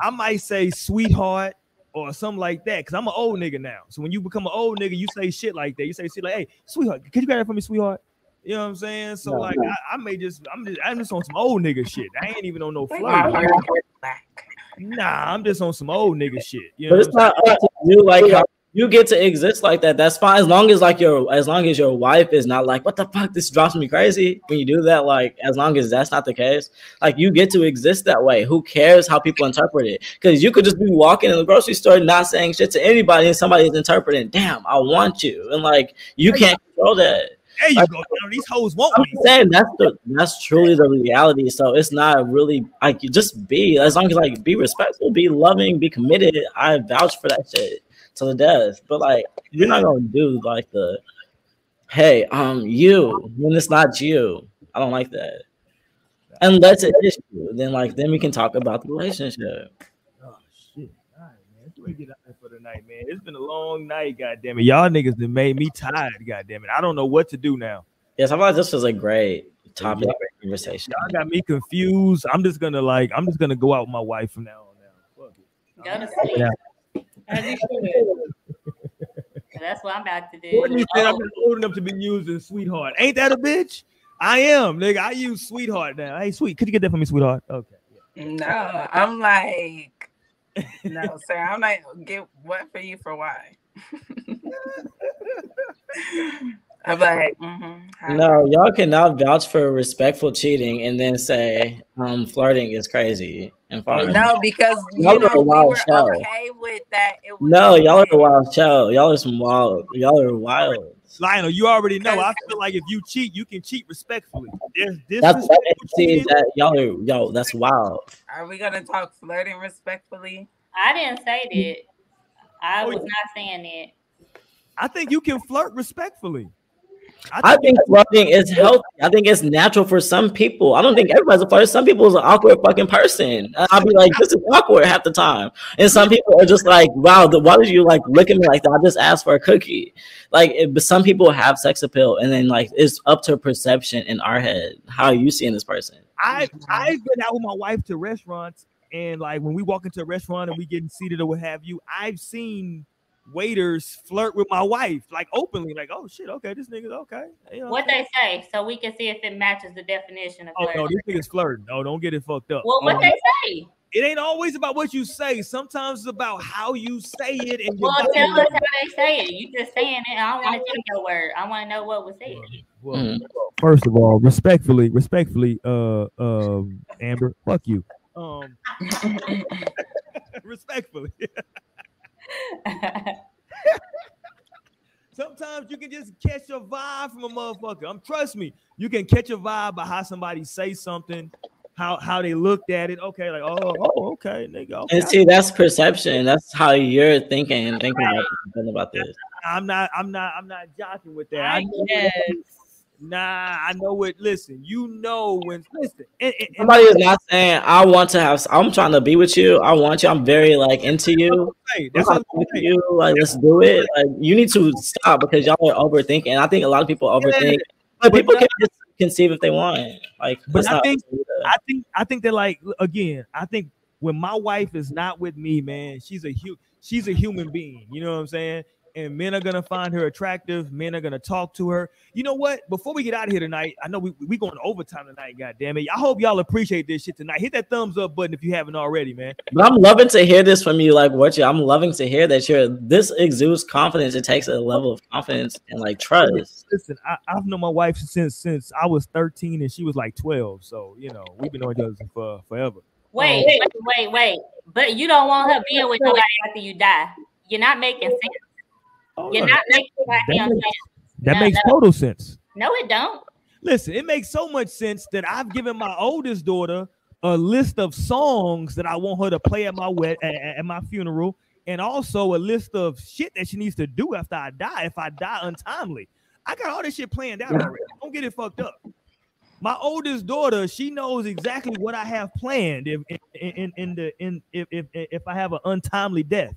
I might say sweetheart or something like that. Cause I'm an old nigga now. So when you become an old nigga, you say shit like that. You say shit like, hey, sweetheart, could you grab that for me, sweetheart? You know what I'm saying? So No. like I, I may just I'm just I'm just on some old nigga shit. I ain't even on no Like, flirt. my heart is black. Nah, I'm just on some old nigga shit. You But know what it's not up to you. Like, how you get to exist like that. That's fine as long as like your as long as your wife is not like, what the fuck? This drops me crazy. When you do that, like as long as that's not the case, like you get to exist that way. Who cares how people interpret it? Because you could just be walking in the grocery store not saying shit to anybody, and somebody's interpreting, "Damn, I want you," and like you can't control that. There you Like, go. You know, these hoes want I'm me. saying that's the that's truly the reality. So it's not really like you just be as long as like be respectful, be loving, be committed. I vouch for that shit to the death. But like you're not gonna do like the hey, um, you when it's not you. I don't like that. Unless it is you, then like then we can talk about the relationship. Oh shit. All right, man. Let's get out there for the night, man. It's been a long night, goddamn it. Y'all niggas that made me tired, goddamn it. I don't know what to do now. Yes, I feel like this was a great topic great conversation. Y'all got me confused. I'm just gonna like I'm just gonna go out with my wife from now on now. Fuck it. Go to sleep. Yeah. As you should. That's what I'm about to do. Courtney said I'm Oh, not old enough to be using sweetheart. Ain't that a bitch? I am, nigga. I use sweetheart now. Hey, sweet, could you get that for me, sweetheart? Okay. No, I'm like, no, sir. I'm like, get what for you for why? [LAUGHS] I'm like, mm-hmm, No, y'all cannot vouch for respectful cheating and then say um flirting is crazy and fine. No, because you Y'all are know a wild were show. okay with that. It was No, y'all are a wild show. Y'all are some wild. Y'all are wild. Lionel, you already know. I feel like if you cheat, you can cheat respectfully. There's That's disrespectful see that y'all yo. That's wild. Are we gonna talk flirting respectfully? I didn't say that. I Oh, was yeah. not saying that. I think you can flirt respectfully. I think flirting is healthy. I think it's natural for some people. I don't think everybody's a flirt. Some people is an awkward fucking person. I'll be like, this is awkward half the time. And some people are just like, wow, the, why did you like look at me like that? I just asked for a cookie. Like, it, but some people have sex appeal, and then like it's up to perception in our head how you seeing this person. I I've been out with my wife to restaurants, and like when we walk into a restaurant and we getting seated or what have you, I've seen waiters flirt with my wife like openly, like, oh shit, okay, this nigga's okay. You know, What they say, so we can see if it matches the definition of oh no, flirting. this nigga's flirting. No, don't get it fucked up. Well, what Um, they say? it ain't always about what you say. Sometimes it's about how you say it and your Well, tell us how they say it. You just saying it. I don't want to take your word. I want to know what was said. Well, first of all, respectfully, respectfully, uh, um, Amber, fuck you. Um, [LAUGHS] [LAUGHS] respectfully. [LAUGHS] [LAUGHS] Sometimes you can just catch a vibe from a motherfucker. Um, trust me, you can catch a vibe by how somebody say something, how how they looked at it. Okay, like oh oh okay, nigga. Okay. And see, that's perception. That's how you're thinking and thinking about, thinking about this. I'm not I'm not I'm not jocking with that. I I guess. Nah, I know it. Listen, you know when. Listen, and, and- Somebody is not saying I want to have. I'm trying to be with you. I want you. I'm very like into you. That's what I'm saying. you. Like let's do it. Like you need to stop because y'all are overthinking. I think a lot of people overthink. But people can just conceive if they want. Like But I think I think I think that like again, I think when my wife is not with me, man, she's a hu- she's a human being. You know what I'm saying? And men are gonna find her attractive. Men are gonna talk to her. You know what? Before we get out of here tonight, I know we we going overtime tonight. God damn it! I hope y'all appreciate this shit tonight. Hit that thumbs up button if you haven't already, man. But I'm loving to hear this from you. Like what you. I'm loving to hear that you're. This exudes confidence. It takes a level of confidence and like trust. Listen, I, I've known my wife since since I was 13 and she was like 12. So you know we've been knowing each other for forever. Wait, um, wait, wait, wait. But you don't want her being with nobody after you die. You're not making sense. Oh, You're not making goddamn makes- sense. That No, makes no. total sense. No, it don't. Listen, it makes so much sense that I've given my oldest daughter a list of songs that I want her to play at my wed at, at- at my funeral, and also a list of shit that she needs to do after I die if I die untimely. I got all this shit planned out already. Don't get it fucked up. My oldest daughter, she knows exactly what I have planned if in, in, in the in if, if if I have an untimely death.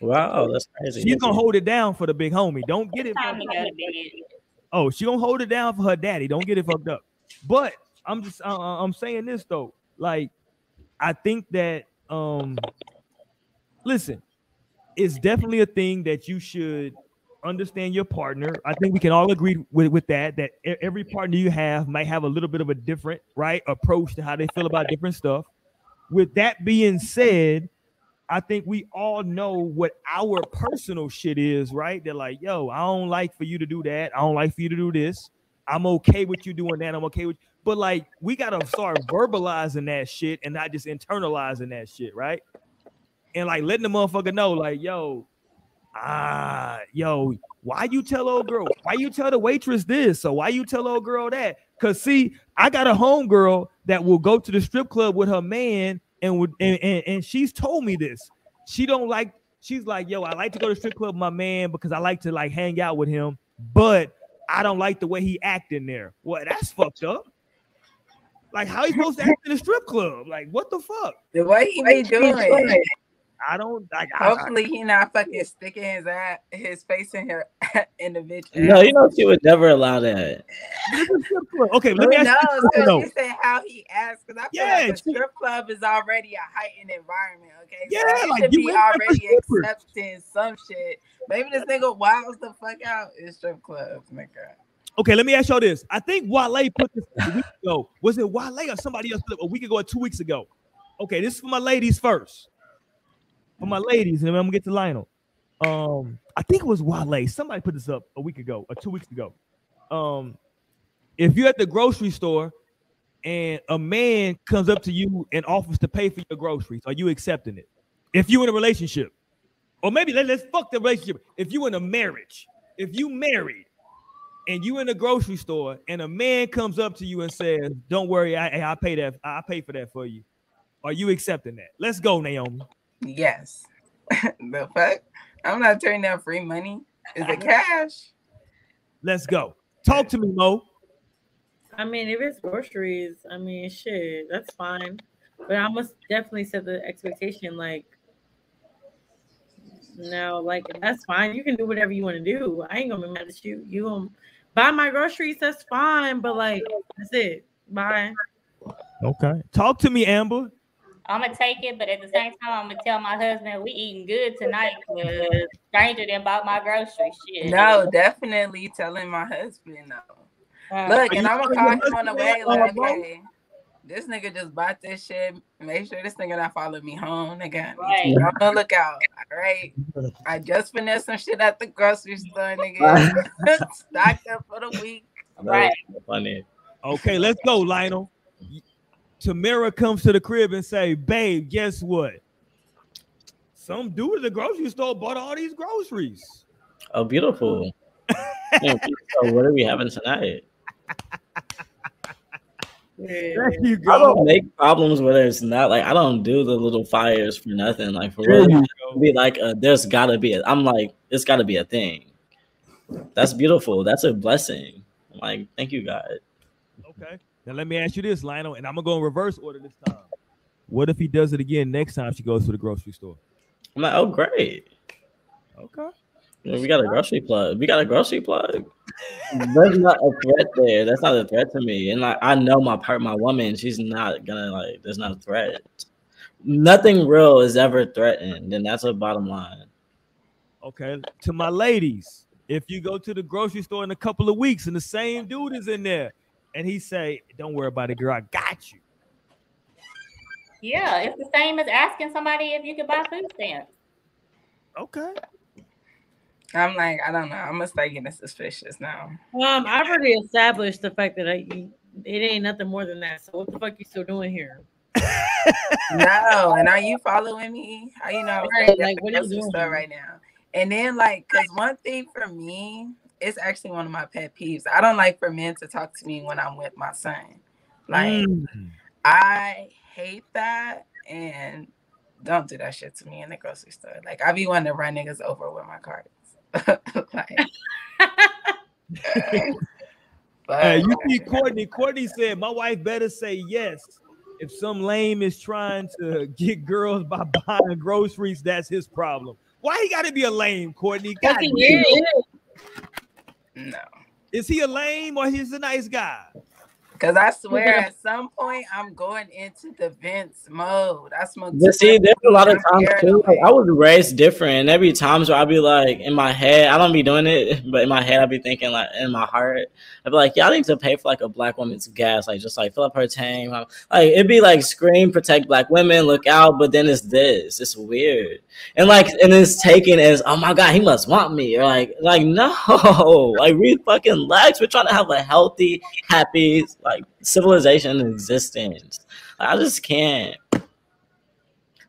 Wow, that's crazy. She's gonna hold it down for the big homie. Don't get it. Time to go to bed. Oh, she gonna hold it down for her daddy. Don't get it fucked up. But I'm just uh, uh, I'm saying this though. Like, I think that um, listen, it's definitely a thing that you should understand your partner. I think we can all agree with, with that. That every partner you have might have a little bit of a different right approach to how they feel about different stuff. With that being said, I think we all know what our personal shit is, right? They're like, yo, I don't like for you to do that. I don't like for you to do this. I'm okay with you doing that. I'm okay with, but like, we gotta start verbalizing that shit and not just internalizing that shit, right? And like letting the motherfucker know, like, yo, ah, yo, why you tell old girl? Why you tell the waitress this? So why you tell old girl that? Cause see, I got a homegirl that will go to the strip club with her man and would and, and, and she's told me this. She don't like, she's like, yo, I like to go to strip club with my man because I like to like hang out with him, but I don't like the way he act in there. Well, that's fucked up. Like, how he supposed to act in a strip club? Like, what the fuck? The way he be doing. I don't like. I- I- Hopefully he not fucking sticking his ass, his face in her [LAUGHS] in the bitch. No, you know she would never allow that. Okay, let me ask you knows? this question, 'Cause though. you said how he asked. Because I feel Yeah, like a she- strip club is already a heightened environment. Okay, so Yeah, you like, should you be went there for already strippers. accepting some shit. Maybe this nigga wilds the fuck out in strip clubs, nigga. Okay, let me ask y'all this. I think Wale put this a week ago. Was it Wale or somebody else a week ago or two weeks ago? Okay, this is for my ladies first. For my ladies, and I'm gonna get to Lionel. Um, I think it was Wale. Somebody put this up a week ago or two weeks ago. Um, if you're at the grocery store and a man comes up to you and offers to pay for your groceries, are you accepting it? If you're in a relationship, or maybe let, let's fuck the relationship. If you're in a marriage, if you married and you in a grocery store and a man comes up to you and says, "Don't worry, I I pay that. I pay for that for you." Are you accepting that? Let's go, Naomi. Yes. [LAUGHS] the fuck? I'm not turning down free money. Is it cash? Let's go. Talk to me, Mo. I mean, if it's groceries, I mean, shit, that's fine. But I must definitely set the expectation like, no, like that's fine. You can do whatever you want to do. I ain't gonna be mad at you. You gonna buy my groceries, that's fine. But like, that's it. Bye. Okay. Talk to me, Amber. I'm gonna take it, but at the same time, I'm gonna tell my husband we eating good tonight because stranger than bought my grocery Shit. No, definitely telling my husband no. Uh, Look, and I'm gonna call him on the way. Like, hey, this nigga just bought this shit. Make sure this nigga not follow me home, nigga. Right. Be on the lookout. All right. I just finessed some shit at the grocery store, nigga. [LAUGHS] Stocked up for the week. Right. Funny. Okay, let's go, Lionel. Tamara comes to the crib and say, "Babe, guess what? Some dude at the grocery store bought all these groceries." Oh, beautiful. [LAUGHS] Yeah, so what are we having tonight? There you go. I don't make problems where there's not like I don't do the little fires for nothing. Like for real, be like uh there's gotta be. A, I'm like it's gotta be a thing. That's beautiful. That's a blessing. I'm like thank you God. Okay. Now let me ask you this, Lionel, and I'm gonna go in reverse order this time. What if he does it again next time she goes to the grocery store? I'm like oh great. Okay. Well, we got a grocery plug. We got a grocery plug. There's not a threat there. That's not a threat to me. And like I know my part, my woman, she's not gonna like. There's not a threat. Nothing real is ever threatened, and that's a bottom line. Okay. To my ladies, if you go to the grocery store in a couple of weeks and the same dude is in there, and he say, "Don't worry about it, girl, I got you." Yeah, it's the same as asking somebody if you could buy food stamps. Okay. I'm like, I don't know. I'm gonna start getting suspicious now. Um, I've already established the fact that I, it ain't nothing more than that. So what the fuck you still doing here? [LAUGHS] No, and are you following me? How you know Right, right, like, what are you grocery doing right now? And then like, cause one thing for me, it's actually one of my pet peeves. I don't like for men to talk to me when I'm with my son. Like, Mm. I hate that, and don't do that shit to me in the grocery store. Like, I be wanting to run niggas over with my cards. [LAUGHS] like, [LAUGHS] but Hey, you see Courtney. Courtney said, My wife better say yes. If some lame is trying to get girls by buying groceries, that's his problem. Why he gotta be a lame, Courtney? God Fucking damn. No. Is he a lame or he's a nice guy? Cause I [LAUGHS] swear at some point I'm going into the Vince mode. I smoke. But see, there's a lot of times too. Like, I was raised different, and every times where I'd be like in my head, I don't be doing it, [LAUGHS] but in my head I'd be thinking like in my heart, I'd be like, y'all need to pay for like a black woman's gas, like just like fill up her tank. Like it'd be like scream, protect black women, look out, but then it's this. It's weird, and like and it's taken as oh my god, he must want me, or like like [LAUGHS] no, like we fucking lax. We're trying to have a healthy, happy like civilization in existence. I just can't.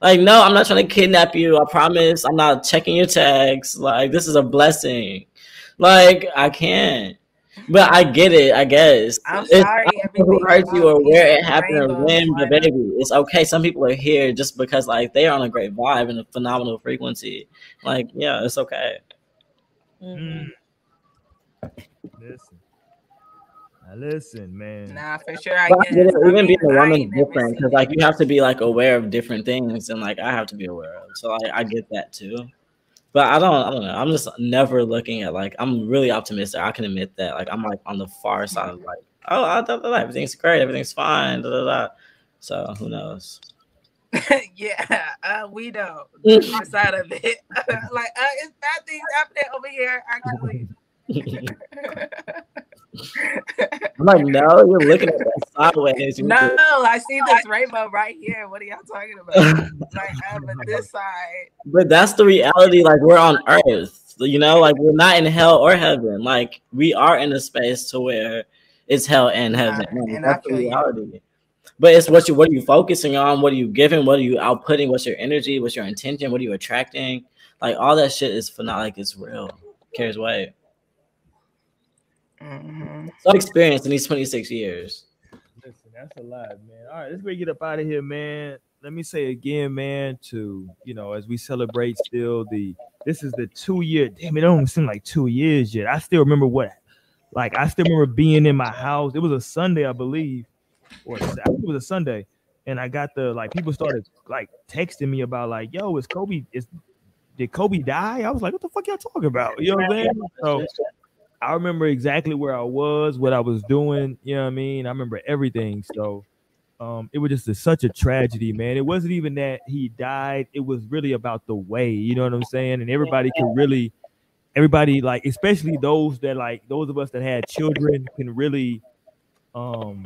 Like, no, I'm not trying to kidnap you. I promise. I'm not checking your tags. Like, this is a blessing. Like, I can't. But I get it, I guess. I'm It's sorry, not who everything hurt you or where it happened or when, but baby, it's okay. Some people are here just because, like, they are on a great vibe and a phenomenal frequency. Like, yeah, it's okay. Mm. Listen. Now listen, man. Nah, for sure. I But guess. get it. I Even mean, being a I woman is different because, like, you have to be like aware of different things, and like I have to be aware of. So, like, I get that too. But I don't. I don't know. I'm just never looking at like. I'm really optimistic. I can admit that. Like, I'm like on the far side of like, oh, I, da, da, da, everything's great. Everything's fine. Da, da, da. So who knows? [LAUGHS] yeah, uh, we don't. [LAUGHS] The other side of it, [LAUGHS] like, uh, it's bad things happening over here. Actually, I'm like, no, you're looking at that sideways. No, I see this rainbow right here. What are y'all talking about? [LAUGHS] like, but this side, But that's the reality. Like we're on Earth, you know, like we're not in hell or heaven. Like we are in a space to where it's hell and heaven. And that's the feel you. reality. But it's what you what are you focusing on? What are you giving? What are you outputting? What's your energy? What's your intention? What are you attracting? Like all that shit is phenomenal. Like it's real. Cares weight. Mhm. So I've experienced in these 26 years. Listen, that's a lot, man. All right, let's get up out of here, man. Let me say again, man, to you know, as we celebrate still the this is the two year. Damn, it don't seem like two years yet. I still remember what, like, I still remember being in my house. It was a Sunday, I believe, or it was a Sunday, and I got the like people started like texting me about like, yo, is Kobe is did Kobe die? I was like, what the fuck y'all talking about? You know what I'm saying? So I remember exactly where I was, what I was doing. You know what I mean? I remember everything. So um, it was just a, such a tragedy, man. It wasn't even that he died. It was really about the way. You know what I'm saying? And everybody can really, everybody like, especially those that like those of us that had children can really um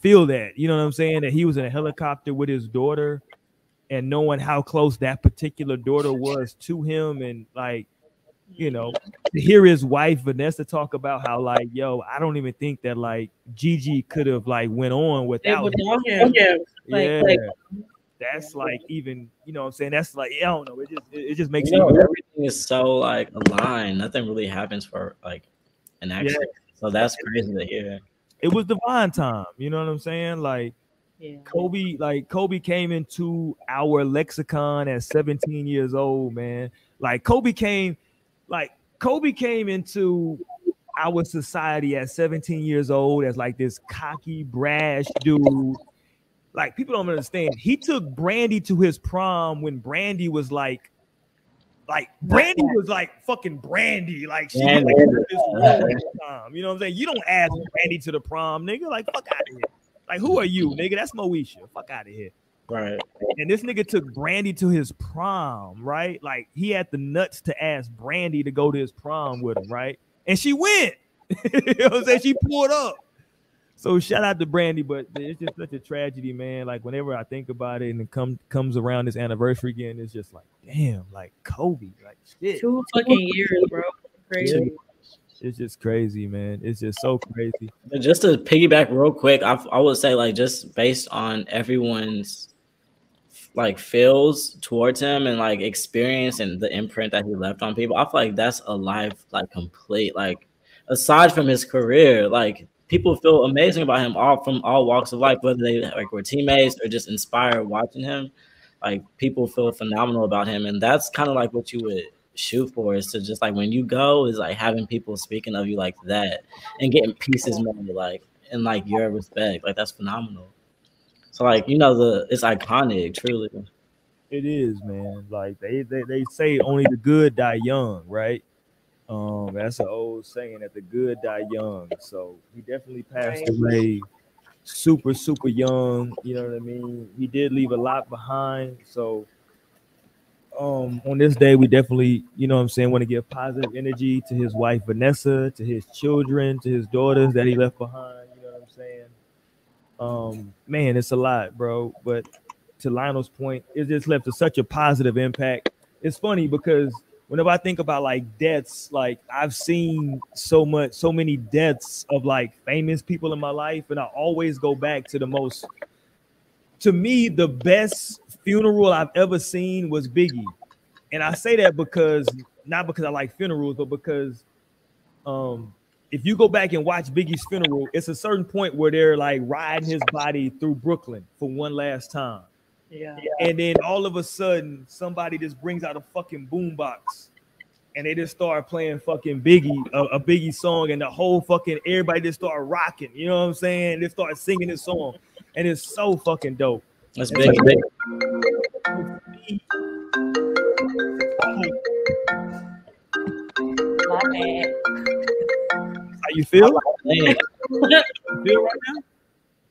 feel that. You know what I'm saying? That he was in a helicopter with his daughter, and knowing how close that particular daughter was to him, and like you know, to hear his wife Vanessa talk about how like, yo, I don't even think that like Gigi could have like went on without without him. him. Yeah. Like- yeah. like- that's like even you know what I'm saying that's like I don't know it just it, it just makes You know, you everything is so like aligned. Nothing really happens for like an accident. So that's crazy to hear. it was divine time. You know what I'm saying? Like Yeah. Kobe, like Kobe came into our lexicon at 17 years old, man. Like Kobe came, like Kobe came into our society at 17 years old as like this cocky, brash dude. Like people don't understand. He took Brandy to his prom when Brandy was like, like Brandy was like fucking Brandy. Like she was Brandy. like this [LAUGHS] woman at the time. You know what I'm saying? You don't ask Brandy to the prom, nigga. Like fuck out of here. Like who are you, nigga? That's Moesha. Fuck out of here. Right. And this nigga took Brandy to his prom, right? Like he had the nuts to ask Brandy to go to his prom with him, right? And she went. [LAUGHS] you know what I'm saying? She pulled up. So shout out to Brandy, but it's just such a tragedy, man. Like whenever I think about it and it come comes around this anniversary again, it's just like, damn, like Kobe, like shit. Two fucking years, bro. Crazy. It's just crazy, man. It's just so crazy. Just to piggyback real quick, I, I would say like just based on everyone's like feels towards him and like experience and the imprint that he left on people, I feel like that's a life like complete. Like aside from his career, like people mm-hmm. feel amazing about him all from all walks of life, whether they like were teammates or just inspired watching him. Like people feel phenomenal about him, and that's kind of like what you would shoot for is to just like when you go is like having people speaking of you like that and getting pieces made like in like your respect like that's phenomenal so like you know the it's iconic truly It is, man. Like they, they they say only the good die young, right? Um, that's an old saying that the good die young. So he definitely passed away super, super young. You know what I mean? He did leave a lot behind. So um on this day, we definitely, you know what I'm saying, want to give positive energy to his wife Vanessa, to his children, to his daughters that he left behind. You know what I'm saying? Um, man, it's a lot, bro. But to Lionel's point, it just left a, such a positive impact. It's funny because whenever I think about like deaths, like I've seen so much, so many deaths of like famous people in my life, and I always go back to the most. To me, the best funeral I've ever seen was Biggie, and I say that because not because I like funerals, but because um if you go back and watch Biggie's funeral, it's a certain point where they're like riding his body through Brooklyn for one last time. Yeah. And then all of a sudden, somebody just brings out a fucking boombox and they just start playing fucking Biggie, a, a Biggie song, and the whole fucking everybody just start rocking. You know what I'm saying? They start singing this song, and it's so fucking dope. that's And big so- My bad. How you feel? Man, [LAUGHS] You feel right now?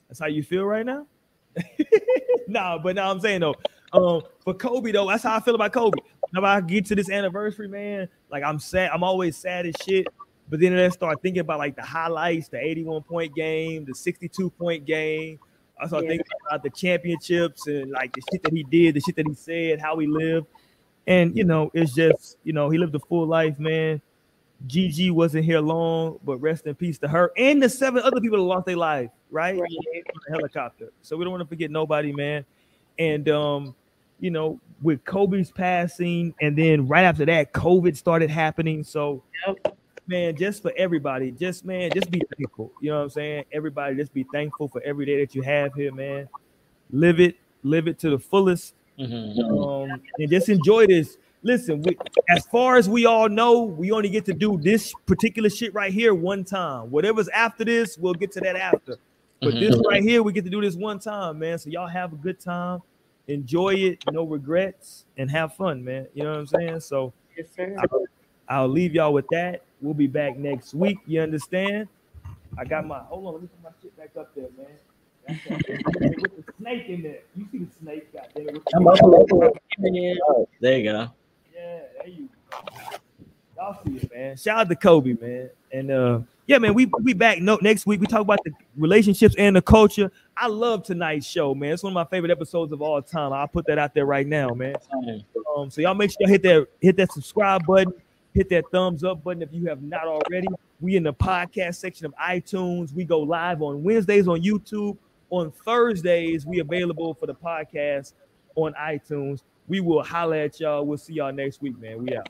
That's how you feel right now? [LAUGHS] nah, but now I'm saying though, um, for Kobe though, that's how I feel about Kobe. Whenever I get to this anniversary, man, like I'm sad, I'm always sad as shit. But then I start thinking about like the highlights, the 81 point game, the 62 point game. I start Yeah. thinking about the championships and like the shit that he did, the shit that he said, how he lived. And you know, it's just, you know, he lived a full life, man. Gigi wasn't here long, but rest in peace to her and the seven other people that lost their life, right? Right. On the helicopter. So we don't want to forget nobody, man. And um, you know, with Kobe's passing, and then right after that, COVID started happening. So Yep. man, just for everybody, just man, just be thankful. You know what I'm saying? Everybody, just be thankful for every day that you have here, man. Live it, live it to the fullest mhm. um, and just enjoy this. Listen, we, as far as we all know, we only get to do this particular shit right here one time. Whatever's after this, we'll get to that after. But mm-hmm. this right here, we get to do this one time, man. So y'all have a good time, enjoy it, no regrets, and have fun, man. You know what I'm saying? So Yes. I'll, I'll leave y'all with that. We'll be back next week. You understand? I got my hold on. Let me put my shit back up there, man. [LAUGHS] With the snake in there. You see the snake? Goddamn. Oh, there you go yeah, there you go. Y'all see it, man. Shout out to Kobe, man. And uh yeah, man, we we back no, next week. We talk about the relationships and the culture. I love tonight's show, man. It's one of my favorite episodes of all time. I'll put that out there right now, man. Um, so y'all make sure y'all hit that hit that subscribe button, hit that thumbs up button if you have not already. We in the podcast section of iTunes. We go live on Wednesdays on YouTube. On Thursdays, we available for the podcast on iTunes. We will holler at y'all. We'll see y'all next week, man. We out.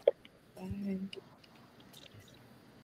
Bye.